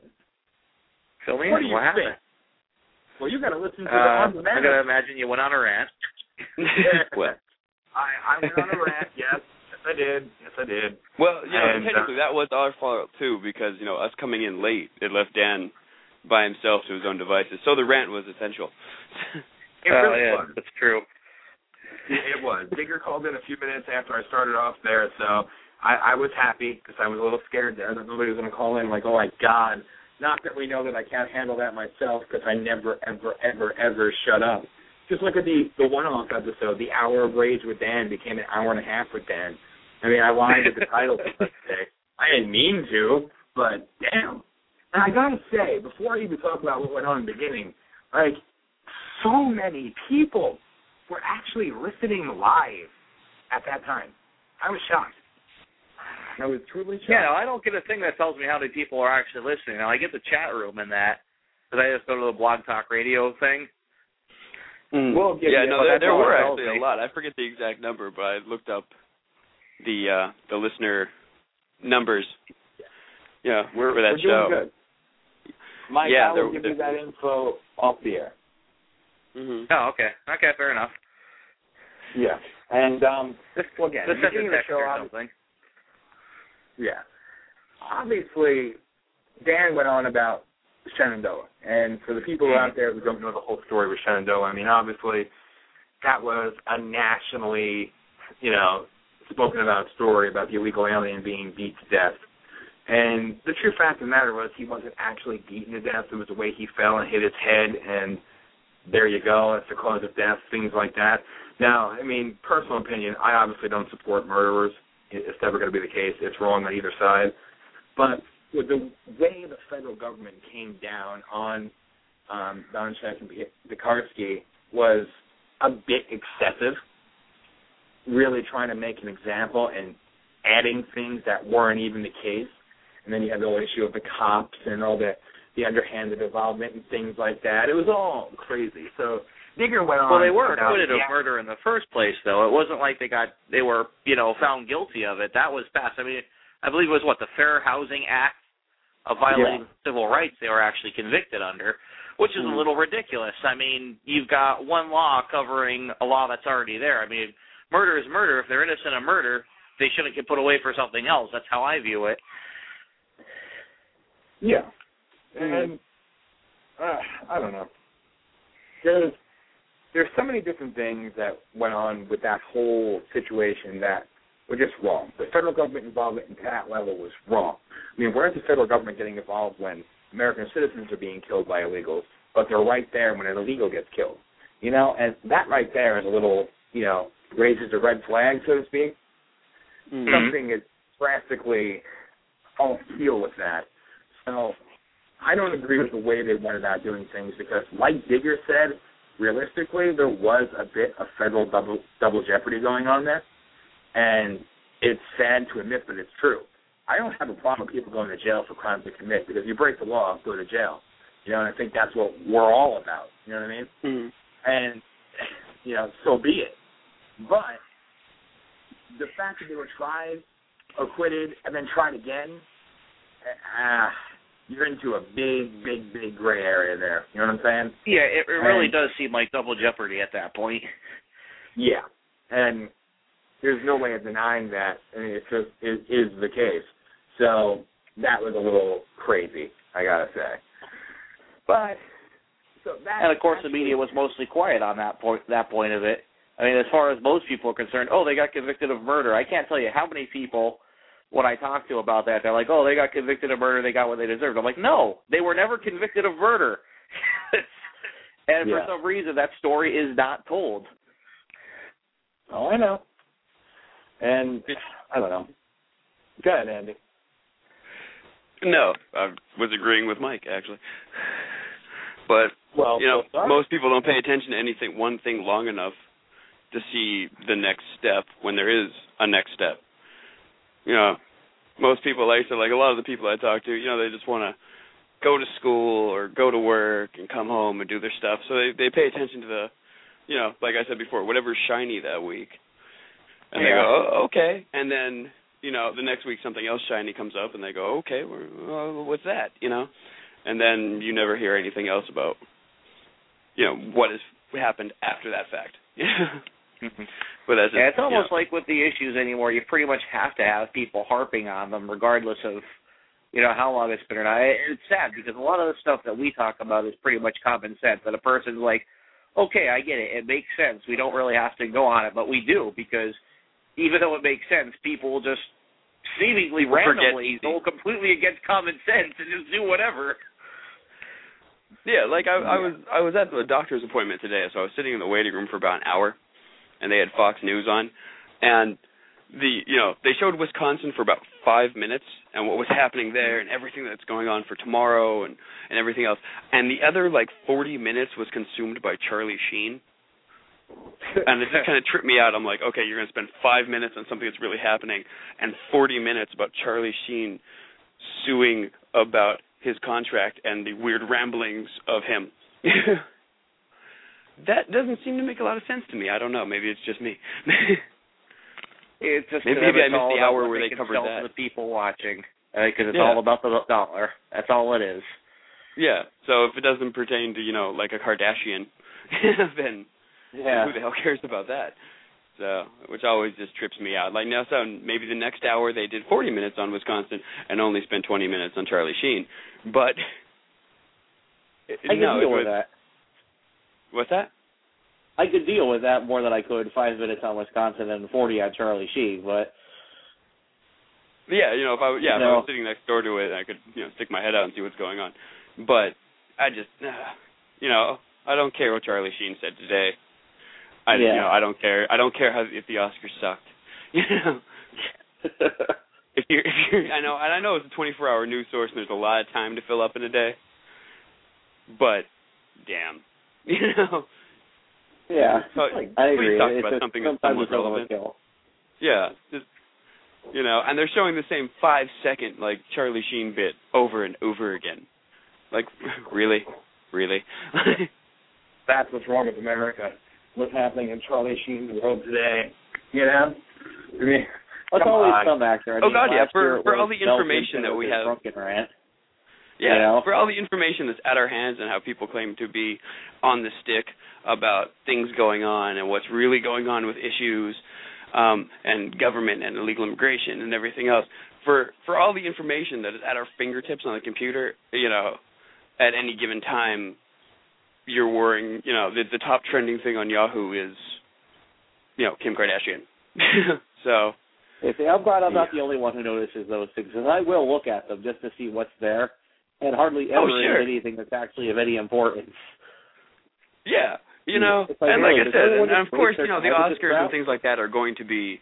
Fill me What in. do you What happened? think? Well, you got to listen to Uh, the on I demand. gotta imagine you went on a rant. (laughs) well, I, I went on a rant. Yes, yes, I did. Yes, I did. well, you know, And, uh, technically that was our fault too, because you know us coming in late, it left Dan by himself to his own devices. So the rant was essential. (laughs) It Oh, really yeah, was. that's true. It was. Digger called in a few minutes after I started off there, so I, I was happy because I was a little scared there that nobody was going to call in like, oh my God. Not that we know that I can't handle that myself because I never, ever, ever, ever shut up. Just look at the the one-off episode. The hour of rage with Dan became an hour and a half with Dan. I mean, I lied at the title today. I didn't mean to, but damn. And I gotta say, before I even talk about what went on in the beginning, like so many people were actually listening live at that time. I was shocked. I was truly shocked. Yeah, no, I don't get a thing that tells me how many people are actually listening. Now I get the chat room and that, because I just go to the Blog Talk Radio thing. Mm. We'll give yeah, no, there, there were actually a lot. I forget the exact number, but I looked up the uh the listener numbers. Yeah, We're, for that we're show. doing good. Mike, Yeah, I there- will give there- you that info off the air. hmm Oh, okay, okay, fair enough. Yeah. And um Just, well again, just send beginning a of the show, or obvi- something. Yeah. Obviously, Dan went on about Shenandoah. And for the people out there who don't know the whole story with Shenandoah, I mean, obviously, that was a nationally, you know, spoken about story about the illegal alien being beat to death. And the true fact of the matter was he wasn't actually beaten to death. It was the way he fell and hit his head, and there you go. That's the cause of death, things like that. Now, I mean, personal opinion, I obviously don't support murderers. It's never going to be the case. It's wrong on either side. But with the way the federal government came down on um, Donchak and Piekarsky was a bit excessive. Really trying to make an example and adding things that weren't even the case. And then you had the whole issue of the cops and all the the underhanded involvement and things like that. It was all crazy. So Digger went on. Well, they were without- acquitted of murder in the first place, though. It wasn't like they got they were you know found guilty of it. That was passed. I mean, I believe it was what the Fair Housing Act of violating civil rights. They were actually convicted under, which is a Mhm. little ridiculous. I mean, you've got one law covering a law that's already there. I mean, murder is murder. If they're innocent of murder, they shouldn't get put away for something else. That's how I view it. Yeah. And uh, I don't know. There's there's so many different things that went on with that whole situation that were just wrong. The federal government involvement at that level was wrong. I mean, where's the federal government getting involved when American citizens are being killed by illegals, but they're right there when an illegal gets killed? You know, and that right there is a little, you know, raises a red flag, so to speak. Mm-hmm. Something is drastically off keel with that. So I don't agree with the way they went about doing things because, like Digger said, realistically, there was a bit of federal double double jeopardy going on there, and it's sad to admit, but it's true. I don't have a problem with people going to jail for crimes they commit because you break the law, go to jail. You know, and I think that's what we're all about. You know what I mean? Mm-hmm. and (laughs) you know, so be it. But the fact that they were tried, acquitted, and then tried again, ah, you're into a big, big, big gray area there. You know what I'm saying? Yeah, it, it really And- does seem like double jeopardy at that point. (laughs) Yeah, and there's no way of denying that. I mean, it just it is the case. So that was a little crazy, I gotta say. But so that And of course, the media was mostly quiet on that point. That point of it. I mean, as far as most people are concerned, oh, they got convicted of murder. I can't tell you how many people, when I talk to about that, they're like, oh, they got convicted of murder. They got what they deserved. I'm like, no, they were never convicted of murder. (laughs) and Yeah. for some reason, that story is not told. Oh, I know. And I don't know. Go ahead, Andy. No, I was agreeing with Mike actually. But Well, you know, so most people don't pay attention to anything one thing long enough to see the next step when there is a next step. You know, most people like said, like a lot of the people I talk to, you know, they just want to go to school or go to work and come home and do their stuff. So they they pay attention to the, you know, like I said before, whatever's shiny that week, and they go, oh, okay, and then you know the next week something else shiny comes up and they go, okay, well, what's that, you know, and then you never hear anything else about, you know, what has happened after that fact. (laughs) Mm-hmm. But just, Yeah, it's almost know, like with the issues anymore, you pretty much have to have people harping on them, regardless of you know how long it's been or not. It's sad because a lot of the stuff that we talk about is pretty much common sense. That a person's like, okay, I get it, it makes sense. We don't really have to go on it, but we do because even though it makes sense, people will just seemingly randomly go completely against common sense and just do whatever. Yeah, like I, I was I was at the doctor's appointment today, so I was sitting in the waiting room for about an hour, and they had Fox News on, and the you know they showed Wisconsin for about five minutes and what was happening there and everything that's going on for tomorrow and and everything else, and the other like forty minutes was consumed by Charlie Sheen, and it just (laughs) kind of tripped me out. I'm like, okay, you're gonna spend five minutes on something that's really happening, and forty minutes about Charlie Sheen suing about his contract and the weird ramblings of him. (laughs) that doesn't seem to make a lot of sense to me. I don't know. Maybe it's just me. (laughs) It's just Maybe- to them, maybe I it's missed all the hour where they can covered sell that. to the people watching because it's Yeah. all about the dollar. That's all it is. yeah. So if it doesn't pertain to you know like a Kardashian, (laughs) then Yeah. who the hell cares about that? So, which always just trips me out. Like now, so maybe the next hour they did 40 minutes on Wisconsin and only spent 20 minutes on Charlie Sheen. But I could no, deal was, with that. What's that? I could deal with that more than I could five minutes on Wisconsin and forty on Charlie Sheen, but Yeah, you know, if I yeah, if I was sitting next door to it, I could you know stick my head out and see what's going on. But I just, uh, you know, I don't care what Charlie Sheen said today. I Yeah. you know I don't care. I don't care how if the Oscars sucked. (laughs) You know, (laughs) if you're, if you're, I know, and I know it's a 24-hour news source, and there's a lot of time to fill up in a day. But, damn, (laughs) you know. Yeah, So, like, I please agree. talk it's about just, something that's sometimes somewhat it's a little relevant. Yeah, just you know, and they're showing the same five second like Charlie Sheen bit over and over again. Like, (laughs) really, really. (laughs) That's what's wrong with America. What's happening in Charlie Sheen's world today? You know, I mean, It's Come always on. some actor. I Oh, mean, God, yeah, for- for all the information that we have. drunken rant. Yeah, You know? for all the information that's at our hands and how people claim to be on the stick about things going on and what's really going on with issues um, and government and illegal immigration and everything else. For for all the information that is at our fingertips on the computer, you know, at any given time, you're worrying. You know, the the top trending thing on Yahoo is, you know, Kim Kardashian. (laughs) so If I'm glad I'm not the only one who notices those things, because I will look at them just to see what's there, and hardly oh, ever Oh, sure. anything that's actually of any importance. Yeah, you know, like, and like I said, and, of course, you know, the time with this Oscars and things like that are going to be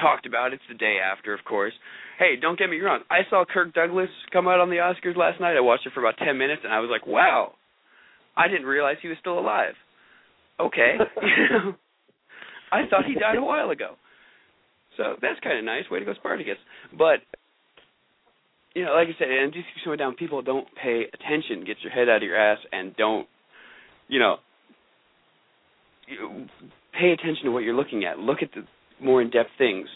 talked about. It's the day after, of course. Hey, don't get me wrong. I saw Kirk Douglas come out on the Oscars last night. I watched it for about ten minutes, and I was like, wow, I didn't realize he was still alive. Okay, (laughs) (laughs) you know, I thought he died a while ago. So that's kind of nice. Way to go, Spartacus. But you know, like I said, and just keep slowing down. People don't pay attention. Get your head out of your ass and don't, you know, pay attention to what you're looking at. Look at the more in-depth things.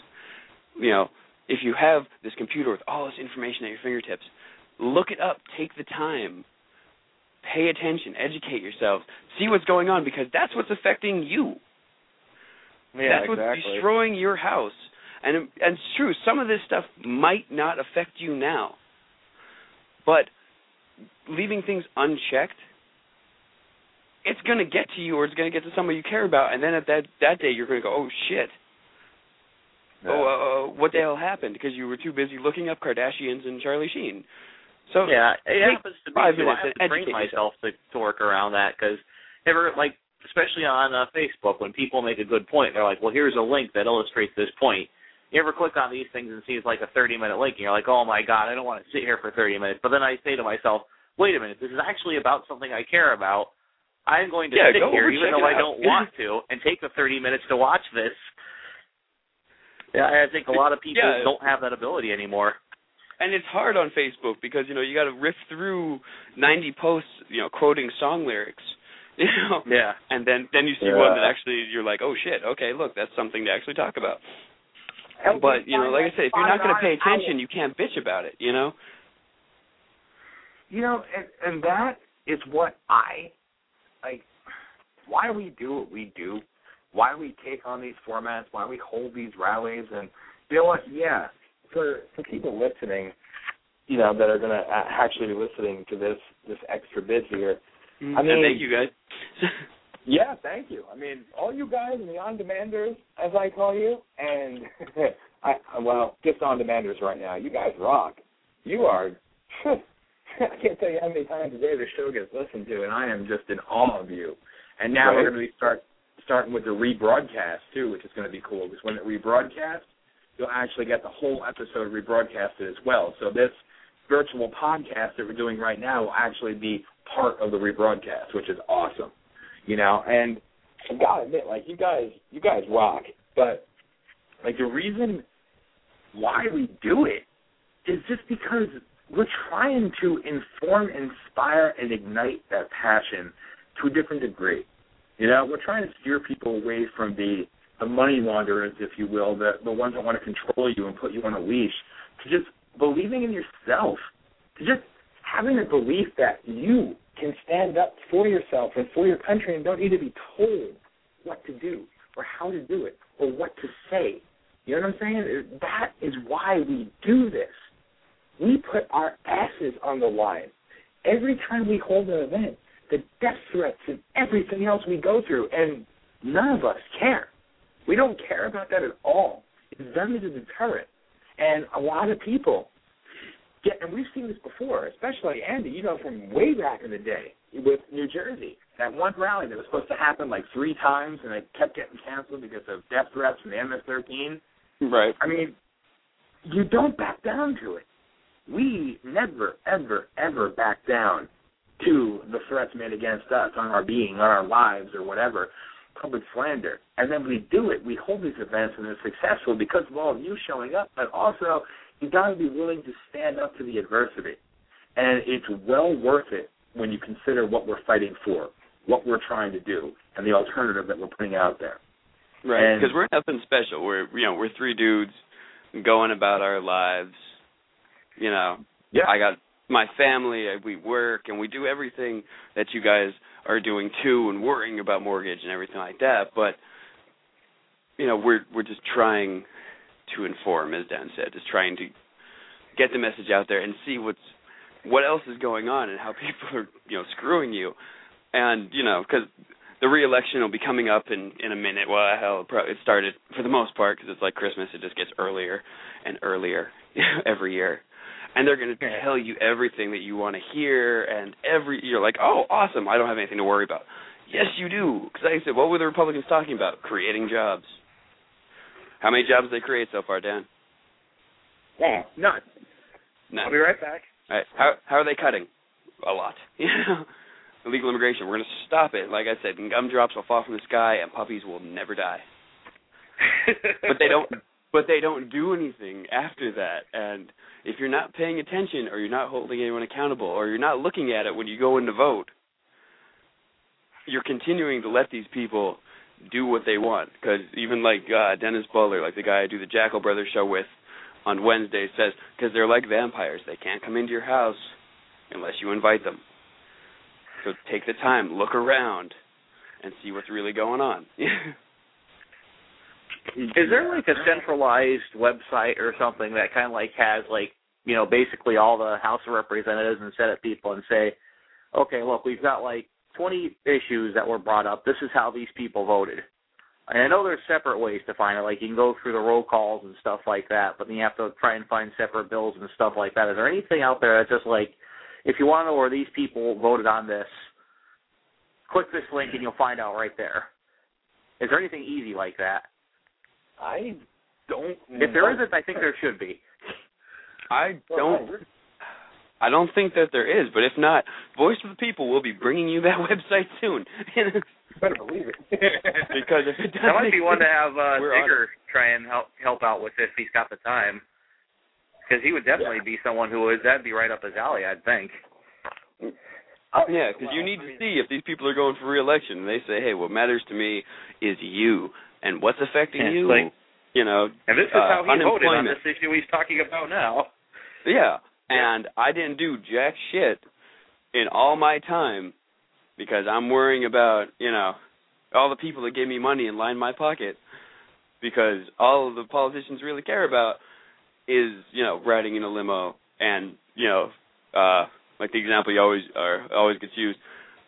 You know, if you have this computer with all this information at your fingertips, look it up. Take the time. Pay attention. Educate yourself. See what's going on because that's what's affecting you. yeah, that's what's destroying your house. And and it's true. Some of this stuff might not affect you now, but leaving things unchecked, it's going to get to you, or it's going to get to somebody you care about. And then at that that day, you're going to go, "Oh shit! Yeah. Oh, uh, what the hell happened?" Because you were too busy looking up Kardashians and Charlie Sheen. So Yeah, it happens to me too. I have to train myself to, to work around that because ever like, especially on uh, Facebook, when people make a good point, they're like, "Well, here's a link that illustrates this point." You ever click on these things and see it's like a 30 minute link, and you're like, "Oh my god, I don't want to sit here for 30 minutes." But then I say to myself, "Wait a minute, this is actually about something I care about." I'm going to Yeah, sit here, even though I don't want to, and take the 30 minutes to watch this. Yeah, I think a lot of people Yeah. don't have that ability anymore. and it's hard on Facebook because you know you got to riff through 90 posts, you know, quoting song lyrics, (laughs) you know, Yeah. and then then you see Yeah. one that actually you're like, oh shit, okay, look, that's something to actually talk about. But you know, like I said, if you're not going to pay attention, you can't bitch about it. You know. You know, and, and that is what I like. Why we do what we do, why we take on these formats, why we hold these rallies, and you know what? Yeah, for for people listening, you know, that are going to actually be listening to this this extra bit here. Mm, I and mean- thank you guys. (laughs) Yeah, thank you. I mean, all you guys and the on-demanders, as I call you, and (laughs) I well, just on-demanders right now. You guys rock. You are. (laughs) I can't tell you how many times a day the show gets listened to, and I am just in awe of you. And now Right. we're going to be start starting with the rebroadcast too, which is going to be cool because when it rebroadcasts, you'll actually get the whole episode rebroadcasted as well. So this virtual podcast that we're doing right now will actually be part of the rebroadcast, which is awesome. You know, and I gotta admit, like you guys, you guys rock. But like the reason why we do it is just because we're trying to inform, inspire, and ignite that passion to a different degree. You know, we're trying to steer people away from the the money launderers, if you will, the the ones that want to control you and put you on a leash, to just believing in yourself, to just having a belief that you can stand up for yourself and for your country and don't need to be told what to do or how to do it or what to say. You know what I'm saying? That is why we do this. We put our asses on the line every time we hold an event. The death threats and everything else we go through, and none of us care. We don't care about that at all. It's done as a deterrent. And a lot of people get, and we've seen this before, especially Andy, you know, from way back in the day with New Jersey. That one rally that was supposed to happen like three times, and it kept getting canceled because of death threats from the MS-13. right. I mean, you don't back down to it. We never, ever, ever back down to the threats made against us on our being, on our lives, or whatever, public slander. And then we do it. We hold these events and they're successful because of all of you showing up, but also you got to be willing to stand up to the adversity. And it's well worth it when you consider what we're fighting for, what we're trying to do, and the alternative that we're putting out there. Right, because we're nothing special. We're you know we're three dudes going about our lives. You know, Yeah. I got my family. uh, We work and we do everything that you guys are doing too, and worrying about mortgage and everything like that. But you know, we're we're just trying to inform, as Dan said, just trying to get the message out there and see what's what else is going on and how people are you know screwing you, and you know because the re-election will be coming up in in a minute. Well, hell, it started for the most part because it's like Christmas. It just gets earlier and earlier (laughs) every year, and they're going to tell you everything that you want to hear, and every you're like, oh, awesome! I don't have anything to worry about. Yes, you do. Because like I said, what were the Republicans talking about? Creating jobs. How many jobs they create so far, Dan? Yeah, none. None. I'll be right back. All right. How how are they cutting? A lot. (laughs) You know, illegal immigration. We're going to stop it. Like I said, gumdrops will fall from the sky, and puppies will never die. (laughs) But they don't. But they don't do anything after that. And if you're not paying attention, or you're not holding anyone accountable, or you're not looking at it when you go in to vote, you're continuing to let these people do what they want. Because even like uh, Dennis Butler, like the guy I do the Jackal Brothers show with on Wednesday, says because they're like vampires, they can't come into your house unless you invite them. So take the time, look around, and see what's really going on. (laughs) Is there like a centralized website or something that kind of like has like you know basically all the House of Representatives and Senate people and say, okay, look, we've got like 20 issues that were brought up. This is how these people voted. And I know there's separate ways to find it. Like you can go through the roll calls and stuff like that, but then you have to try and find separate bills and stuff like that. Is there anything out there that's just like, if you want to know where these people voted on this, click this link and you'll find out right there. Is there anything easy like that? I don't. If there isn't, I think there should be. I don't. I don't think that there is, but if not, Voice of the People will be bringing you that (laughs) website soon. You (laughs) better believe it. (laughs) because if it doesn't, That might be one to have uh, Digger try and help help out with if he's got the time, because he would definitely be someone who would that'd be right up his alley, I'd think. Yeah, because you need to see if these people are going for re-election. And they say, "Hey, what matters to me is you, and what's affecting And you." like- you know, And this is uh, how he voted on this issue he's talking about now. Yeah, and I didn't do jack shit in all my time because I'm worrying about you know all the people that gave me money and lined my pocket because all the politicians really care about is you know riding in a limo and you know uh like the example you always are always gets used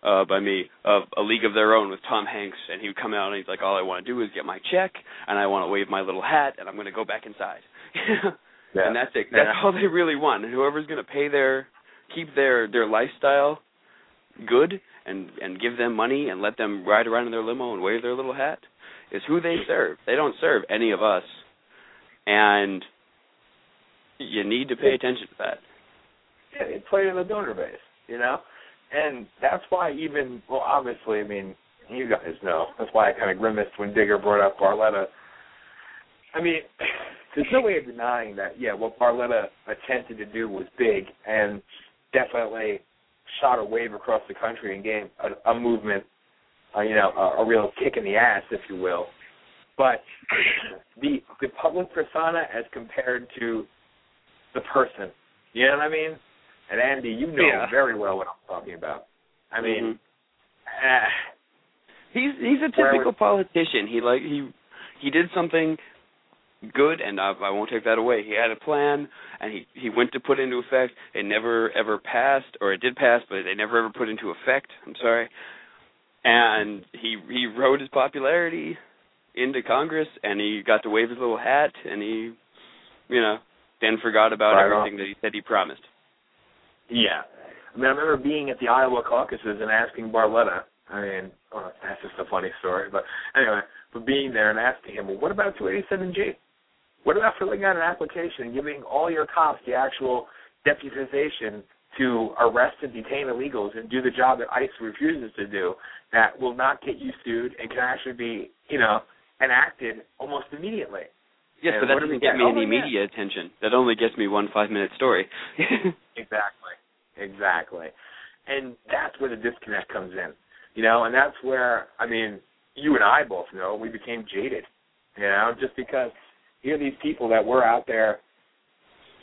uh by me of a league of their own with Tom Hanks and he would come out and he's like all I want to do is get my check and I want to wave my little hat and I'm going to go back inside (laughs) and that's it. That's Yeah. all they really want. And whoever's going to pay their keep their their lifestyle good and and give them money and let them ride around in their limo and wave their little hat is who they serve. They don't serve any of us. And you need to pay attention to that. Yeah, they played in the donor base, you know, and that's why even well, obviously, I mean, you guys know. That's why I kind of grimaced when Digger brought up Barletta. I mean, there's no way of denying that. Yeah, what Barletta attempted to do was big and definitely shot a wave across the country and gave a, a movement, uh, you know, a, a real kick in the ass, if you will. But (coughs) the the public persona as compared to the person, you know what I mean? And Andy, you know Yeah. very well what I'm talking about. I mean, Mhm. eh, he's he's a typical politician he like he he did something good and I, I won't take that away he had a plan and he he went to put into effect it never ever passed or it did pass but they never ever put into effect i'm sorry and he he rode his popularity into congress and he got to wave his little hat and he you know then forgot about Right everything on. that he said he promised yeah. I mean, I remember being at the Iowa caucuses and asking Barletta. I mean, oh, that's just a funny story, but anyway, but being there and asking him, well, what about 287G? What about filling out an application and giving all your cops the actual deputization to arrest and detain illegals and do the job that ICE refuses to do that will not get you sued and can actually be, you know, enacted almost immediately. Yes, And but that what do we doesn't get get? me Oh, any yeah. media attention. That only gets me one five minute story. (laughs) Exactly. Exactly. And that's where the disconnect comes in. You know, and that's where I mean, you and I both know we became jaded. You know, just because here these people that were out there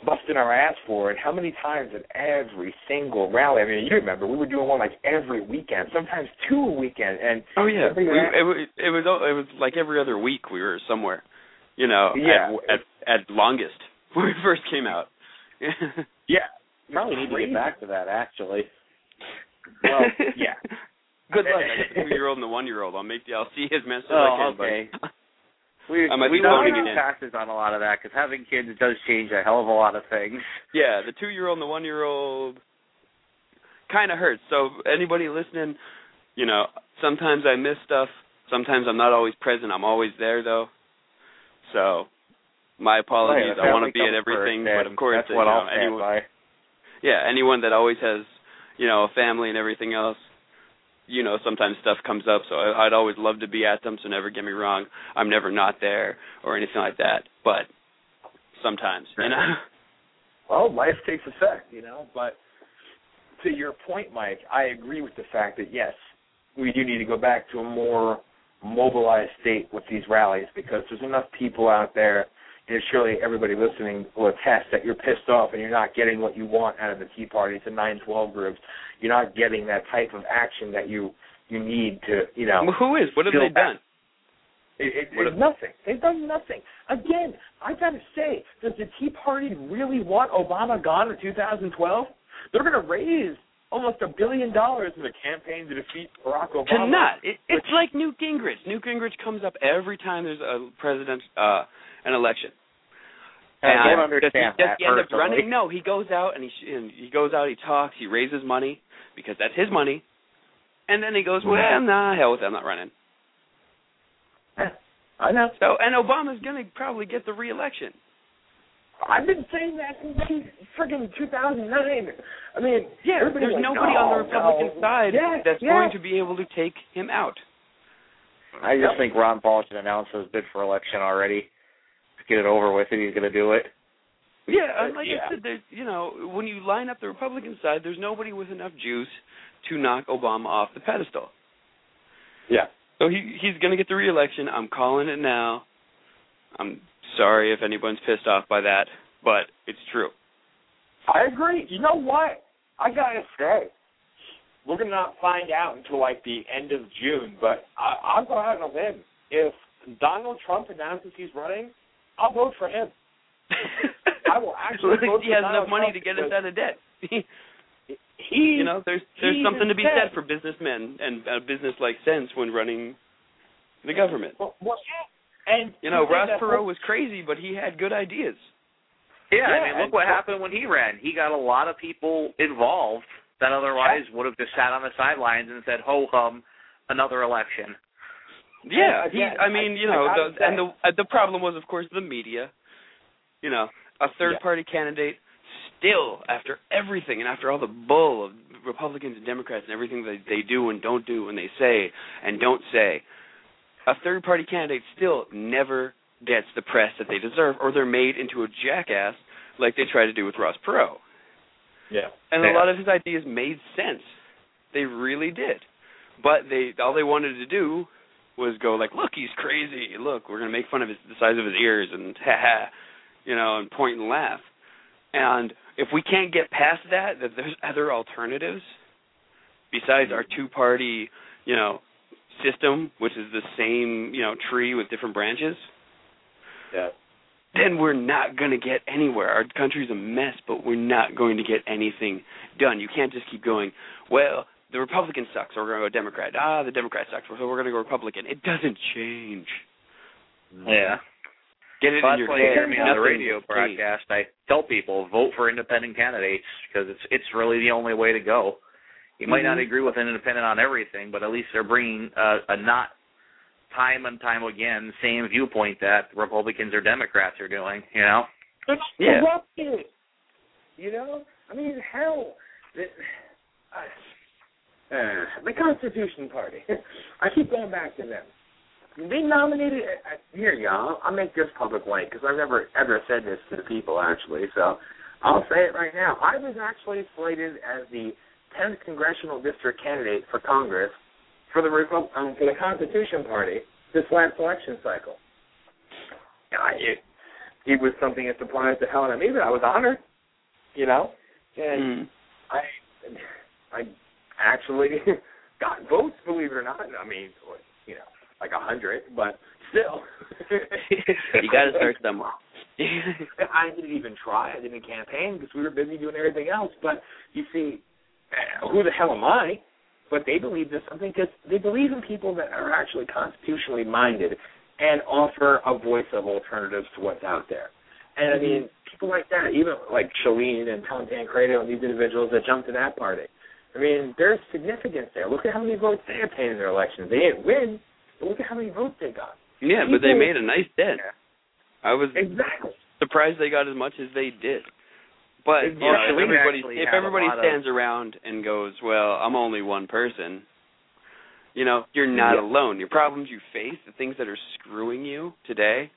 busting our ass for it, how many times at every single rally? I mean, you remember we were doing one like every weekend, sometimes two a weekend and oh yeah, we, it, was it was it was like every other week we were somewhere. You know, Yeah. at, at at longest (laughs) when we first came out. (laughs) yeah. Probably need to get back to that actually. Well, (laughs) yeah. Good luck. I got the two year old and the one year old. I'll make the I'll see as messed as Oh, I can. okay. But We I might we be know phoning you it in. passes on a lot of that because having kids does change a hell of a lot of things. (laughs) yeah, the two year old and the one year old kind of hurts. So anybody listening, you know, sometimes I miss stuff. Sometimes I'm not always present. I'm always there though. So my apologies. Right, I want to be at everything, but of course, that's you know, I'll anyone, by. yeah, anyone that always has, you know, a family and everything else, you know, sometimes stuff comes up. So I, I'd always love to be at them. So never get me wrong. I'm never not there or anything like that. But sometimes, you know. Well, life takes effect, you know. But to your point, Mike, I agree with the fact that yes, we do need to go back to a more mobilized state with these rallies because there's enough people out there, and surely everybody listening will attest that you're pissed off and you're not getting what you want out of the Tea Party, the 912 groups. You're not getting that type of action that you you need to, you know. Well, who is? What have they done? It, it, What it's nothing. They've done nothing. Again, I gotta say, does the Tea Party really want Obama gone in 2012? They're gonna raise almost a billion dollars in the campaign to defeat Barack Obama. To not. It, it's like Newt Gingrich. Newt Gingrich comes up every time there's a president, uh, an election. I don't And does he, understand does he end up running? No, he goes out and he and he goes out. He talks. He raises money because that's his money, and then he goes, "Well, nah, hell with it. I'm not running." I know. So, and Obama's gonna probably get the reelection. I've been saying that since friggin' 2009. I mean, Yeah, everybody's there's like, nobody no, on the oh, Republican no. side Yeah, that's yeah. going to be able to take him out. I just think Ron Paul should announce his bid for election already. Just get it over with, and he's going to do it. Yeah, and like Yeah. I said, there's you know when you line up the Republican side, there's nobody with enough juice to knock Obama off the pedestal. Yeah. So he he's going to get the reelection. I'm calling it now. I'm sorry if anyone's pissed off by that, but it's true. I agree. You know what? I gotta say, we're gonna not find out until like the end of June. But I, I'll go out on a limb. If Donald Trump announces he's running, I'll vote for him. (laughs) I will actually Well, at least vote he for has Donald enough money Trump to get us out of debt. (laughs) He, you know, there's there's something to be said- for businessmen and uh, business like sense when running the government. Well, well. And You know, he Ross Perot whole- was crazy, but he had good ideas. Yeah, Yeah, I mean, look and- what happened when he ran. He got a lot of people involved that otherwise would have just sat on the sidelines and said, "Ho hum, another election." Yeah, And he. again, I mean, I- you know, the, and the uh, the problem was, of course, the media. You know, a third Yeah. party candidate still, after everything and after all the bull of Republicans and Democrats and everything that they do and don't do and they say and don't say, a third party candidate still never gets the press that they deserve, or they're made into a jackass like they try to do with Ross Perot. Yeah. And Yeah. a lot of his ideas made sense. They really did. But they all they wanted to do was go like, "Look, he's crazy. Look, we're going to make fun of his the size of his ears and (laughs) ha ha, you know, and point and laugh." And if we can't get past that, that there's other alternatives besides our two-party, you know, system, which is the same, you know, tree with different branches, Yeah. then we're not going to get anywhere. Our country's a mess, but we're not going to get anything done. You can't just keep going, well, the Republican sucks, so we're going to go Democrat. Ah, the Democrat sucks, so we're going to go Republican. It doesn't change. Yeah. Get it Well, in your why you hear head. me on the radio broadcast. I tell people vote for independent candidates because it's it's really the only way to go. You might not Mhm. agree with an independent on everything, but at least they're bringing uh, a not time and time again same viewpoint that Republicans or Democrats are doing. You know. It's Yeah. corrupted. You know, I mean, hell, the, uh, uh, the Constitution Party. (laughs) I keep going back to them. They nominated. Uh, here, y'all. I'll make this public link because I've never ever said this to the people actually. So I'll say it right now. I was actually slated as the 10th congressional district candidate for Congress for the Repu- um, for the Constitution Party this last election cycle. I, it, it was something that surprised the hell out of me, but I was honored. You know, and Mm. I I actually (laughs) got votes, believe it or not. I mean, you know, like a hundred, but still. (laughs) you got to start somewhere. I didn't even try. I didn't campaign because we were busy doing everything else. But you see, Uh, who the hell am I? But they believe there's something because they believe in people that are actually constitutionally minded and offer a voice of alternatives to what's out there. And I mm-hmm. mean, people like that, even like Shalene and Tom Tancredo and these individuals that jumped to that party. I mean, there's significance there. Look at how many votes they obtained in their elections. They didn't win, but look at how many votes they got. yeah, but they made a nice dent. I was Exactly. surprised they got as much as they did. But you know, if everybody if everybody lot of- stands around and goes, "Well, I'm only one person," you know, you're not Yeah. alone. Your problems you face, the things that are screwing you today,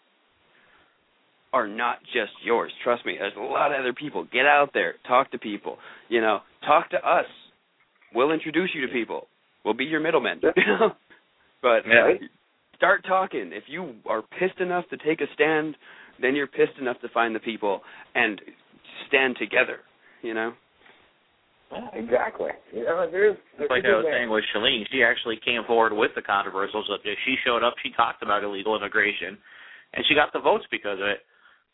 are not just yours. Trust me. There's a lot of other people. Get out there, talk to people. You know, talk to us. We'll introduce you to people. We'll be your middlemen. Yeah. You (laughs) know? But Yeah. start talking. If you are pissed enough to take a stand, then you're pissed enough to find the people and stand together. You know. Exactly. You know, there's, there's like I was saying with Shalene, she actually came forward with the controversial subject. She showed up, she talked about illegal immigration, and she got the votes because of it.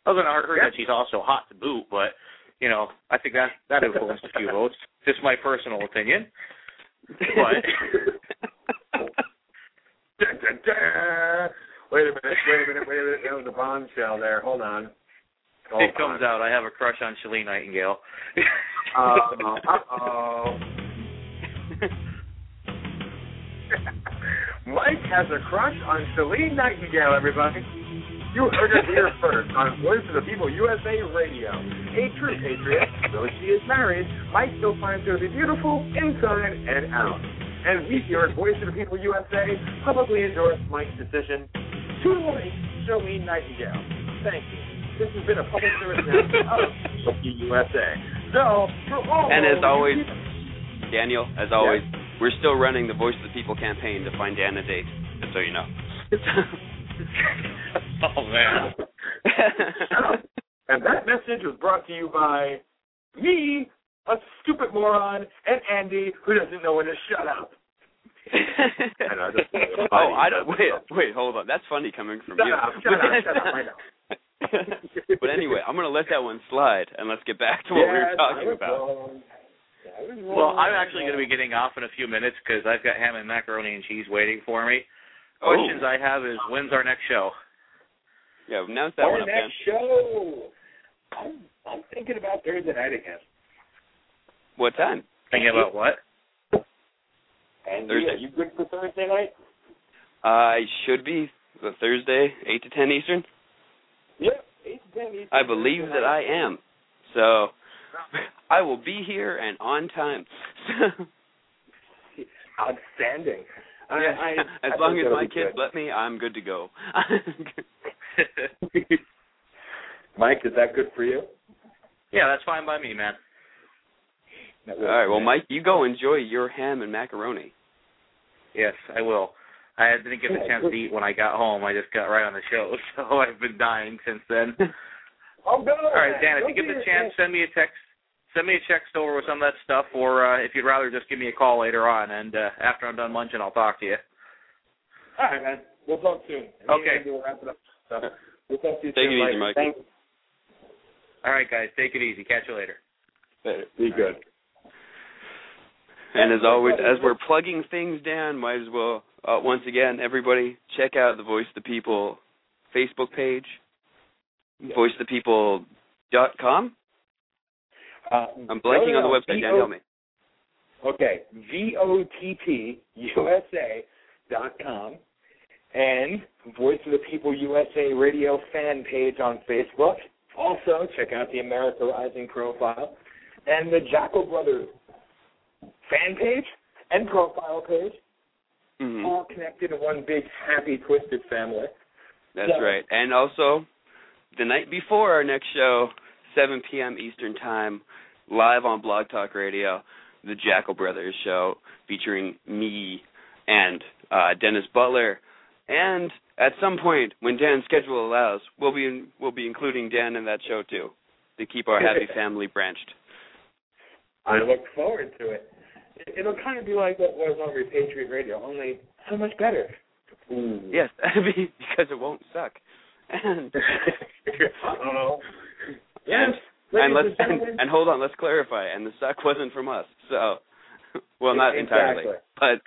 Other than her Yeah. that she's also hot to boot, but you know, I think that that influenced a few (laughs) votes. Just my personal opinion. (laughs) Da, da, da. Wait a minute, wait a minute, wait a minute. That was a bombshell there. Hold on. Hold it comes out I have a crush on Shalene Nightingale. Uh oh. (laughs) Mike has a crush on Celine Nightingale, everybody. You heard it here (laughs) first on Voice of the People USA Radio. A true patriot, though she is married, Mike still finds her to be beautiful inside and out. And we here at Voice of the People USA publicly endorse Mike's decision to like Celine Nightingale. Thank you. This has been a public service announcement of the USA. So, for all And as always- Daniel, as always, we're still running the Voice of the People campaign to find Dan a date. Just so you know. (laughs) oh man. (laughs) and that message was brought to you by me, a stupid moron, and Andy, who doesn't know when to shut up. (laughs) I know, oh, funny. oh, I don't. Wait, wait, hold on. That's funny coming from Shut you. up, shut up, shut up, I know. (laughs) but anyway, I'm gonna let that one slide, and let's get back to what we were talking about. wrong. I was Well. I'm actually going to be getting off in a few minutes because I've got ham and macaroni and cheese waiting for me. Oh. Questions I have is when's our next show? Yeah, announce that Our one up, Dan. next show. I'm, I'm thinking about Thursday night again. What time? Thinking about what? And Thursday. are you good for Thursday night? I should be the Thursday, eight to ten Eastern. Yep. Eight to ten Eastern I believe Thursday that. I am. So (laughs) I will be here and on time. (laughs) Outstanding. I- I, (laughs) as I long as my kids good. let me, I'm good to go. Mike, is that good for you? yeah, that's fine by me, man. That All works right, for well. Mike, you go enjoy your ham and macaroni. Yes, I will. I didn't get the chance to eat when I got home. I just got right on the show, (laughs) so I've been dying since then. (laughs) Oh, go. All right, Dan, if you get the chance, send me a text. Send me a text over with some of that stuff, or uh, if you'd rather, just give me a call later on, and uh, after I'm done lunching, I'll talk to you. All right, man. We'll talk soon. Okay. We'll wrap it up. So, we'll talk to you Take soon, it easy, Mike. Thanks. All right, guys, take it easy. Catch you later. Be good. And as always, as we're plugging things down, might as well uh, once again, everybody check out the Voice of the People Facebook page, voiceofthepeople.com. Uh, I'm blanking no, on the no, website. Dan, help me. Okay, V O T P U S A dot com, and Voice of the People USA radio fan page on Facebook. Also, check out the America Rising profile and the Jackal Brothers fan page and profile page, Mhm. all connected in one big happy twisted family. That's Yeah. right. And also, the night before our next show, 7 p.m. Eastern Time, live on Blog Talk Radio, the Jackal Brothers show, featuring me and uh, Dennis Butler. And at some point, when Dan's schedule allows, we'll be in, we'll be including Dan in that show too, to keep our happy (laughs) family branched. I look forward to it. It- It'll kind of be like what was on Repatriate Radio, only so much better. Ooh. Yes, (laughs) because it won't suck. And (laughs) I don't know. Yes. and ladies let's and and, hold on, let's clarify. And the suck wasn't from us, so (laughs) well, not entirely, but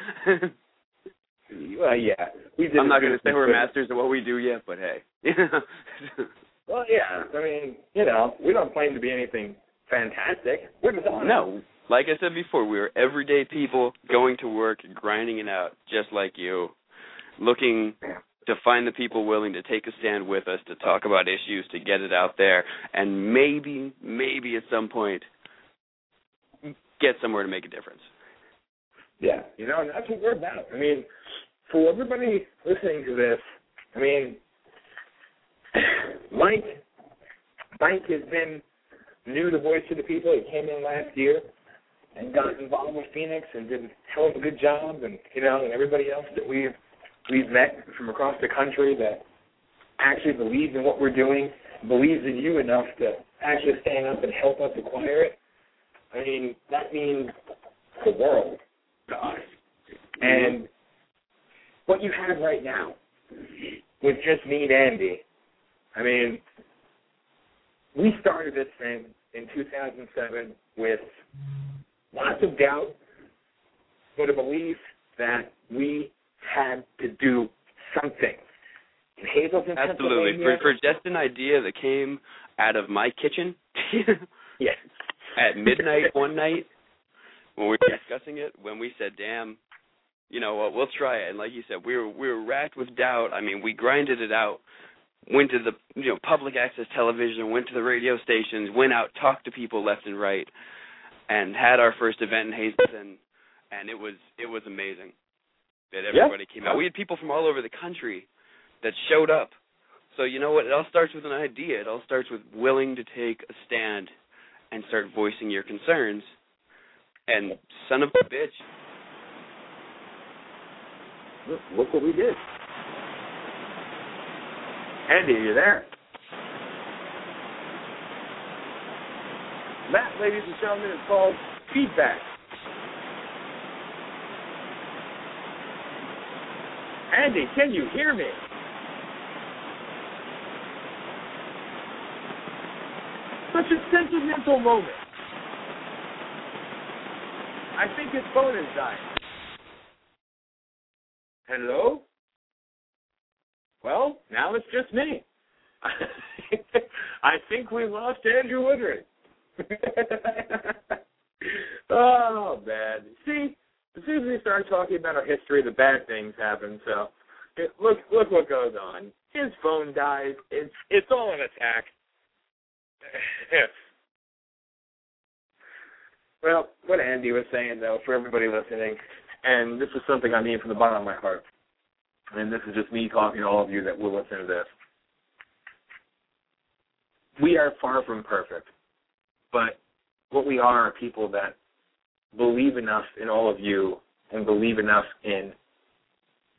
well, yeah. We did I'm not as good going to as say we we're masters of what we do yet. But hey, Well, yeah. I mean, you know, we don't claim to be anything fantastic. We're just honest. no, like I said before, we are everyday people going to work, and grinding it out, just like you, looking to find the people willing to take a stand with us to talk about issues, to get it out there, and maybe, maybe at some point, get somewhere to make a difference. Yeah, you know, and that's what we're about. I mean, for everybody listening to this, I mean, (clears throat) Mike, Mike has been new to Voice of the People. He came in last year and got involved with Phoenix and did a hell of a good job. And you know, and everybody else that we've we've met from across the country that actually believes in what we're doing, believes in you enough to actually stand up and help us acquire it. I mean, that means the world to us. And what you have right now with just me and Andy, I mean, we started this thing in 2007 with lots of doubt, but a belief that we had to do something. In Hazleton, Absolutely. For for just an idea that came out of my kitchen (laughs) yes. at midnight one night when we were discussing it, when we said, "Damn, you know what? We'll try it." And like you said, we were we were racked with doubt. I mean, we grinded it out. Went to the you know public access television, went to the radio stations, went out, talked to people left and right, and had our first event in Hazleton, and it was it was amazing that everybody came out. We had people from all over the country that showed up. So you know what? It all starts with an idea. It all starts with willing to take a stand and start voicing your concerns. And son of a bitch, Look, look what we did. Andy, are you there? That, ladies and gentlemen, is called feedback. Andy, can you hear me? Such a sentimental moment. I think his phone is dying. Hello? Well, now it's just me. (laughs) I think we lost Andrew Woodring. (laughs) oh man. See, as soon as we start talking about our history, the bad things happen. So look look what goes on. His phone dies. It's it's all an attack. (sighs) well, what Andy was saying though, for everybody listening, and this is something I mean from the bottom of my heart. And this is just me talking to all of you that will listen to this. We are far from perfect, but what we are are people that believe enough in all of you and believe enough in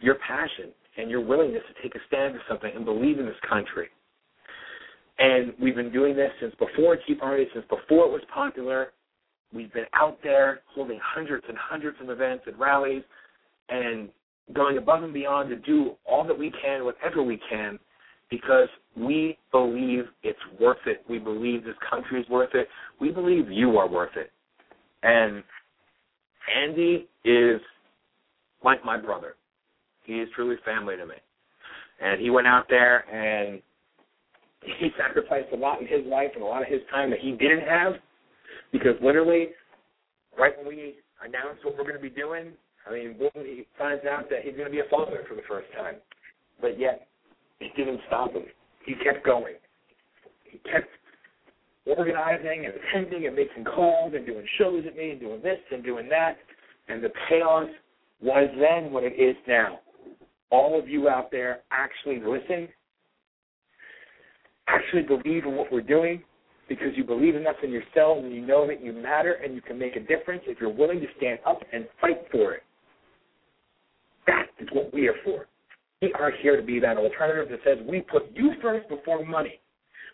your passion and your willingness to take a stand for something and believe in this country. And we've been doing this since before Tea Party, since before it was popular. We've been out there holding hundreds and hundreds of events and rallies and going above and beyond to do all that we can, whatever we can, because we believe it's worth it. We believe this country is worth it. We believe you are worth it. And Andy is like my brother. He is truly family to me. And he went out there and he (laughs) sacrificed a lot in his life and a lot of his time that he didn't have because literally, right when we announced what we're going to be doing, I mean, boom, he finds out that he's going to be a father for the first time. but yet it didn't stop him. He kept going. He kept organizing and attending and making calls and doing shows at me and doing this and doing that. And the payoff was then what it is now. All of you out there actually listen, actually believe in what we're doing because you believe enough in yourselves and you know that you matter and you can make a difference if you're willing to stand up and fight for it. That is what we are for. We are here to be that alternative that says we put you first before money.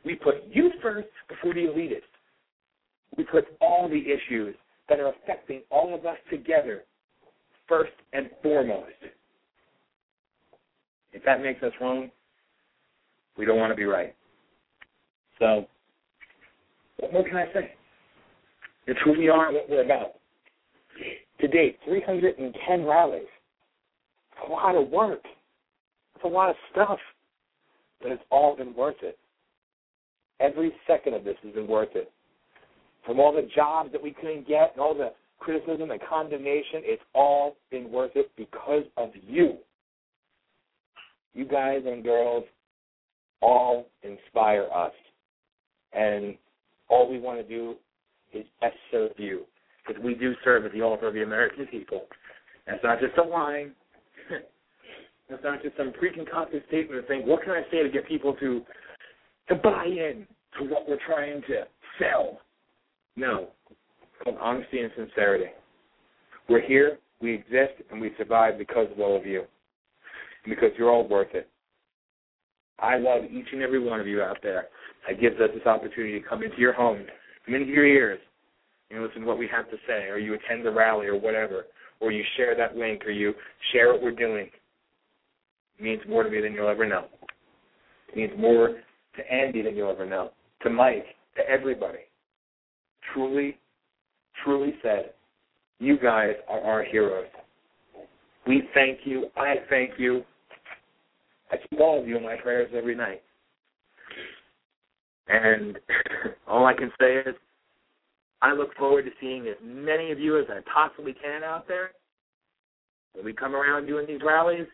We put you first before the elitists. We put all the issues that are affecting all of us together first and foremost. If that makes us wrong, we don't want to be right. So, what more can I say? It's who we are and what we're about. To date, 310 rallies. A lot of work. A lot of stuff. But it's all been worth it. Every second of this has been worth it. From all the jobs that we couldn't get and all the criticism and condemnation, it's all been worth it because of you. You guys and girls all inspire us. And all we want to do is best serve you. Because we do serve at the altar of the American people. That's not just a line. That's not just some pre-concocted statement of saying, what can I say to get people to to buy in to what we're trying to sell? No. It's called honesty and sincerity. We're here, we exist, and we survive because of all of you. And because you're all worth it. I love each and every one of you out there that gives us this opportunity to come into your home, come into your ears, and listen to what we have to say, or you attend the rally or whatever, or you share that link, or you share what we're doing. Means more to me than you'll ever know. It means more to Andy than you'll ever know, to Mike, to everybody. Truly, truly said, you guys are our heroes. We thank you. I thank you. I keep all of you in my prayers every night. And (laughs) all I can say is, I look forward to seeing as many of you as I possibly can out there. When we come around doing these rallies,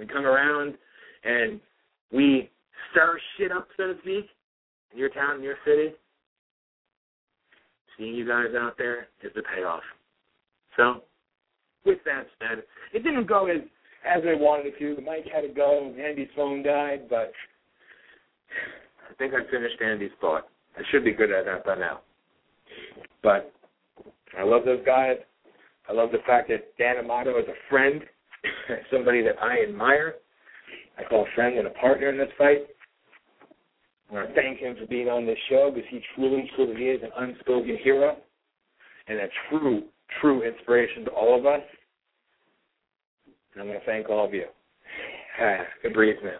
we come around and we stir shit up, so to speak, in your town, in your city. Seeing you guys out there is the payoff. So, with that said, it didn't go as as I wanted it to. The mic had to go. Andy's phone died, but I think I finished Andy's thought. I should be good at that by now. But I love those guys. I love the fact that Dan Amato is a friend, (laughs) somebody that I admire. I call a friend and a partner in this fight. I want to thank him for being on this show because he truly, truly is an unspoken hero and a true, true inspiration to all of us. And I'm going to thank all of you. I can breathe now.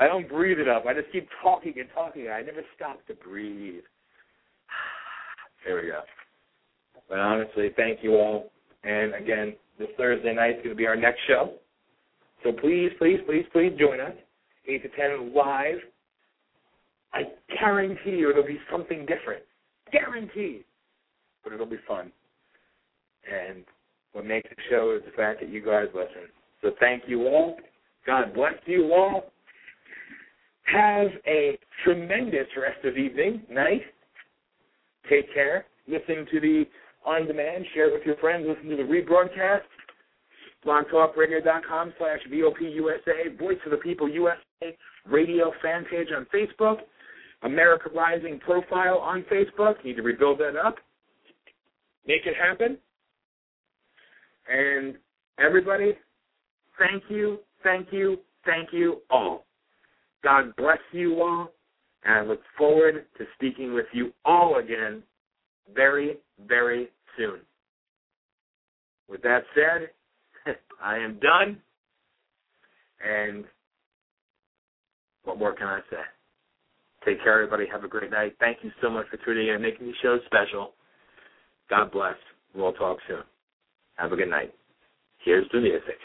I don't breathe it up. I just keep talking and talking. I never stop to breathe. (sighs) There we go. But honestly, thank you all. And again, this Thursday night is going to be our next show. So please, please, please, please join us. 8 to 10 live. I guarantee you it'll be something different. Guaranteed. But it'll be fun. And what makes the show is the fact that you guys listen. So thank you all. God bless you all. Have a tremendous rest of evening, night. Take care. Listen to the on demand. Share it with your friends. Listen to the rebroadcast. BlogTalkRadio.com slash VOPUSA. Voice of the People USA radio fan page on Facebook. America Rising profile on Facebook. Need to rebuild that up. Make it happen. And everybody, thank you, thank you, thank you all. God bless you all, and I look forward to speaking with you all again very, very soon. With that said, (laughs) I am done, and what more can I say? Take care, everybody. Have a great night. Thank you so much for tuning in and making these shows special. God bless. We'll talk soon. Have a good night. Here's the music.